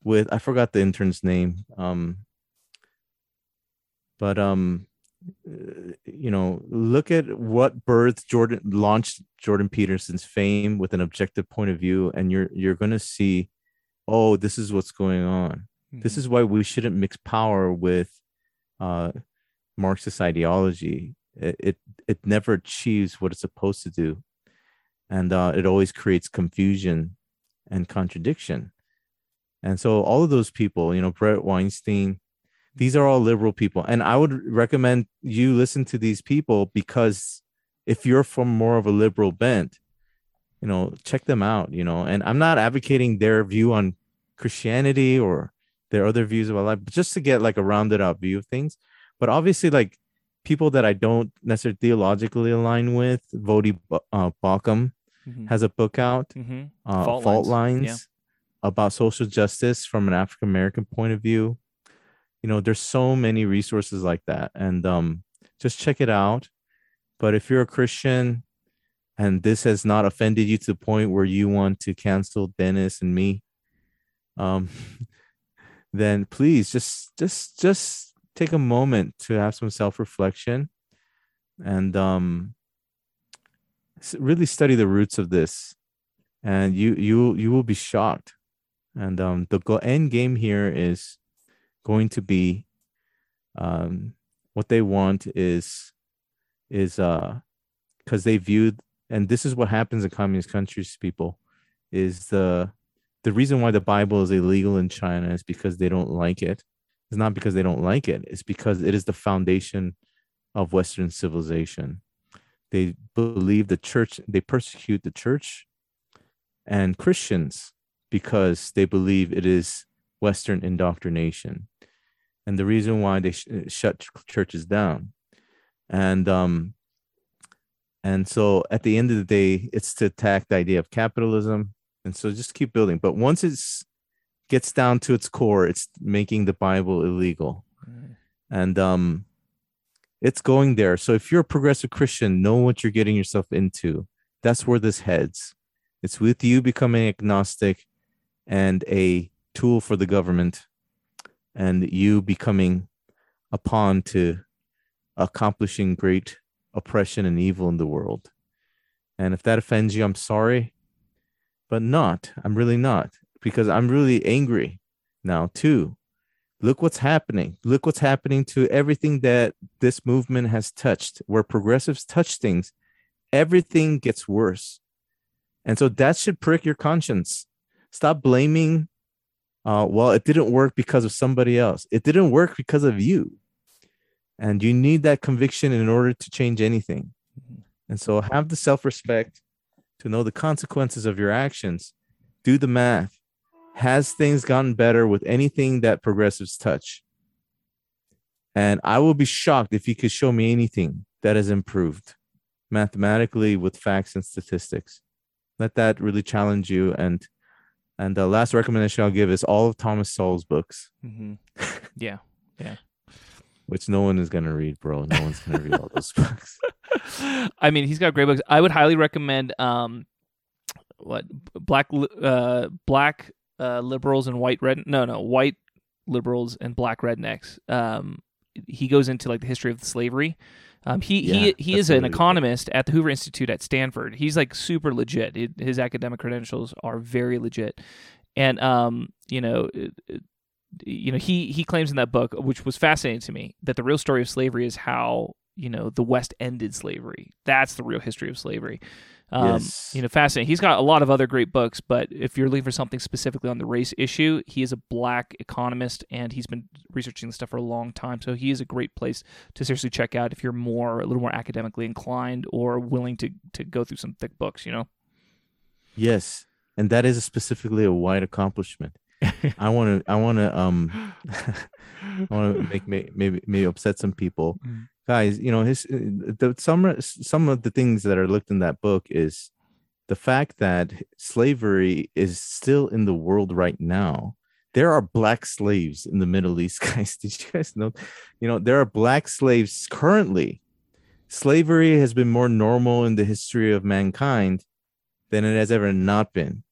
with I forgot the intern's name. Um, but um, uh, you know, look at what birthed Jordan launched Jordan Peterson's fame with an objective point of view, and you're you're gonna see, oh, this is what's going on. This Mhm. is why we shouldn't mix power with uh, Marxist ideology. It, it it never achieves what it's supposed to do, and uh, it always creates confusion and contradiction. And so all of those people, you know, Bret Weinstein, these are all liberal people, and I would recommend you listen to these people because if you're from more of a liberal bent, you know, check them out. You know, and I'm not advocating their view on Christianity or their other views about life, but just to get like a rounded out view of things. But obviously, like people that I don't necessarily theologically align with, Voddie uh, Baucham Mhm. has a book out, Mhm. uh, Fault Fault, Lines, Lines, yeah. about social justice from an African American point of view. You know, there's so many resources like that, and um, just check it out. But if you're a Christian and this has not offended you to the point where you want to cancel Dennis and me, um, then please just just just take a moment to have some self-reflection and um really study the roots of this and you you you will be shocked. And um the go- end game here is going to be um what they want is is uh because they viewed and this is what happens in communist countries people is the the reason why the bible is illegal in china is because they don't like it. It's not because they don't like it. It's because it is the foundation of western civilization they believe the church they persecute the church and christians because they believe it is western indoctrination. And the reason why they sh- shut ch- churches down. And um and so at the end of the day it's to attack the idea of capitalism. And so just keep building. But once it's gets down to its core it's making the bible illegal. And um it's going there. So if you're a progressive christian know what you're getting yourself into. That's where this heads. It's with you becoming agnostic and a tool for the government and you becoming a pawn to accomplishing great oppression and evil in the world. And if that offends you i'm sorry but not i'm really not because i'm really angry now too look what's happening. Look what's happening to everything that this movement has touched where progressives touch things everything gets worse. And so that should prick your conscience. Stop blaming uh, well it didn't work because of somebody else. It didn't work because of you. And you need that conviction in order to change anything. And so have the self-respect to know the consequences of your actions. Do the math has things gotten better with anything that progressives touch and i will be shocked if you could show me anything that has improved mathematically with facts and statistics let that really challenge you and and the last recommendation i'll give is all of thomas sowell's books Mhm. Yeah. which no one is going to read bro no one's going to read all those books I mean, he's got great books. I would highly recommend um, what black uh black uh liberals and white red no no white liberals and black rednecks. Um, he goes into like the history of slavery. Um, he Yeah, he he is an economist at the Hoover Institute at Stanford. He's like super legit. It- His academic credentials are very legit, and um, you know. it- it- you know he he claims in that book which was fascinating to me that the real story of slavery is how you know the west ended slavery that's the real history of slavery um, Yes. you know fascinating. He's got a lot of other great books but if you're looking for something specifically on the race issue he is a black economist and he's been researching this stuff for a long time. So he is a great place to seriously check out if you're more a little more academically inclined or willing to to go through some thick books you know? Yes. And that is specifically a white accomplishment. I want to i want to um i want to make may, maybe maybe upset some people. Mm. Guys you know his the some some of the things that are looked in that book is the fact that slavery is still in the world right now there are black slaves in the Middle East, guys. Did you guys know? You know, there are black slaves currently. Slavery has been more normal in the history of mankind than it has ever not been.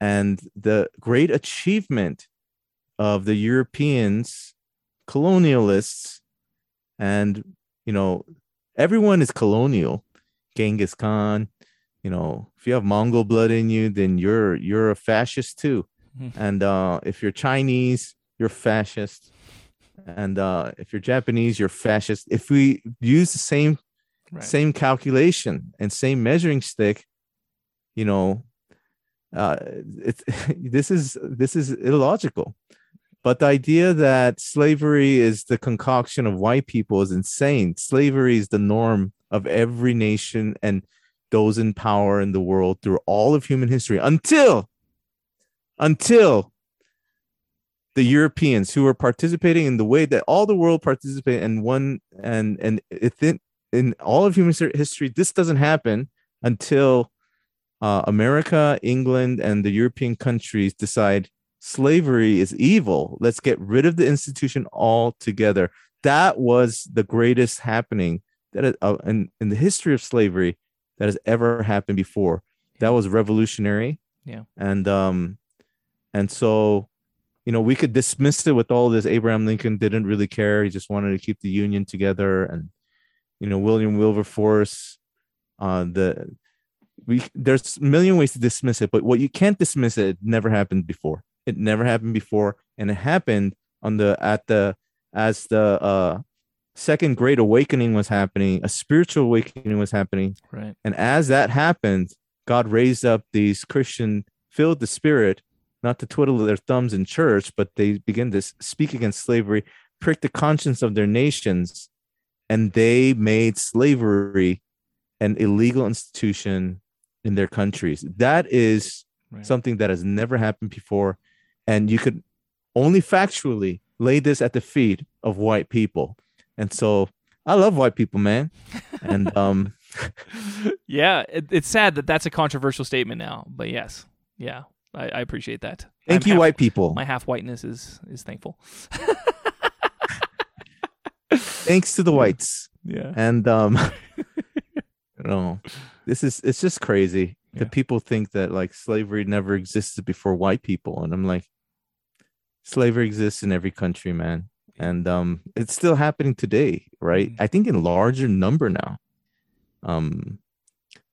And the great achievement of the Europeans, colonialists, and you know, everyone is colonial. Genghis Khan, you know, if you have Mongol blood in you, then you're you're a fascist too. Mm-hmm. And uh, if you're Chinese, you're fascist. And uh, if you're Japanese, you're fascist. If we use the same right. same calculation and same measuring stick, you know, uh, it's this is this is illogical. But the idea that slavery is the concoction of white people is insane. Slavery is the norm of every nation and those in power in the world through all of human history until until the Europeans who were participating in the way that all the world participated in one and and in, in all of human history, this doesn't happen until uh, America, England, and the European countries decide slavery is evil. Let's get rid of the institution altogether. That was the greatest happening that uh, in, in the history of slavery that has ever happened before. That was revolutionary. Yeah. And um and so you know, we could dismiss it with all this. Abraham Lincoln didn't really care. He just wanted to keep the Union together. And, you know, William Wilberforce, uh, the we there's a million ways to dismiss it, but what you can't dismiss it, it never happened before. It never happened before, and it happened on the at the as the uh second great awakening was happening, a spiritual awakening was happening. Right. And as that happened, God raised up these Christian filled the spirit, not to twiddle their thumbs in church, but they begin to speak against slavery, prick the conscience of their nations, and they made slavery an illegal institution in their countries. That is right. something that has never happened before. And you could only factually lay this at the feet of white people. And so I love white people, man. And um yeah, it, it's sad that that's a controversial statement now, but yes. Yeah. I, I appreciate that. Thank I'm you, half, white people. My half whiteness is is thankful. Thanks to the whites. Yeah. And um know, this is it's just crazy yeah. that people think that like slavery never existed before white people, and I'm like, slavery exists in every country, man, and um, it's still happening today, right? Mm-hmm. I think in larger number now. Um,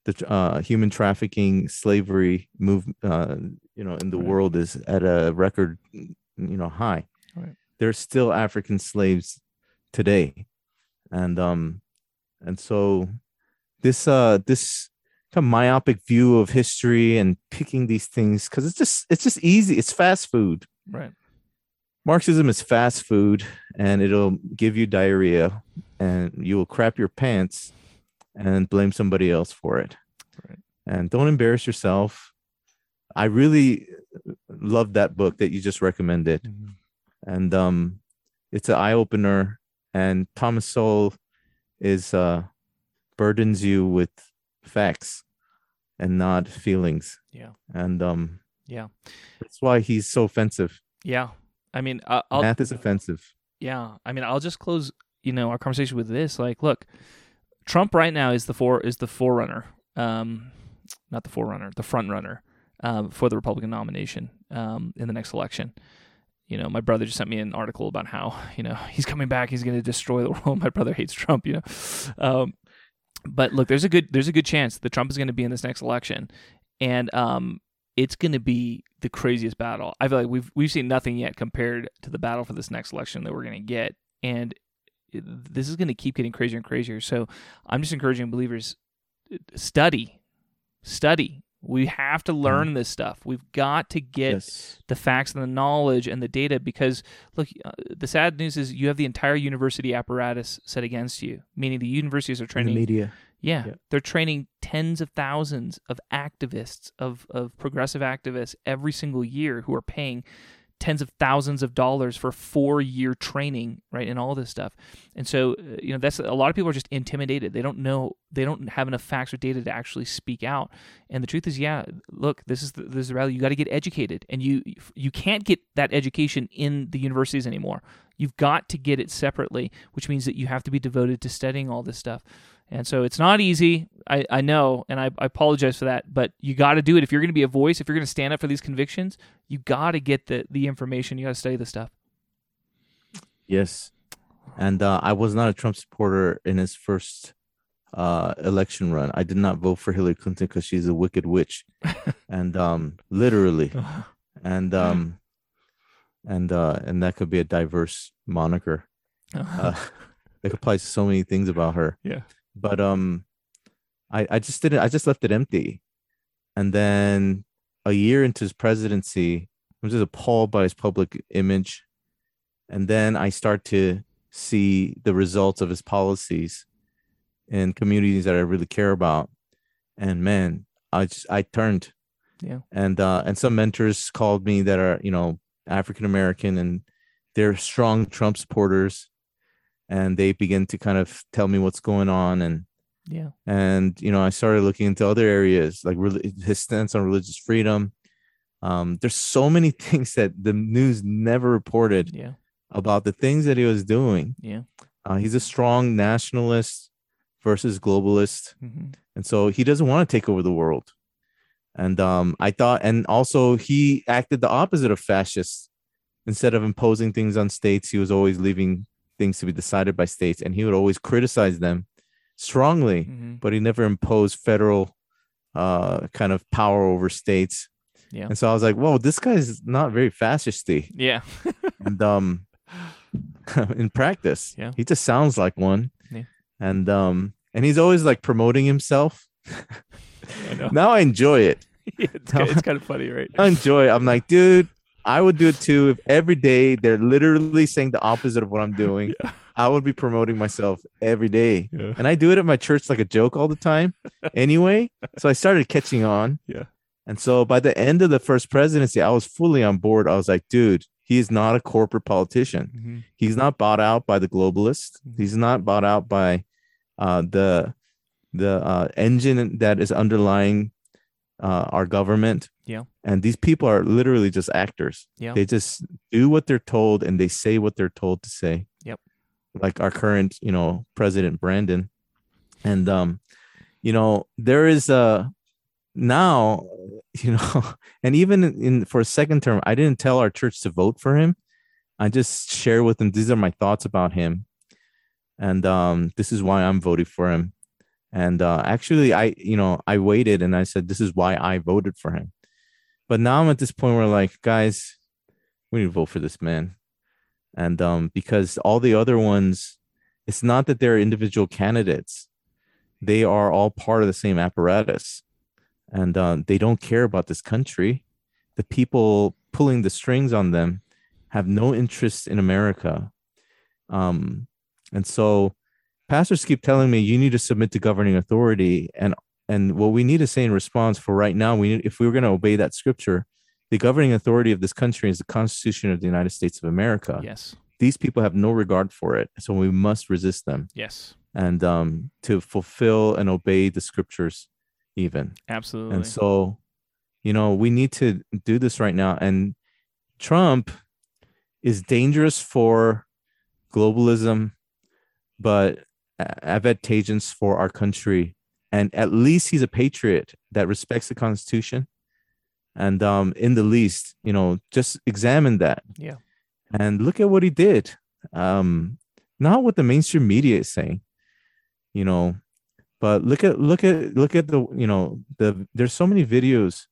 the uh, human trafficking, slavery move, uh, you know, in the right. world is at a record, you know, high. Right. There's still African slaves today, and um, and so this uh this kind of myopic view of history and picking these things because it's just it's just easy. It's fast food. Right. Marxism is fast food and it'll give you diarrhea and you will crap your pants and blame somebody else for it. Right. And don't embarrass yourself. I really love that book that you just recommended. Mm-hmm. And um it's an eye opener and Thomas Sowell is uh burdens you with facts and not feelings. Yeah. And um yeah. That's why he's so offensive. Yeah. I mean, I'll, math is offensive. Yeah. I mean, I'll just close, you know, our conversation with this like, look, Trump right now is the for is the forerunner. Um not the forerunner, the front runner um, for the Republican nomination um, in the next election you know, my brother just sent me an article about how, you know, he's coming back, he's going to destroy the world. My brother hates Trump, you know. Um, but look, there's a good there's a good chance that Trump is going to be in this next election, and um, it's going to be the craziest battle. I feel like we've we've seen nothing yet compared to the battle for this next election that we're going to get, and this is going to keep getting crazier and crazier. So I'm just encouraging believers study, study, we have to learn mm. this stuff. We've got to get yes. the facts and the knowledge and the data because, look, uh, the sad news is you have the entire university apparatus set against you, meaning the universities are training. the media. Yeah, yep. they're training tens of thousands of activists, of, of progressive activists every single year who are paying tens of thousands of dollars for four year training, right, and all this stuff. And so, uh, you know, that's a lot of people are just intimidated. They don't know, they don't have enough facts or data to actually speak out. And the truth is, yeah, look, this is the, this is the reality. You got to get educated, and you you can't get that education in the universities anymore. You've got to get it separately, which means that you have to be devoted to studying all this stuff. And so it's not easy. I, I know, and I, I apologize for that, but you got to do it. If you're going to be a voice, if you're going to stand up for these convictions, you got to get the, the information. You got to study the stuff. Yes. And uh, I was not a Trump supporter in his first uh, election run. I did not vote for Hillary Clinton because she's a wicked witch. and um, literally. And um, and uh, and that could be a diverse moniker. Uh, that applies to so many things about her. Yeah but um i i just didn't i just left it empty. And then a year into his presidency i'm just appalled by his public image. And then i start to see the results of his policies in communities that i really care about. And man i just i turned. Yeah. And uh and some mentors called me that are you know african american and they're strong trump supporters and they begin to kind of tell me what's going on. And yeah. and you know i started looking into other areas like his stance on religious freedom. Um, there's so many things that the news never reported yeah. about the things that he was doing. Yeah. Uh, he's a strong nationalist versus globalist. Mm-hmm. and so he doesn't want to take over the world. And um, i thought and also he acted the opposite of fascists. Instead of imposing things on states he was always leaving things to be decided by states, and he would always criticize them strongly, mm-hmm. but he never imposed federal uh, kind of power over states. Yeah. And so I was like, whoa, this guy's not very fascisty. Yeah. and um in practice, yeah, he just sounds like one. Yeah. And um and he's always like promoting himself. I know. now I enjoy it. yeah, it's, kind of, it's kind of funny, right? I enjoy it. I'm like, dude, I would do it too if every day they're literally saying the opposite of what I'm doing. Yeah. I would be promoting myself every day. Yeah. And I do it at my church like a joke all the time anyway. So I started catching on. Yeah. And so by the end of the first presidency, I was fully on board. I was like, dude, he is not a corporate politician. Mm-hmm. He's not bought out by the globalists. Mm-hmm. He's not bought out by uh, the the uh, engine that is underlying uh, our government. Yeah. And these people are literally just actors. Yeah. They just do what they're told and they say what they're told to say. Yep. Like our current, you know, President Brandon. And um, you know, there is a now, you know, and even in for a second term, I didn't tell our church to vote for him. I just share with them these are my thoughts about him. And um, this is why I'm voting for him. And uh, actually, I, you know, I waited and I said, this is why I voted for him. But now I'm at this point where, like, guys, we need to vote for this man. And um, because all the other ones, it's not that they're individual candidates, they are all part of the same apparatus. And uh, they don't care about this country. The people pulling the strings on them have no interest in America. Um, and so, pastors keep telling me you need to submit to governing authority and and what we need to say in response for right now we need, if we were going to obey that scripture the governing authority of this country is the constitution of the united states of america Yes. these people have no regard for it so we must resist them Yes. and um to fulfill and obey the scriptures even Absolutely. and so you know we need to do this right now and trump is dangerous for globalism but advantageous for our country and at least he's a patriot that respects the constitution. And um in the least you know just examine that. Yeah. and look at what he did. Um not what the mainstream media is saying you know but look at look at look at the you know the there's so many videos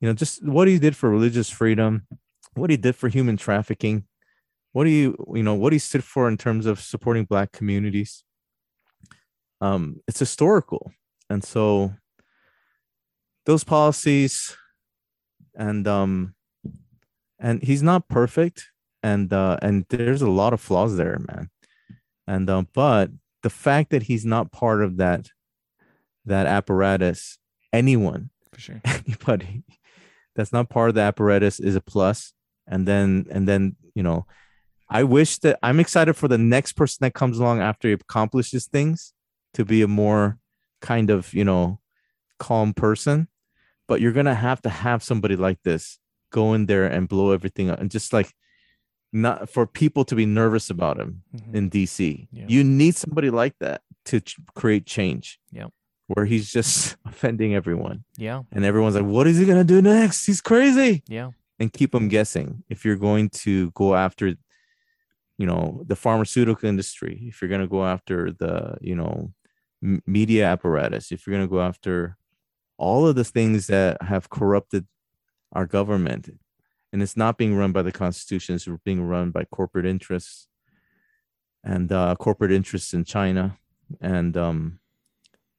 you know just what he did for religious freedom what he did for human trafficking what do you you know what he stood for in terms of supporting black communities. Um it's historical and so those policies and um and he's not perfect and uh and there's a lot of flaws there man and um but the fact that he's not part of that that apparatus anyone For sure. anybody that's not part of the apparatus is a plus and then and then you know i wish that i'm excited for the next person that comes along after he accomplishes things to be a more kind of you know calm person but you're gonna have to have somebody like this go in there and blow everything up and just like not for people to be nervous about him Mhm. in dc Yeah. you need somebody like that to ch- create change Yeah. where he's just offending everyone Yeah. and everyone's like what is he gonna do next he's crazy Yeah. and keep them guessing if you're going to go after you know the pharmaceutical industry if you're going to go after the you know m- media apparatus if you're going to go after all of the things that have corrupted our government and it's not being run by the constitution it's being run by corporate interests and uh, corporate interests in china and um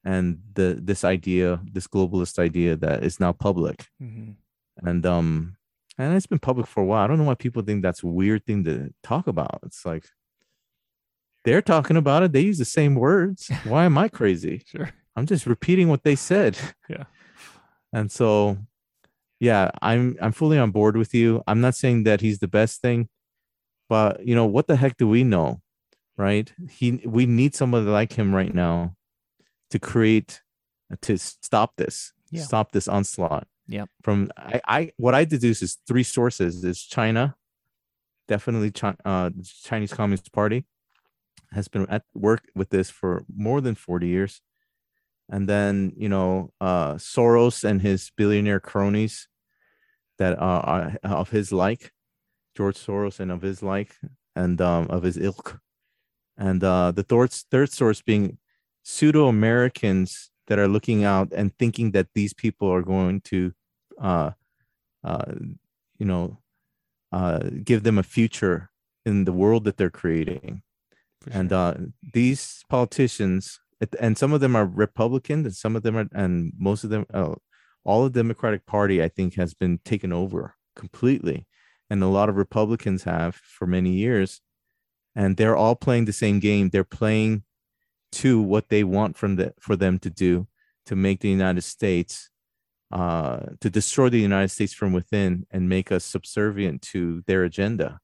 and the this idea this globalist idea that is now public hmm and um and it's been public for a while. I don't know why people think that's a weird thing to talk about. It's like they're talking about it. They use the same words. Why am I crazy? Sure. I'm just repeating what they said. Yeah. And so yeah, I'm I'm fully on board with you. I'm not saying that he's the best thing, but you know, what the heck do we know? Right? He we need somebody like him right now to create to stop this. Yeah. Stop this onslaught Yeah. from I, I what I deduce is three sources is China, definitely Chi- uh, Chinese Communist Party has been at work with this for more than 40 years. And then, you know, uh, Soros and his billionaire cronies that are, are of his like, George Soros and of his like, and um, of his ilk. And uh, the third, third source being pseudo Americans that are looking out and thinking that these people are going to, uh, uh, you know, uh, give them a future in the world that they're creating. For And uh, these politicians, and some of them are Republican, and some of them are, and most of them, uh, all the Democratic Party, I think, has been taken over completely, and a lot of Republicans have for many years, and they're all playing the same game. They're playing to what they want from the for them to do to make the United States, uh, to destroy the United States from within and make us subservient to their agenda,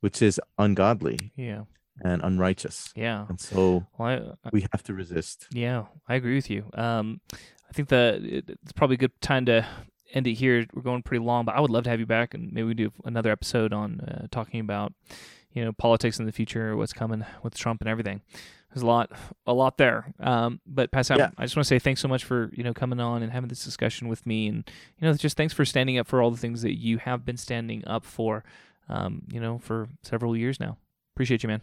which is ungodly yeah. And unrighteous. Yeah. And so Well, I, we have to resist. Yeah, I agree with you. Um, I think that it's probably a good time to end it here. We're going pretty long, but I would love to have you back, and maybe we do another episode on uh, talking about, you know, politics in the future, what's coming with Trump and everything. There's a lot, a lot there. Um, but Pascal, Yeah. I just want to say thanks so much for you know coming on and having this discussion with me, and you know, just thanks for standing up for all the things that you have been standing up for, um, you know, for several years now. Appreciate you, man.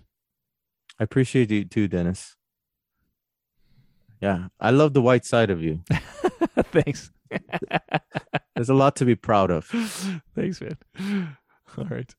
I appreciate you too, Dennis. Yeah, I love the white side of you. thanks. There's a lot to be proud of. Thanks, man. All right.